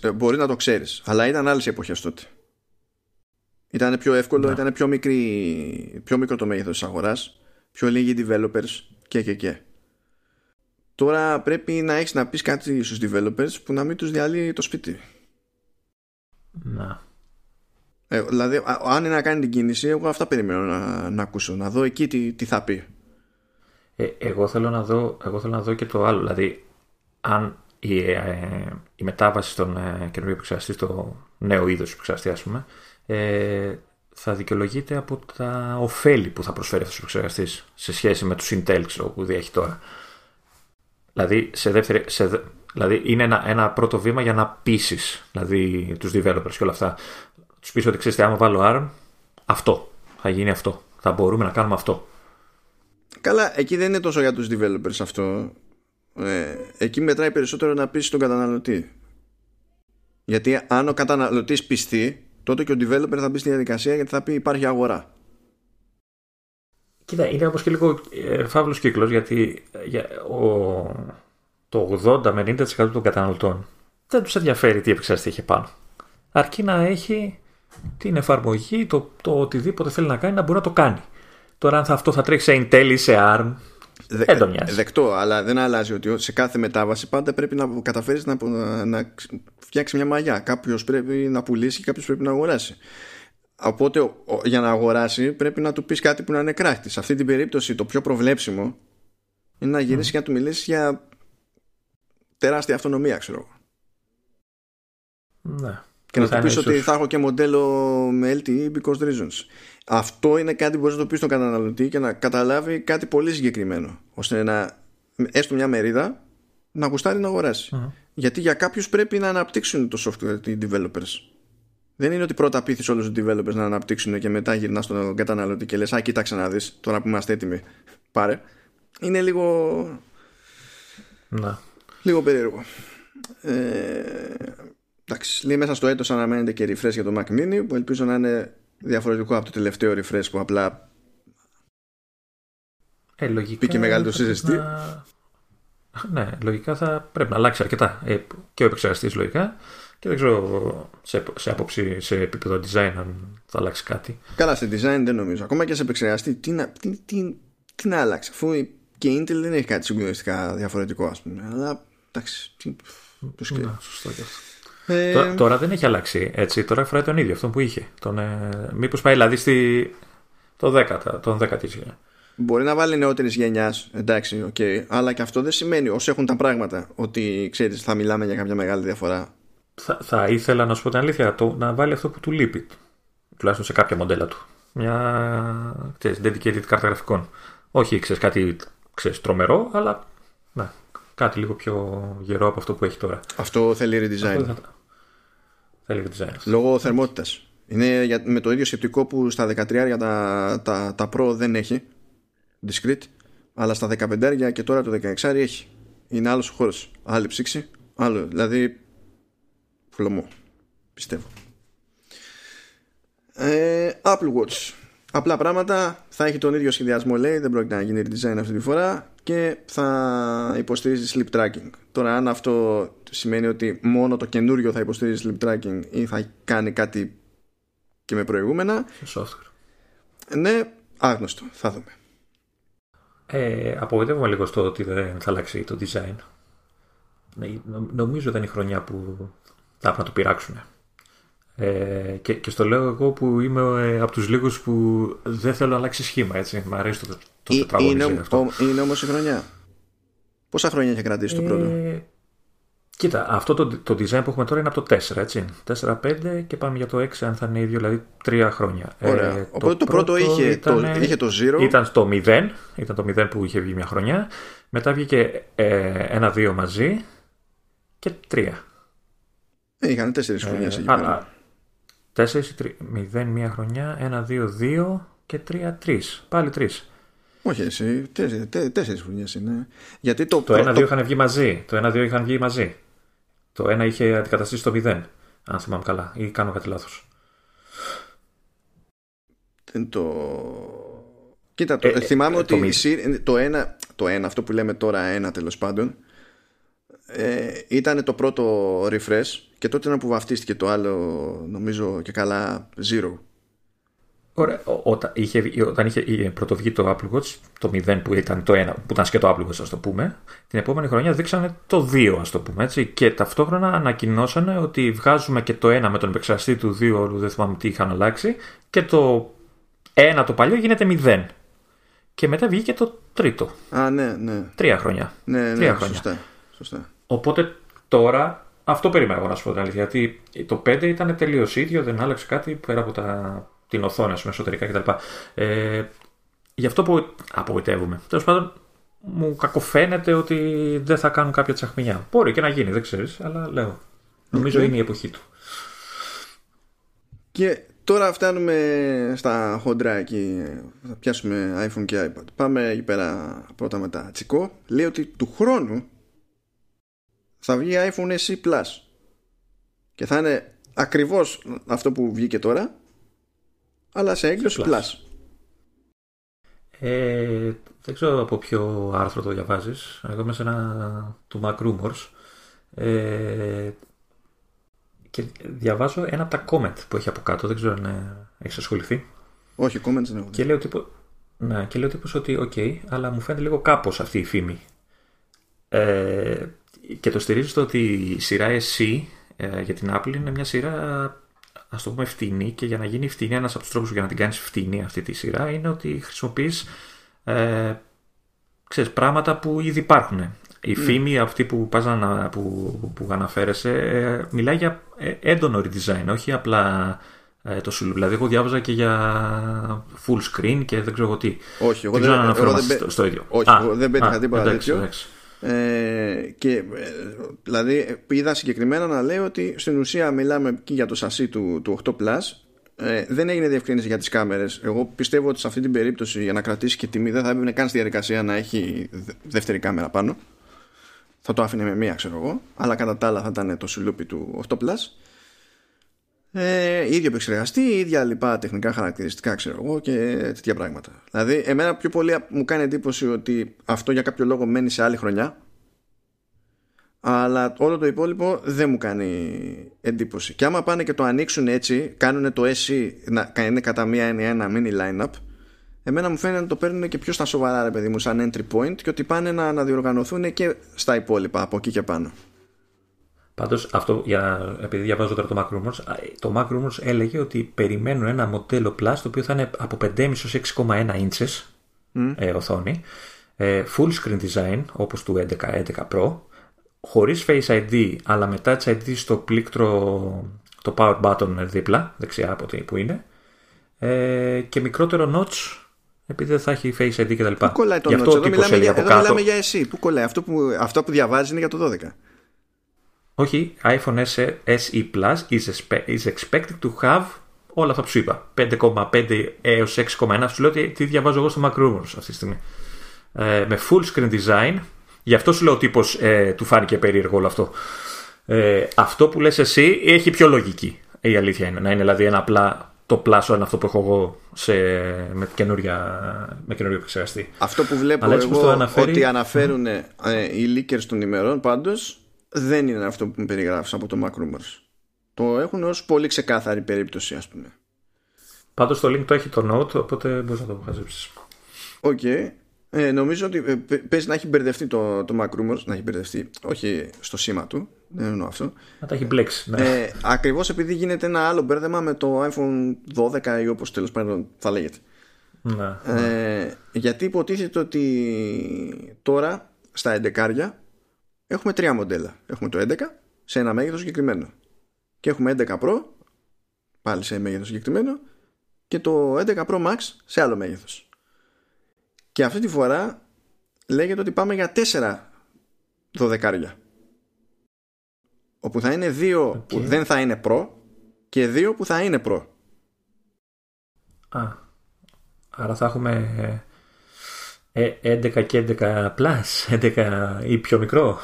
ε, μπορείς να το ξέρεις αλλά ήταν άλλες εποχές τότε ήταν πιο εύκολο, ναι. ήταν πιο, μικρή, πιο μικρό το μέγεθος της αγοράς πιο λίγοι developers και και και Τώρα πρέπει να έχεις να πεις κάτι στους developers που να μην τους διαλύει το σπίτι. Να. Ε, δηλαδή, αν είναι να κάνει την κίνηση, εγώ αυτά περιμένω να, να ακούσω, να δω εκεί τι, τι θα πει. Ε, εγώ, θέλω να δω, εγώ θέλω να δω και το άλλο. Δηλαδή, αν η, ε, η μετάβαση στον ε, καινούριο επεξεργαστή, στο νέο είδος επεξεργαστή, ας πούμε, ε, θα δικαιολογείται από τα ωφέλη που θα προσφέρει αυτός ο επεξεργαστής σε σχέση με τους Intel που διέχει τώρα. Δηλαδή, σε δεύτερη, σε, δηλαδή είναι ένα, ένα πρώτο βήμα για να πείσει δηλαδή, τους developers και όλα αυτά. Τους πεις ότι ξέρεις, άμα βάλω ARM, αυτό. Θα γίνει αυτό. Θα μπορούμε να κάνουμε αυτό. Καλά, εκεί δεν είναι τόσο για τους developers αυτό. Ε, εκεί μετράει περισσότερο να πείσει τον καταναλωτή. Γιατί αν ο καταναλωτής πιστεί, τότε και ο developer θα μπει στη διαδικασία γιατί θα πει υπάρχει αγορά. Κοίτα, είναι όμως και λίγο ε, φαύλος κύκλος γιατί ε, για, ο, το 80 με 90% των καταναλωτών δεν τους ενδιαφέρει τι επεξεργαστή έχει πάνω. Αρκεί να έχει την εφαρμογή, το, το οτιδήποτε θέλει να κάνει να μπορεί να το κάνει. Τώρα, αν θα, αυτό θα τρέξει σε Intel ή σε ARM, Δε, δεν το μοιάζει. Δεκτό, αλλά δεν αλλάζει ότι σε κάθε μετάβαση πάντα πρέπει να καταφέρεις να, να, να φτιάξεις μια μαγιά. Κάποιος πρέπει να πουλήσει και κάποιος πρέπει να αγοράσει. Οπότε για να αγοράσει πρέπει να του πεις κάτι που να είναι κράχτης. Σε αυτή την περίπτωση το πιο προβλέψιμο είναι να γυρίσεις και να του μιλήσεις για τεράστια αυτονομία, ξέρω εγώ. Ναι. Και να του πεις ότι θα έχω και μοντέλο με LTE because reasons. Αυτό είναι κάτι που μπορείς να το πεις στον καταναλωτή και να καταλάβει κάτι πολύ συγκεκριμένο. ώστε να έστω μια μερίδα να γουστάρει να αγοράσει. Γιατί για κάποιους πρέπει να αναπτύξουν το software οι developers. Δεν είναι ότι πρώτα πείθεις όλους τους developers να αναπτύξουν και μετά γυρνάς στον καταναλωτή και λες: Α, κοίταξε να δεις τώρα που είμαστε έτοιμοι. Πάρε. Είναι λίγο. Να. Λίγο περίεργο. Ε, εντάξει, λέει μέσα στο έτος αναμένεται και refresh για το Mac Mini που ελπίζω να είναι διαφορετικό από το τελευταίο refresh που απλά ε, λογικά πήγε μεγάλο συζητή. Να... Ναι, λογικά θα πρέπει να αλλάξει αρκετά. Ε, και ο επεξεργαστής λογικά και δεν ξέρω σε, σε άποψη, σε επίπεδο design αν θα αλλάξει κάτι. Καλά, σε design δεν νομίζω. Ακόμα και σε επεξεργαστή, τι να, τι, τι, τι να αλλάξει. Αφού και η Intel δεν έχει κάτι συγκλονιστικά διαφορετικό, ας πούμε. Αλλά εντάξει. Τι, το ναι, σωστό και αυτό. Ε... Τώρα, τώρα, δεν έχει αλλάξει έτσι. Τώρα φοράει τον ίδιο αυτό που είχε. Τον, ε, μήπως πάει δηλαδή στη, το 10, τον 10 της Μπορεί να βάλει νεότερη γενιάς, εντάξει, OK, okay, αλλά και αυτό δεν σημαίνει όσο έχουν τα πράγματα ότι ξέρεις, θα μιλάμε για κάποια μεγάλη διαφορά θα, θα ήθελα να σου πω την αλήθεια το, να βάλει αυτό που του λείπει. Τουλάχιστον σε κάποια μοντέλα του. Μια ξέρεις, dedicated κάρτα γραφικών. Όχι ξέρεις, κάτι ξέρεις, τρομερό, αλλά ναι, κάτι λίγο πιο γερό από αυτό που έχει τώρα. Αυτό θέλει redesign. Αυτό Θέλει redesign. Λόγω θερμότητας. Είναι για, με το ίδιο σκεπτικό που στα 13 για τα, τα, τα Pro δεν έχει discrete, αλλά στα 15 και τώρα το 16 έχει. Είναι άλλος χώρος. Άλλη ψήξη, άλλο. Δηλαδή φλωμό. πιστεύω. Ε, Apple Watch. Απλά πράγματα. Θα έχει τον ίδιο σχεδιασμό, λέει. Δεν πρόκειται να γίνει redesign αυτή τη φορά. Και θα υποστηρίζεις sleep tracking. Τώρα, αν αυτό σημαίνει ότι μόνο το καινούριο θα υποστηρίζεις sleep tracking ή θα κάνει κάτι και με προηγούμενα. Software. Ναι, άγνωστο. Θα δούμε. Ε, απογοητεύομαι λίγο στο ότι δεν θα αλλάξει το design. Ναι, νομίζω ήταν η χρονιά που θα πρέπει να το πειράξουν. Ε, και, και στο λέω εγώ που είμαι ε, από τους λίγους που δεν θέλω να αλλάξει σχήμα, έτσι. Μ' αρέσει το, το ε, είναι, αυτό. είναι όμως η χρονιά. Πόσα χρόνια έχει κρατήσει το πρώτο; Ε, κοίτα, αυτό το, το design που έχουμε τώρα είναι από το 4, έτσι. 4-5 και πάμε για το 6 αν θα είναι ίδιο, δηλαδή 3 χρόνια. Ωραία. Ε, Οπότε το, το πρώτο, είχε, ήταν, το, είχε το 0. Ήταν στο 0, ήταν το 0 που είχε βγει μια χρονιά. Μετά βγήκε ε, 1-2 μαζί και 3. Ε, είχαν 4 χρονιές εκεί πέρα. 4, 0 μία χρονιά, 1, 2, 2 και 3, 3. Πάλι 3. Όχι, εσύ. Τέσσερι χρονιές είναι. Γιατί το, το 1-2 είχαν βγει μαζί. Το 1-2 είχαν βγει μαζί. Το 1 είχε αντικαταστήσει το 0. Αν θυμάμαι καλά. Ή κάνω κάτι λάθος. Δεν το. Κοίτα, το, ε, θυμάμαι ε, ότι το, το, ένα, το ένα, αυτό που λέμε τώρα ένα τέλος πάντων, ε, ήταν το πρώτο refresh και τότε ήταν που βαφτίστηκε το άλλο νομίζω και καλά zero Ωραία. Όταν είχε, όταν είχε πρωτοβγεί το Apple Watch, το 0 που ήταν το 1, που ήταν και το Apple Watch, ας το πούμε, την επόμενη χρονιά δείξανε το 2, ας το πούμε έτσι. Και ταυτόχρονα ανακοινώσανε ότι βγάζουμε και το 1 με τον επεξεργαστή του 2, δεν θυμάμαι τι είχαν αλλάξει, και το 1 το παλιό γίνεται 0. Και μετά βγήκε το τρίτο. Α, ναι, ναι. Τρία χρόνια. Ναι, ναι, Τρία χρόνια. Σωστά, σωστά. Οπότε τώρα αυτό περίμενα εγώ να σου πω την αλήθεια. Γιατί το 5 ήταν τελείως ίδιο, δεν άλλαξε κάτι πέρα από τα, την οθόνη, ας πούμε, εσωτερικά κτλ. Ε, γι' αυτό που απογοητεύομαι. Τέλος πάντων, μου κακοφαίνεται ότι δεν θα κάνουν κάποια τσαχμινιά. Μπορεί και να γίνει, δεν ξέρεις, αλλά λέω. Νομίζω είναι η εποχή του. Και τώρα φτάνουμε στα χοντρά εκεί. Θα πιάσουμε iPhone και iPad. Πάμε εκεί πέρα πρώτα με τα τσικό. Λέει ότι του χρόνου θα βγει iPhone SE Plus και θα είναι ακριβώς αυτό που βγήκε τώρα αλλά σε έκδοση Plus. Plus. Ε, δεν ξέρω από ποιο άρθρο το διαβάζεις. Εγώ είμαι σε ένα του Mac Rumors ε, και διαβάζω ένα από τα comment που έχει από κάτω. Δεν ξέρω αν ε, έχεις ασχοληθεί. Όχι, comments δεν έχω. Και λέει ο τύπο, ναι, και λέει ο τύπος ότι OK, okay, αλλά μου φαίνεται λίγο κάπως αυτή η φήμη. Ε, και το στηρίζει στο ότι η σειρά SE ε, για την Apple είναι μια σειρά ας το πούμε φτηνή και για να γίνει φτηνή ένας από τους τρόπους για να την κάνεις φτηνή αυτή τη σειρά είναι ότι χρησιμοποιείς ε, ξέρεις, πράγματα που ήδη υπάρχουν. Η mm. φήμη αυτή που, πας να, που, που αναφέρεσαι ε, μιλάει για ε, έντονο redesign, όχι απλά ε, το σου. Δηλαδή, εγώ διάβαζα και για full screen και δεν ξέρω εγώ τι. Όχι, εγώ δεν, δεν, εγώ δεν, στο, ίδιο. Όχι, α, εγώ δεν πέτυχα τίποτα τέτοιο. Ε, και ε, δηλαδή είδα συγκεκριμένα να λέει ότι στην ουσία μιλάμε και για το σασί του, του 8 Plus ε, δεν έγινε διευκρίνηση για τις κάμερες. Εγώ πιστεύω ότι σε αυτή την περίπτωση για να κρατήσει και τιμή δεν θα έπρεπε καν στη διαδικασία να έχει δεύτερη κάμερα πάνω. Θα το άφηνε με μία ξέρω εγώ. Αλλά κατά τα άλλα θα ήταν το σιλούπι του 8 Plus ε, ίδιο επεξεργαστή, ίδια λοιπά τεχνικά χαρακτηριστικά, ξέρω εγώ και τέτοια πράγματα. Δηλαδή, εμένα πιο πολύ μου κάνει εντύπωση ότι αυτό για κάποιο λόγο μένει σε άλλη χρονιά. Αλλά όλο το υπόλοιπο δεν μου κάνει εντύπωση. Και άμα πάνε και το ανοίξουν έτσι, κάνουν το SE να είναι κατά μία έννοια ένα mini line-up, εμένα μου φαίνεται να το παίρνουν και πιο στα σοβαρά, ρε παιδί μου, σαν entry point και ότι πάνε να, να διοργανωθούν και στα υπόλοιπα από εκεί και πάνω. Πάντως αυτό, για, επειδή διαβάζω τώρα το Mac Rumors, το Mac Rumors έλεγε ότι περιμένουν ένα μοντέλο Plus το οποίο θα είναι από 5,5 έως 6,1 inches ε, οθόνη, ε, full screen design όπως του 11, 11 Pro, χωρίς Face ID αλλά με Touch ID στο πλήκτρο το Power Button δίπλα, δεξιά από που είναι, ε, και μικρότερο notch επειδή δεν θα έχει Face ID κτλ. Πού κολλάει το notch, εδώ, μιλάμε, για, εδώ μιλάμε για εσύ, πού κολλάει, αυτό που, αυτό που διαβάζει είναι για το 12. Όχι, iPhone SE Plus is expected to have όλα αυτά που σου είπα. 5,5 έως 6,1. Σου λέω ότι τι διαβάζω εγώ στο Mac αυτή τη στιγμή. Ε, με full screen design. Γι' αυτό σου λέω ο τύπος ε, του φάνηκε περίεργο όλο αυτό. Ε, αυτό που λες εσύ έχει πιο λογική. Η αλήθεια είναι. Να είναι δηλαδή ένα απλά το πλάσο είναι αυτό που έχω εγώ σε, με, καινούρια, με καινούριο επεξεργαστή. Αυτό που βλέπω εγώ αναφέρει... ότι αναφέρουν ε, οι leakers των ημερών πάντως δεν είναι αυτό που με περιγράφεις από το Macrumors. Το έχουν ως πολύ ξεκάθαρη περίπτωση ας πούμε. Πάντως το link το έχει το Note οπότε μπορείς να το χαζέψεις. OK. Okay. Ε, νομίζω ότι ε, παίζει να έχει μπερδευτεί το, το Macrumors, να έχει μπερδευτεί, όχι στο σήμα του, δεν εννοώ αυτό. Να τα έχει μπλέξει. Ναι. Ε, Ακριβώς επειδή γίνεται ένα άλλο μπέρδεμα με το iPhone 12 ή όπως τέλος πάντων θα λέγεται. Ναι, ε, γιατί υποτίθεται ότι τώρα στα 11 έχουμε τρία μοντέλα. Έχουμε το 11 σε ένα μέγεθος συγκεκριμένο. Και έχουμε 11 Pro, πάλι σε μέγεθος συγκεκριμένο, και το 11 Pro Max σε άλλο μέγεθος. Και αυτή τη φορά λέγεται ότι πάμε για 4 δωδεκάρια. Όπου θα είναι δύο που δεν θα είναι Pro και δύο που θα είναι Pro. Α, άρα θα έχουμε 11 ε, και 11 plus, 11 ή πιο μικρό.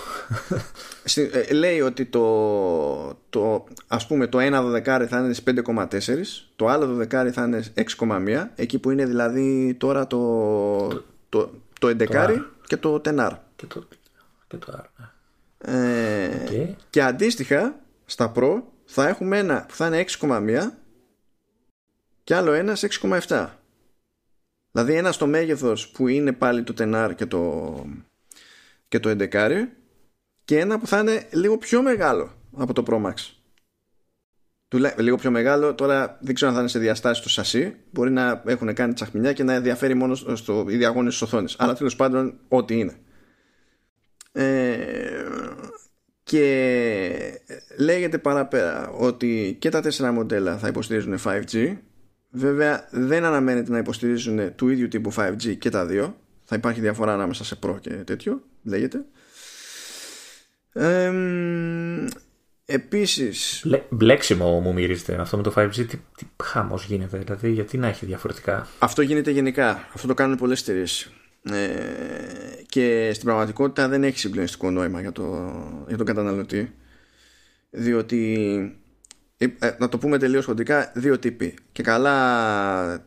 Ε, λέει ότι το, το, ας πούμε το ένα δωδεκάρι θα είναι στις 5,4 το άλλο δωδεκάρι θα είναι 6,1 εκεί που είναι δηλαδή τώρα το, το, το, το 11 και το 10 και το, και το R ναι. Ε, Και αντίστοιχα στα Pro θα έχουμε ένα που θα είναι 6,1 και άλλο ένα σε 6,7. Δηλαδή ένα στο μέγεθος που είναι πάλι το τενάρ και το, και το 11 και ένα που θα είναι λίγο πιο μεγάλο από το Pro Max. Λίγο πιο μεγάλο, τώρα δεν ξέρω αν θα είναι σε διαστάσεις του σασί. Μπορεί να έχουν κάνει τσαχμινιά και να ενδιαφέρει μόνο στο, οι διαγώνες της οθόνης. Αλλά τέλος πάντων, ό,τι είναι. Ε, και λέγεται παραπέρα ότι και τα τέσσερα μοντέλα θα υποστηρίζουν 5G βέβαια δεν αναμένεται να υποστηρίζουν του ίδιου τύπου 5G και τα δύο. Θα υπάρχει διαφορά ανάμεσα σε Pro και τέτοιο λέγεται. Ε, επίσης μπλέξιμο μου μυρίζεται αυτό με το 5G τι, τι χάμος γίνεται δηλαδή γιατί να έχει διαφορετικά; Αυτό γίνεται γενικά. Αυτό το κάνουν πολλές εταιρείες. Ε, και στην πραγματικότητα δεν έχει συγκλονιστικό νόημα για, το, για τον καταναλωτή. Διότι ε, ε, να το πούμε τελείως χοντρικά δύο τύποι και καλά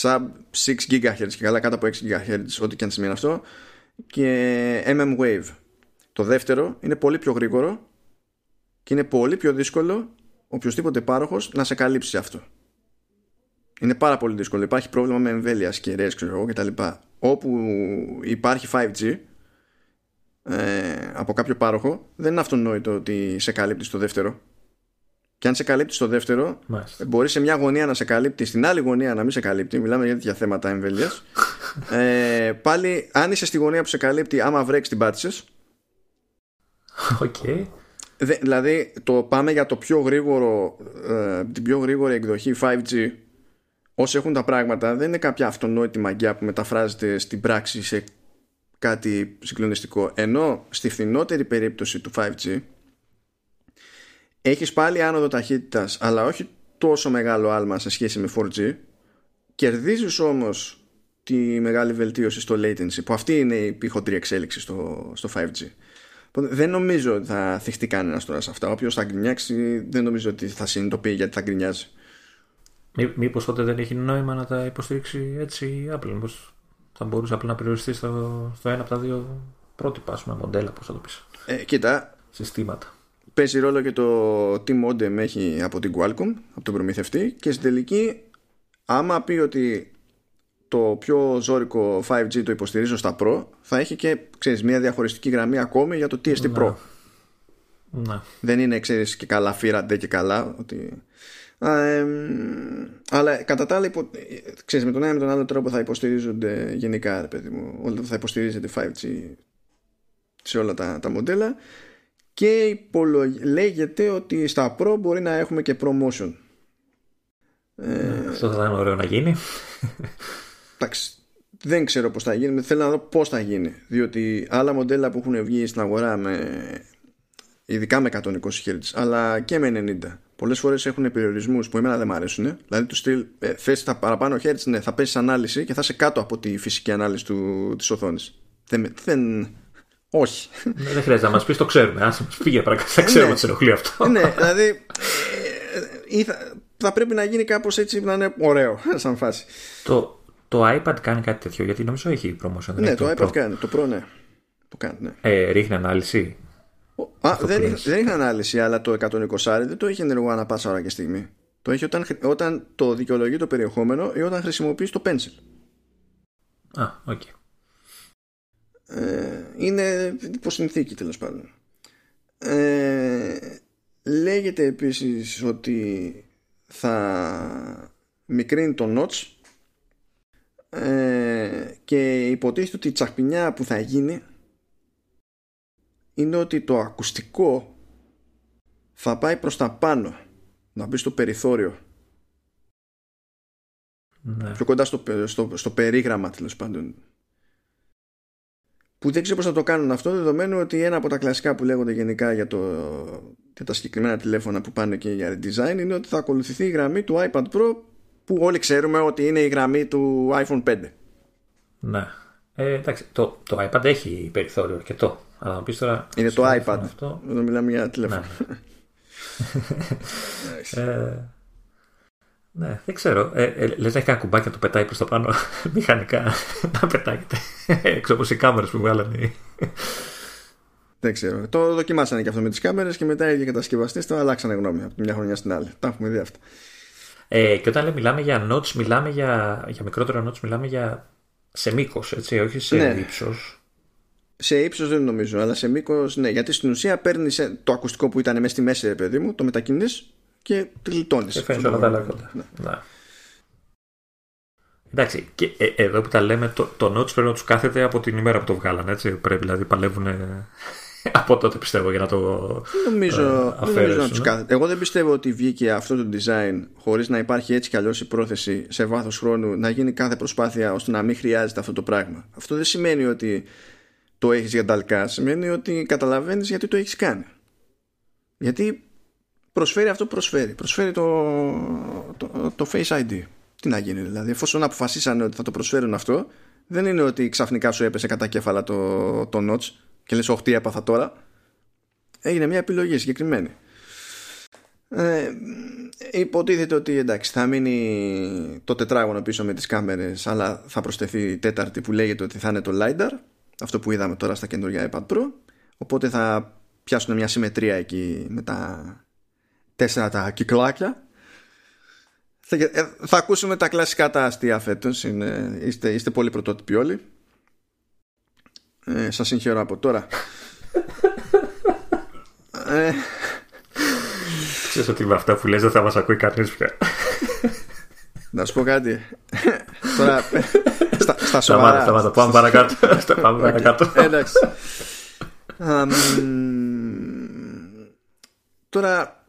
sub 6 GHz και καλά κάτω από 6 GHz ό,τι και αν σημαίνει αυτό και MM Wave το δεύτερο είναι πολύ πιο γρήγορο και είναι πολύ πιο δύσκολο οποιοδήποτε πάροχος να σε καλύψει αυτό είναι πάρα πολύ δύσκολο. Υπάρχει πρόβλημα με εμβέλειας, κεραίε, ξέρω εγώ κτλ. Όπου υπάρχει 5G ε, από κάποιο πάροχο, δεν είναι αυτονόητο ότι σε καλύπτει στο δεύτερο. Και αν σε καλύπτει στο δεύτερο, μπορείς σε μια γωνία να σε καλύπτει, στην άλλη γωνία να μην σε καλύπτει. Μιλάμε για τέτοια θέματα εμβέλειας. ε, πάλι, αν είσαι στη γωνία που σε καλύπτει, άμα βρέξεις την πάτησες. Okay. δηλαδή, το πάμε για το πιο γρήγορο, ε, την πιο γρήγορη εκδοχή 5G όσοι έχουν τα πράγματα δεν είναι κάποια αυτονόητη μαγιά που μεταφράζεται στην πράξη σε κάτι συγκλονιστικό ενώ στη φθηνότερη περίπτωση του 5G έχεις πάλι άνοδο ταχύτητας αλλά όχι τόσο μεγάλο άλμα σε σχέση με 4G κερδίζεις όμως τη μεγάλη βελτίωση στο latency που αυτή είναι η πηχοντρή εξέλιξη στο, στο 5G δεν νομίζω ότι θα θυχτεί κανένας τώρα σε αυτά. Όποιος θα γκρινιάξει, δεν νομίζω ότι θα συνειδητοποιεί γιατί θα γκρινιάζει. Μή, μήπως τότε δεν έχει νόημα να τα υποστηρίξει έτσι η Apple. Μήπως θα μπορούσε απλά να περιοριστεί στο, στο ένα από τα δύο πρότυπα, ας πούμε, μοντέλα, πώς θα το πεις. Ε, κοίτα. Συστήματα. Παίζει ρόλο και το τι modem έχει από την Qualcomm, από τον προμηθευτή και στην τελική άμα πει ότι το πιο ζώρικο 5G το υποστηρίζω στα Pro θα έχει και ξέρεις, μια διαχωριστική γραμμή ακόμη για το TST Pro. Να. Δεν είναι ξέρεις και καλά φύραντε και καλά ότι αλλά κατά τα άλλα, ξέρεις, με τον ένα με τον άλλο τρόπο θα υποστηρίζονται γενικά, ρε παιδί μου, θα υποστηρίζεται 5G σε όλα τα, τα μοντέλα και λέγεται ότι στα Pro μπορεί να έχουμε και promotion. Ε, Αυτό θα είναι ωραίο να γίνει. Εντάξει, δεν ξέρω πώς θα γίνει, θέλω να δω πώς θα γίνει, διότι άλλα μοντέλα που έχουν βγει στην αγορά με ειδικά με 120 Hz αλλά και με 90 πολλές φορές έχουν περιορισμούς που εμένα δεν μου αρέσουν. Δηλαδή, τους στυλ, ε, θες τα παραπάνω χέρι, ναι, θα πέσεις ανάλυση και θα είσαι κάτω από τη φυσική ανάλυση της οθόνης. Δεν, δεν, όχι. Ναι, δεν χρειάζεται να μας πεις, το ξέρουμε. Α φύγει παρακάτω. Θα ξέρουμε ότι σε ενοχλεί αυτό. ναι, δηλαδή. ή θα, θα πρέπει να γίνει κάπως έτσι να είναι ωραίο σαν φάση. Το, το iPad κάνει κάτι τέτοιο, γιατί νομίζω έχει promotion. Ναι, το, iPad κάνει, το Pro ναι. Το κάνει, ναι. Ε, ρίχνει ανάλυση. Α, δεν, δεν έχει ανάλυση, αλλά το 120 δεν το έχει ενεργό ανά πάσα ώρα και στιγμή. Το έχει όταν, όταν το δικαιολογεί το περιεχόμενο ή όταν χρησιμοποιείς το pencil. Α, OK. Okay. Ε, είναι υπό συνθήκη τέλος πάντων. Ε, λέγεται επίσης ότι θα μικρύνει το notch ε, και υποτίθεται ότι η τσαχπινιά που θα γίνει είναι ότι το ακουστικό θα πάει προς τα πάνω να μπει στο περιθώριο ναι. πιο κοντά στο, στο, στο περίγραμμα τέλος πάντων που δεν ξέρω πώς θα το κάνουν αυτό δεδομένου ότι ένα από τα κλασικά που λέγονται γενικά για, το, για τα συγκεκριμένα τηλέφωνα που πάνε και για design είναι ότι θα ακολουθηθεί η γραμμή του iPad Pro που όλοι ξέρουμε ότι είναι η γραμμή του iPhone 5 Ναι. Ε, εντάξει, το, το iPad έχει περιθώριο αρκετό. Αλλά να πεις τώρα είναι το iPad. αυτό... εδώ μιλάμε για τηλέφωνο ναι. ε, ναι, δεν ξέρω. Ε, ε, λες να έχει κανένα κουμπάκι να το πετάει προς τα πάνω μηχανικά να πετάγεται έξω από οι κάμερες που βγάλανε. Δεν ξέρω. Το δοκιμάσανε και αυτό με τις κάμερες και μετά οι ίδιοι κατασκευαστές το αλλάξανε γνώμη από τη μια χρονιά στην άλλη. Τα έχουμε δει αυτά. Ε, και όταν λέει, μιλάμε για notes, μιλάμε για, για μικρότερο notes, μιλάμε για σε μήκος, έτσι, όχι σε ναι. ύψος. Σε ύψος δεν νομίζω, αλλά σε μήκος ναι. Γιατί στην ουσία παίρνεις το ακουστικό που ήταν μέσα στη μέση, παιδί μου, το μετακινείς και τη γλιτώνει. Και φαίνεται όλα τα λέγοντα. Ναι. ναι. Εντάξει, και ε, εδώ που τα λέμε, το, το Notes πρέπει να τους κάθεται από την ημέρα που το βγάλανε. Έτσι. Πρέπει δηλαδή παλεύουν από τότε πιστεύω για να το νομίζω, ε, νομίζω να τους κάθεται. Εγώ δεν πιστεύω ότι βγήκε αυτό το design χωρίς να υπάρχει έτσι κι αλλιώς η πρόθεση σε βάθος χρόνου να γίνει κάθε προσπάθεια ώστε να μην χρειάζεται αυτό το πράγμα. Αυτό δεν σημαίνει ότι το έχεις για ταλκά, σημαίνει ότι καταλαβαίνεις γιατί το έχεις κάνει. Γιατί προσφέρει αυτό που προσφέρει. Προσφέρει το, το, το Face ID. Τι να γίνει δηλαδή. Εφόσον αποφασίσανε ότι θα το προσφέρουν αυτό, δεν είναι ότι ξαφνικά σου έπεσε κατά κέφαλα το, το notch και λες όχι τι έπαθα τώρα. Έγινε μια επιλογή συγκεκριμένη. Ε, υποτίθεται ότι εντάξει θα μείνει το τετράγωνο πίσω με τις κάμερες αλλά θα προσθεθεί η τέταρτη που λέγεται ότι θα είναι το LiDAR αυτό που είδαμε τώρα στα καινούργια iPad Pro οπότε θα πιάσουν μια συμμετρία εκεί με τα τέσσερα τα κυκλάκια. Θα, ε, θα ακούσουμε τα κλασικά τα αστεία φέτος. Είστε, είστε πολύ πρωτότυποι όλοι. Ε, σας συγχαίρω από τώρα. Ε, Ξέρεις ότι με αυτά που λες δεν θα μας ακούει κανείς πια. Να σου πω κάτι. Τώρα Στα, στα σοβαρά. Σταμάτα, πάμε παρακάτω. Πάμε παρακάτω. Εντάξει. Τώρα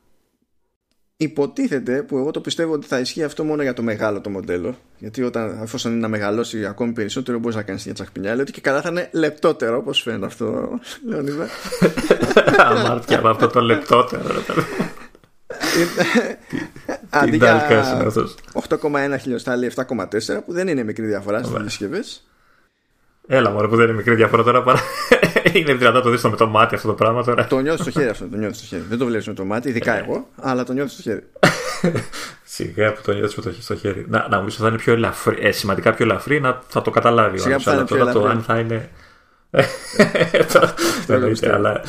Υποτίθεται που εγώ το πιστεύω ότι θα ισχύει αυτό μόνο για το μεγάλο το μοντέλο. Γιατί όταν, εφόσον είναι να μεγαλώσει ακόμη περισσότερο, μπορείς να κάνεις μια τσακπινιά. Λέει ότι και καλά θα είναι λεπτότερο, όπως φαίνεται αυτό, Λεωνίδα. Αμάρτια με αυτό το λεπτότερο. Αντί για 8,1 χιλιοστά λέει 7,4 που δεν είναι μικρή διαφορά στι συσκευές. Έλα μωρέ που δεν είναι μικρή διαφορά τώρα παρά... Είναι δυνατόν να το δεις με το μάτι αυτό το πράγμα τώρα Το νιώθεις στο χέρι αυτό το νιώθεις στο χέρι Δεν το βλέπεις με το μάτι ειδικά εγώ Αλλά το νιώθεις στο χέρι Σιγά που το νιώθεις με το στο χέρι Να, να νομίζω θα είναι πιο ελαφρύ ε, Σημαντικά πιο ελαφρύ να θα το καταλάβει Σιγά που θα είναι πιο ελαφρύ το αν θα είναι αλλά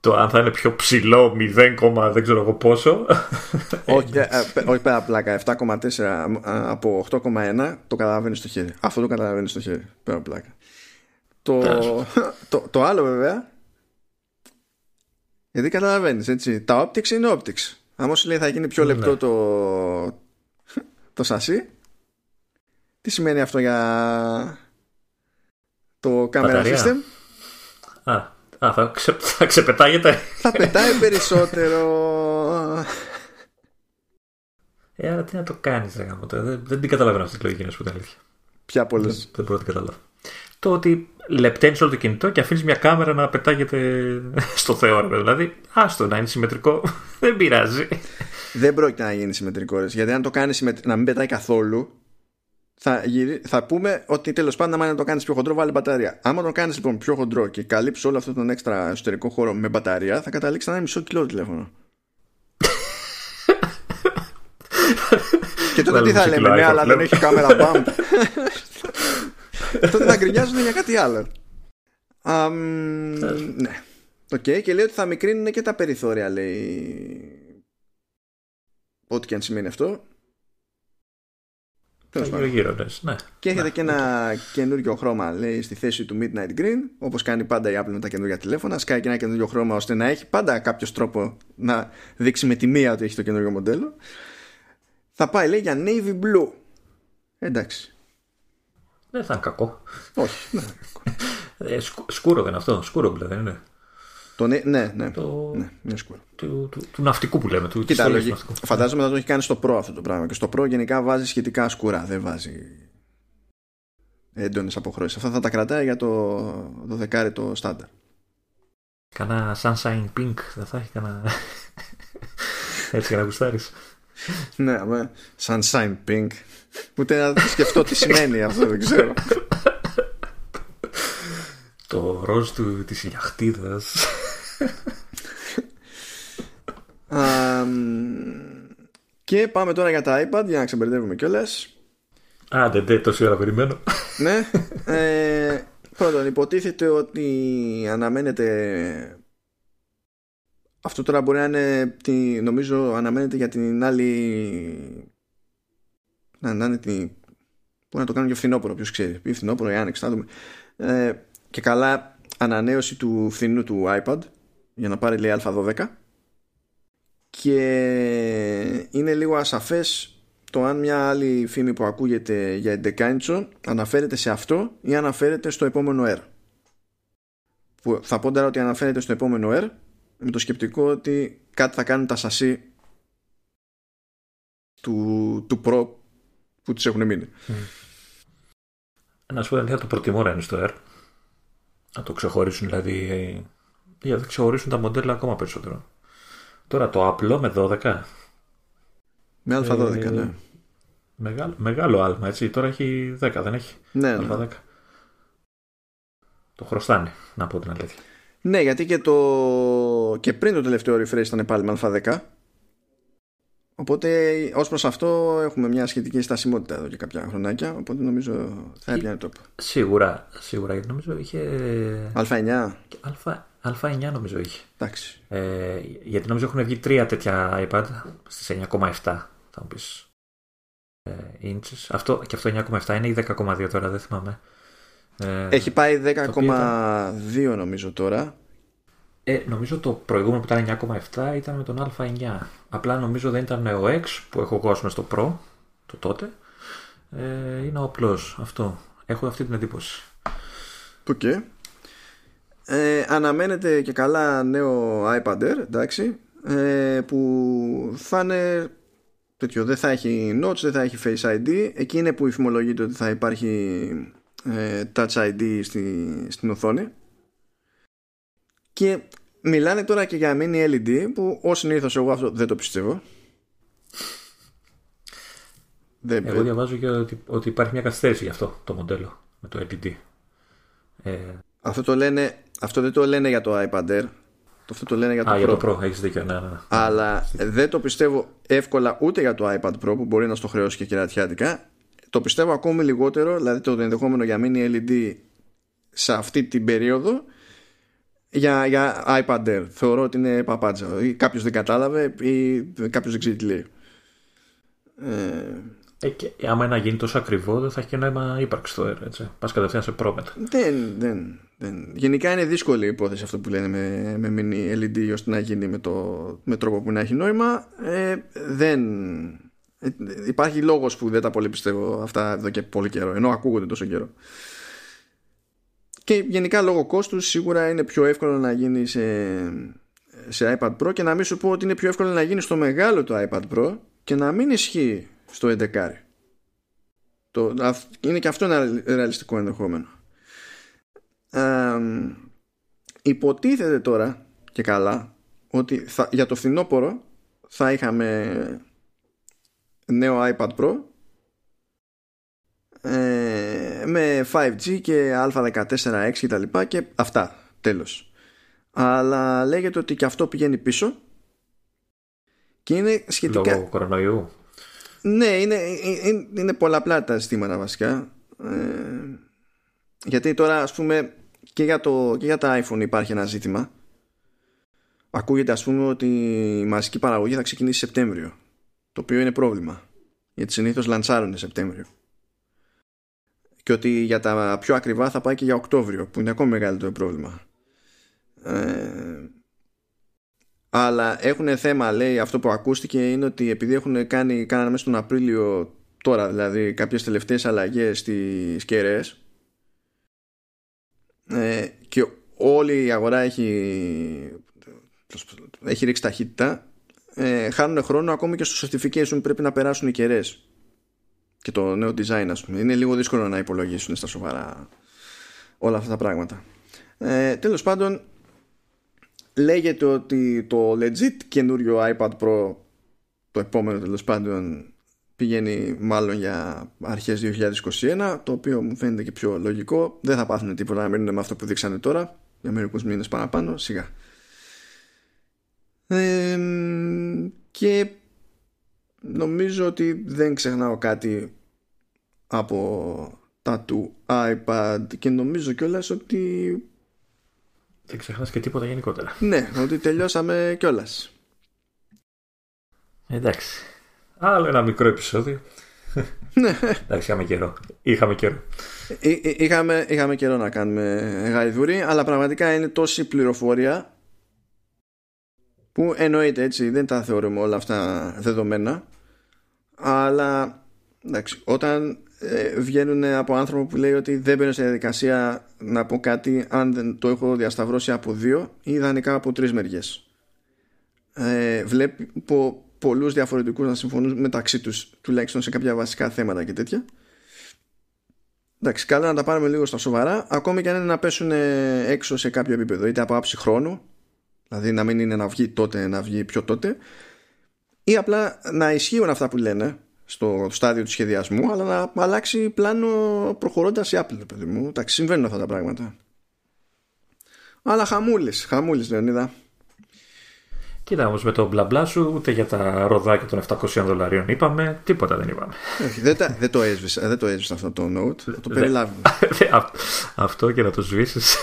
το αν θα είναι πιο ψηλό 0, δεν ξέρω εγώ πόσο. όχι, ε, ε, όχι πέρα πλάκα. 7,4 από 8,1 το καταλαβαίνεις στο χέρι. Αυτό το καταλαβαίνεις στο χέρι. Πέρα πλάκα. Το, το, το άλλο βέβαια. Γιατί καταλαβαίνεις έτσι. Τα optics είναι optics. Αν σου λέει θα γίνει πιο λεπτό ναι. το, το σασί, τι σημαίνει αυτό για το camera system; Α, Α, θα, ξε, θα ξεπετάγεται. Θα πετάει περισσότερο. Ε, άρα τι να το κάνεις, δεν, δεν, δεν την καταλαβαίνω αυτή τη λογική, να σου πω την αλήθεια. Ποια πολλές. Δεν, δεν μπορώ να την καταλάβω. Το ότι λεπταίνεις όλο το κινητό και αφήνεις μια κάμερα να πετάγεται στο θεώρημα. Δηλαδή, άστο να είναι συμμετρικό. δεν πειράζει. Δεν πρόκειται να γίνει συμμετρικό. Γιατί αν το κάνεις να μην πετάει καθόλου, θα, θα πούμε ότι τέλος πάντων, αν το κάνεις πιο χοντρό, βάλει μπαταρία. Άμα το κάνεις λοιπόν πιο χοντρό και καλύψεις όλο αυτόν τον έξτρα εσωτερικό χώρο με μπαταρία, θα καταλήξεις να είναι μισό κιλό τηλέφωνο. Και τότε τι θα λέμε, ναι, αλλά δεν έχει κάμερα bump. Τότε θα γκρινιάζουν για κάτι άλλο. ναι. Οκ, και λέει ότι θα μικρύνουν και τα περιθώρια, λέει. Ό,τι και αν σημαίνει αυτό. ναι. Και έρχεται ναι, και ένα καινούριο χρώμα, λέει, στη θέση του Midnight Green, όπως κάνει πάντα η Apple με τα καινούργια τηλέφωνα. Σκάει και ένα καινούριο χρώμα ώστε να έχει πάντα κάποιος τρόπο να δείξει με τη μία ότι έχει το καινούριο μοντέλο. Θα πάει, λέει, για Navy Blue. Εντάξει. Δεν θα είναι κακό. Όχι, δεν θα είναι κακό. Ε, σκούρο δεν είναι αυτό. Σκούρο μπλε δεν είναι. Το, ναι, ναι, ναι. Το... ναι είναι σκούρο. Του, του, του, ναυτικού που λέμε. Του, Κοίτα, λογική, φαντάζομαι θα το έχει κάνει στο Pro αυτό το πράγμα. Και στο Pro γενικά βάζει σχετικά σκούρα. Δεν βάζει έντονες αποχρώσεις. Αυτά θα τα κρατάει για το, το δεκάρι το στάνταρ. Κάνα sunshine pink δεν θα έχει κανένα. Έτσι για να γουστάρεις. ναι, αμέ. Sunshine pink. Ούτε να σκεφτώ τι σημαίνει αυτό, δεν ξέρω. Το ροζ του, της ηλιαχτίδας. και πάμε τώρα για τα iPad για να ξεμπερδεύουμε κιόλας. Α, δεν δεν τόση ώρα περιμένω. ναι. Ε, πρώτον, υποτίθεται ότι αναμένεται. Αυτό τώρα μπορεί να είναι. Νομίζω αναμένεται για την άλλη. Να, να είναι την. Μπορεί να το κάνουν και φθινόπωρο, ποιος ξέρει. Ή φθινόπωρο ή άνοιξη, να δούμε. Ε, και καλά ανανέωση του φθηνού του iPad για να πάρει λέει α12 και είναι λίγο ασαφές το αν μια άλλη φήμη που ακούγεται για 11 αναφέρεται σε αυτό ή αναφέρεται στο επόμενο R που θα πω τώρα ότι αναφέρεται στο επόμενο R με το σκεπτικό ότι κάτι θα κάνουν τα σασί του, του Pro που τους έχουν μείνει. Mm. Να σου πω το προτιμώ είναι στο R να το ξεχωρίσουν δηλαδή. Για να ξεχωρίσουν τα μοντέλα ακόμα περισσότερο. Τώρα το απλό με 12. Με α12, ε, ναι. Μεγάλο, μεγάλο άλμα, έτσι. Τώρα έχει 10, δεν έχει; Ναι, α10. Ναι. Το χρωστάνε, να πω την αλήθεια. Ναι, γιατί και, το... και πριν το τελευταίο refresh ήταν πάλι με α10. Οπότε ως προς αυτό έχουμε μια σχετική στασιμότητα εδώ και κάποια χρονάκια. Οπότε νομίζω θα έπιανε τόπο. Σίγουρα, σίγουρα γιατί νομίζω είχε. Α9. Α, 9 νομίζω είχε. Εντάξει. Ε, γιατί νομίζω έχουν βγει τρία τέτοια iPad στις 9,7 θα μου πεις. Ε, inches. Αυτό, και αυτό 9,7 είναι ή 10,2 τώρα, δεν θυμάμαι. Ε, Έχει πάει 10,2 νομίζω τώρα. Ε, νομίζω το προηγούμενο που ήταν 9,7 ήταν με τον A9. Απλά νομίζω δεν ήταν ο X που έχω κόσμο στο Pro, το τότε. Ε, είναι ο απλός αυτό. Έχω αυτή την εντύπωση. Οκ. Okay. Ε, αναμένεται και καλά νέο iPad Air, εντάξει, ε, που θα είναι τέτοιο, δεν θα έχει notch, δεν θα έχει Face ID. Εκεί είναι που υφημολογείται ότι θα υπάρχει ε, Touch ID στη, στην οθόνη. Και μιλάνε τώρα και για mini LED που ως συνήθως εγώ αυτό δεν το πιστεύω. Δεν εγώ διαβάζω και ότι, ότι υπάρχει μια καθυστέρηση για αυτό το μοντέλο με το LED. Ε... Αυτό, το λένε, αυτό δεν το λένε για το iPad Air. Αυτό το λένε για το Α, Pro. για το Pro, έχεις δίκιο. Ναι, ναι, ναι. Αλλά δεν το πιστεύω εύκολα ούτε για το iPad Pro που μπορεί να στο χρεώσει και κερατιάτικα. Το πιστεύω ακόμη λιγότερο, δηλαδή το ενδεχόμενο για mini LED σε αυτή την περίοδο για, για iPad Air. Θεωρώ ότι είναι παπάτσα. Ή κάποιος δεν κατάλαβε ή κάποιος δεν ξέρει τι λέει. Ε... Ε, και, άμα ένα γίνει τόσο ακριβό, δεν θα έχει και νόημα ύπαρξη το Air. Έτσι. Πας κατευθείαν σε Pro Δεν, δεν, δεν. Γενικά είναι δύσκολη η υπόθεση αυτό που λένε με, με mini LED ώστε να γίνει με, το, με τρόπο που να έχει νόημα. Ε, δεν. Ε, υπάρχει λόγος που δεν τα πολύ πιστεύω αυτά εδώ και πολύ καιρό, ενώ ακούγονται τόσο καιρό. Και γενικά λόγω κόστους σίγουρα είναι πιο εύκολο να γίνεις σε, σε iPad Pro και να μην σου πω ότι είναι πιο εύκολο να γίνεις στο μεγάλο το iPad Pro και να μην ισχύει στο 11. Το, είναι και αυτό ένα ρεαλιστικό ενδεχόμενο. Ε, υποτίθεται τώρα και καλά ότι θα, για το φθινόπωρο θα είχαμε νέο iPad Pro ε, με 5G και α14X και τα λοιπά και αυτά τέλος αλλά λέγεται ότι και αυτό πηγαίνει πίσω και είναι σχετικά λόγω κορονοϊού Ναι, είναι, είναι, είναι πολλαπλά τα ζητήματα βασικά. Ε, γιατί τώρα ας πούμε και για, το, και για τα iPhone υπάρχει ένα ζήτημα. Ακούγεται ας πούμε ότι η μαζική παραγωγή θα ξεκινήσει Σεπτέμβριο. Το οποίο είναι πρόβλημα. Γιατί συνήθως λαντσάρουν Σεπτέμβριο. Και ότι για τα πιο ακριβά θα πάει και για Οκτώβριο που είναι ακόμη μεγαλύτερο πρόβλημα. Ε, αλλά έχουν θέμα λέει αυτό που ακούστηκε είναι ότι επειδή έχουν κάνει κάνανε μέσα τον Απρίλιο τώρα δηλαδή κάποιες τελευταίες αλλαγές στις κεραίες ε, και όλη η αγορά έχει έχει ρίξει ταχύτητα ε, χάνουν χρόνο ακόμη και στο certification που πρέπει να περάσουν οι κεραίες και το νέο design ας πούμε. Είναι λίγο δύσκολο να υπολογίσουν στα σοβαρά όλα αυτά τα πράγματα. Ε, τέλος πάντων λέγεται ότι το legit καινούριο iPad Pro το επόμενο τέλος πάντων πηγαίνει μάλλον για αρχές 2021 το οποίο μου φαίνεται και πιο λογικό. Δεν θα πάθουν τίποτα να μείνουν με αυτό που δείξανε τώρα για μερικούς μήνες παραπάνω σιγά. Ε, και νομίζω ότι δεν ξεχνάω κάτι από τα του iPad και νομίζω κιόλας ότι δεν ξεχνάς και τίποτα γενικότερα. Ναι, ότι τελειώσαμε κιόλας. Εντάξει. Άλλο ένα μικρό επεισόδιο. Ναι. Εντάξει, είχαμε καιρό. Είχαμε καιρό. είχαμε, είχαμε καιρό να κάνουμε γαϊδούρι, αλλά πραγματικά είναι τόση πληροφορία που εννοείται έτσι, δεν τα θεωρούμε όλα αυτά δεδομένα, αλλά εντάξει, όταν ε, βγαίνουν από άνθρωπο που λέει ότι δεν μπαίνω σε διαδικασία να πω κάτι αν δεν το έχω διασταυρώσει από δύο ή ιδανικά από τρεις μεριές. Ε, βλέπω πολλούς διαφορετικούς να συμφωνούν μεταξύ τους τουλάχιστον σε κάποια βασικά θέματα και τέτοια. Εντάξει, καλά να τα πάρουμε λίγο στα σοβαρά, ακόμη και αν είναι να πέσουν έξω σε κάποιο επίπεδο, είτε από άψη χρόνου, δηλαδή να μην είναι να βγει τότε, να βγει πιο τότε, ή απλά να ισχύουν αυτά που λένε, στο στάδιο του σχεδιασμού, αλλά να αλλάξει πλάνο προχωρώντας η Apple, παιδί μου. Εντάξει, συμβαίνουν αυτά τα πράγματα. Αλλά χαμούλης, χαμούλης, Λεωνίδα. Κοίτα όμως με το μπλα μπλα σου, ούτε για τα ροδάκια των 700 δολαρίων είπαμε, τίποτα δεν είπαμε. Όχι, δεν, δεν το έσβησα, δεν το έσβησα αυτό το note. Θα το περιλάβουμε. αυτό και να το σβήσεις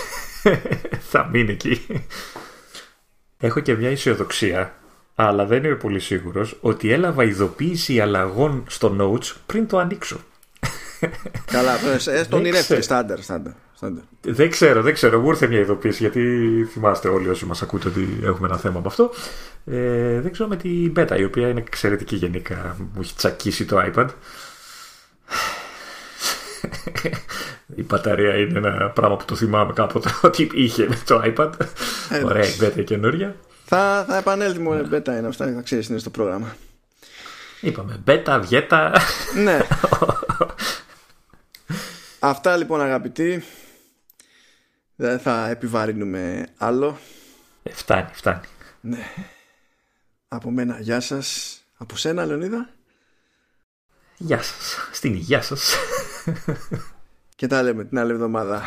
θα μείνει εκεί. Έχω και μια αισιοδοξία αλλά δεν είμαι πολύ σίγουρος ότι έλαβα ειδοποίηση αλλαγών στο Notes πριν το ανοίξω. Καλά, ε, τον ονειρεύτηκε, στάνταρ, στάνταρ. Δεν ξέρω, δεν ξέρω. Μου ήρθε μια ειδοποίηση γιατί θυμάστε όλοι όσοι μας ακούτε ότι έχουμε ένα θέμα με αυτό. Ε, δεν ξέρω με την Beta η οποία είναι εξαιρετική γενικά. Μου έχει τσακίσει το iPad. Η μπαταρία είναι ένα πράγμα που το θυμάμαι κάποτε ότι είχε με το iPad. Ωραία η Beta καινούρια. Θα, θα επανέλθει μόνο μπέτα είναι αυτά, θα ξέρεις είναι στο πρόγραμμα. Είπαμε μπέτα, βιέτα. Ναι. Αυτά λοιπόν αγαπητοί. Δεν θα επιβαρύνουμε άλλο. Ε, φτάνει, φτάνει. Ναι. Από μένα γεια σας. Από σένα Λεωνίδα. Γεια σας. Στην υγεία σας. Και τα λέμε την άλλη εβδομάδα.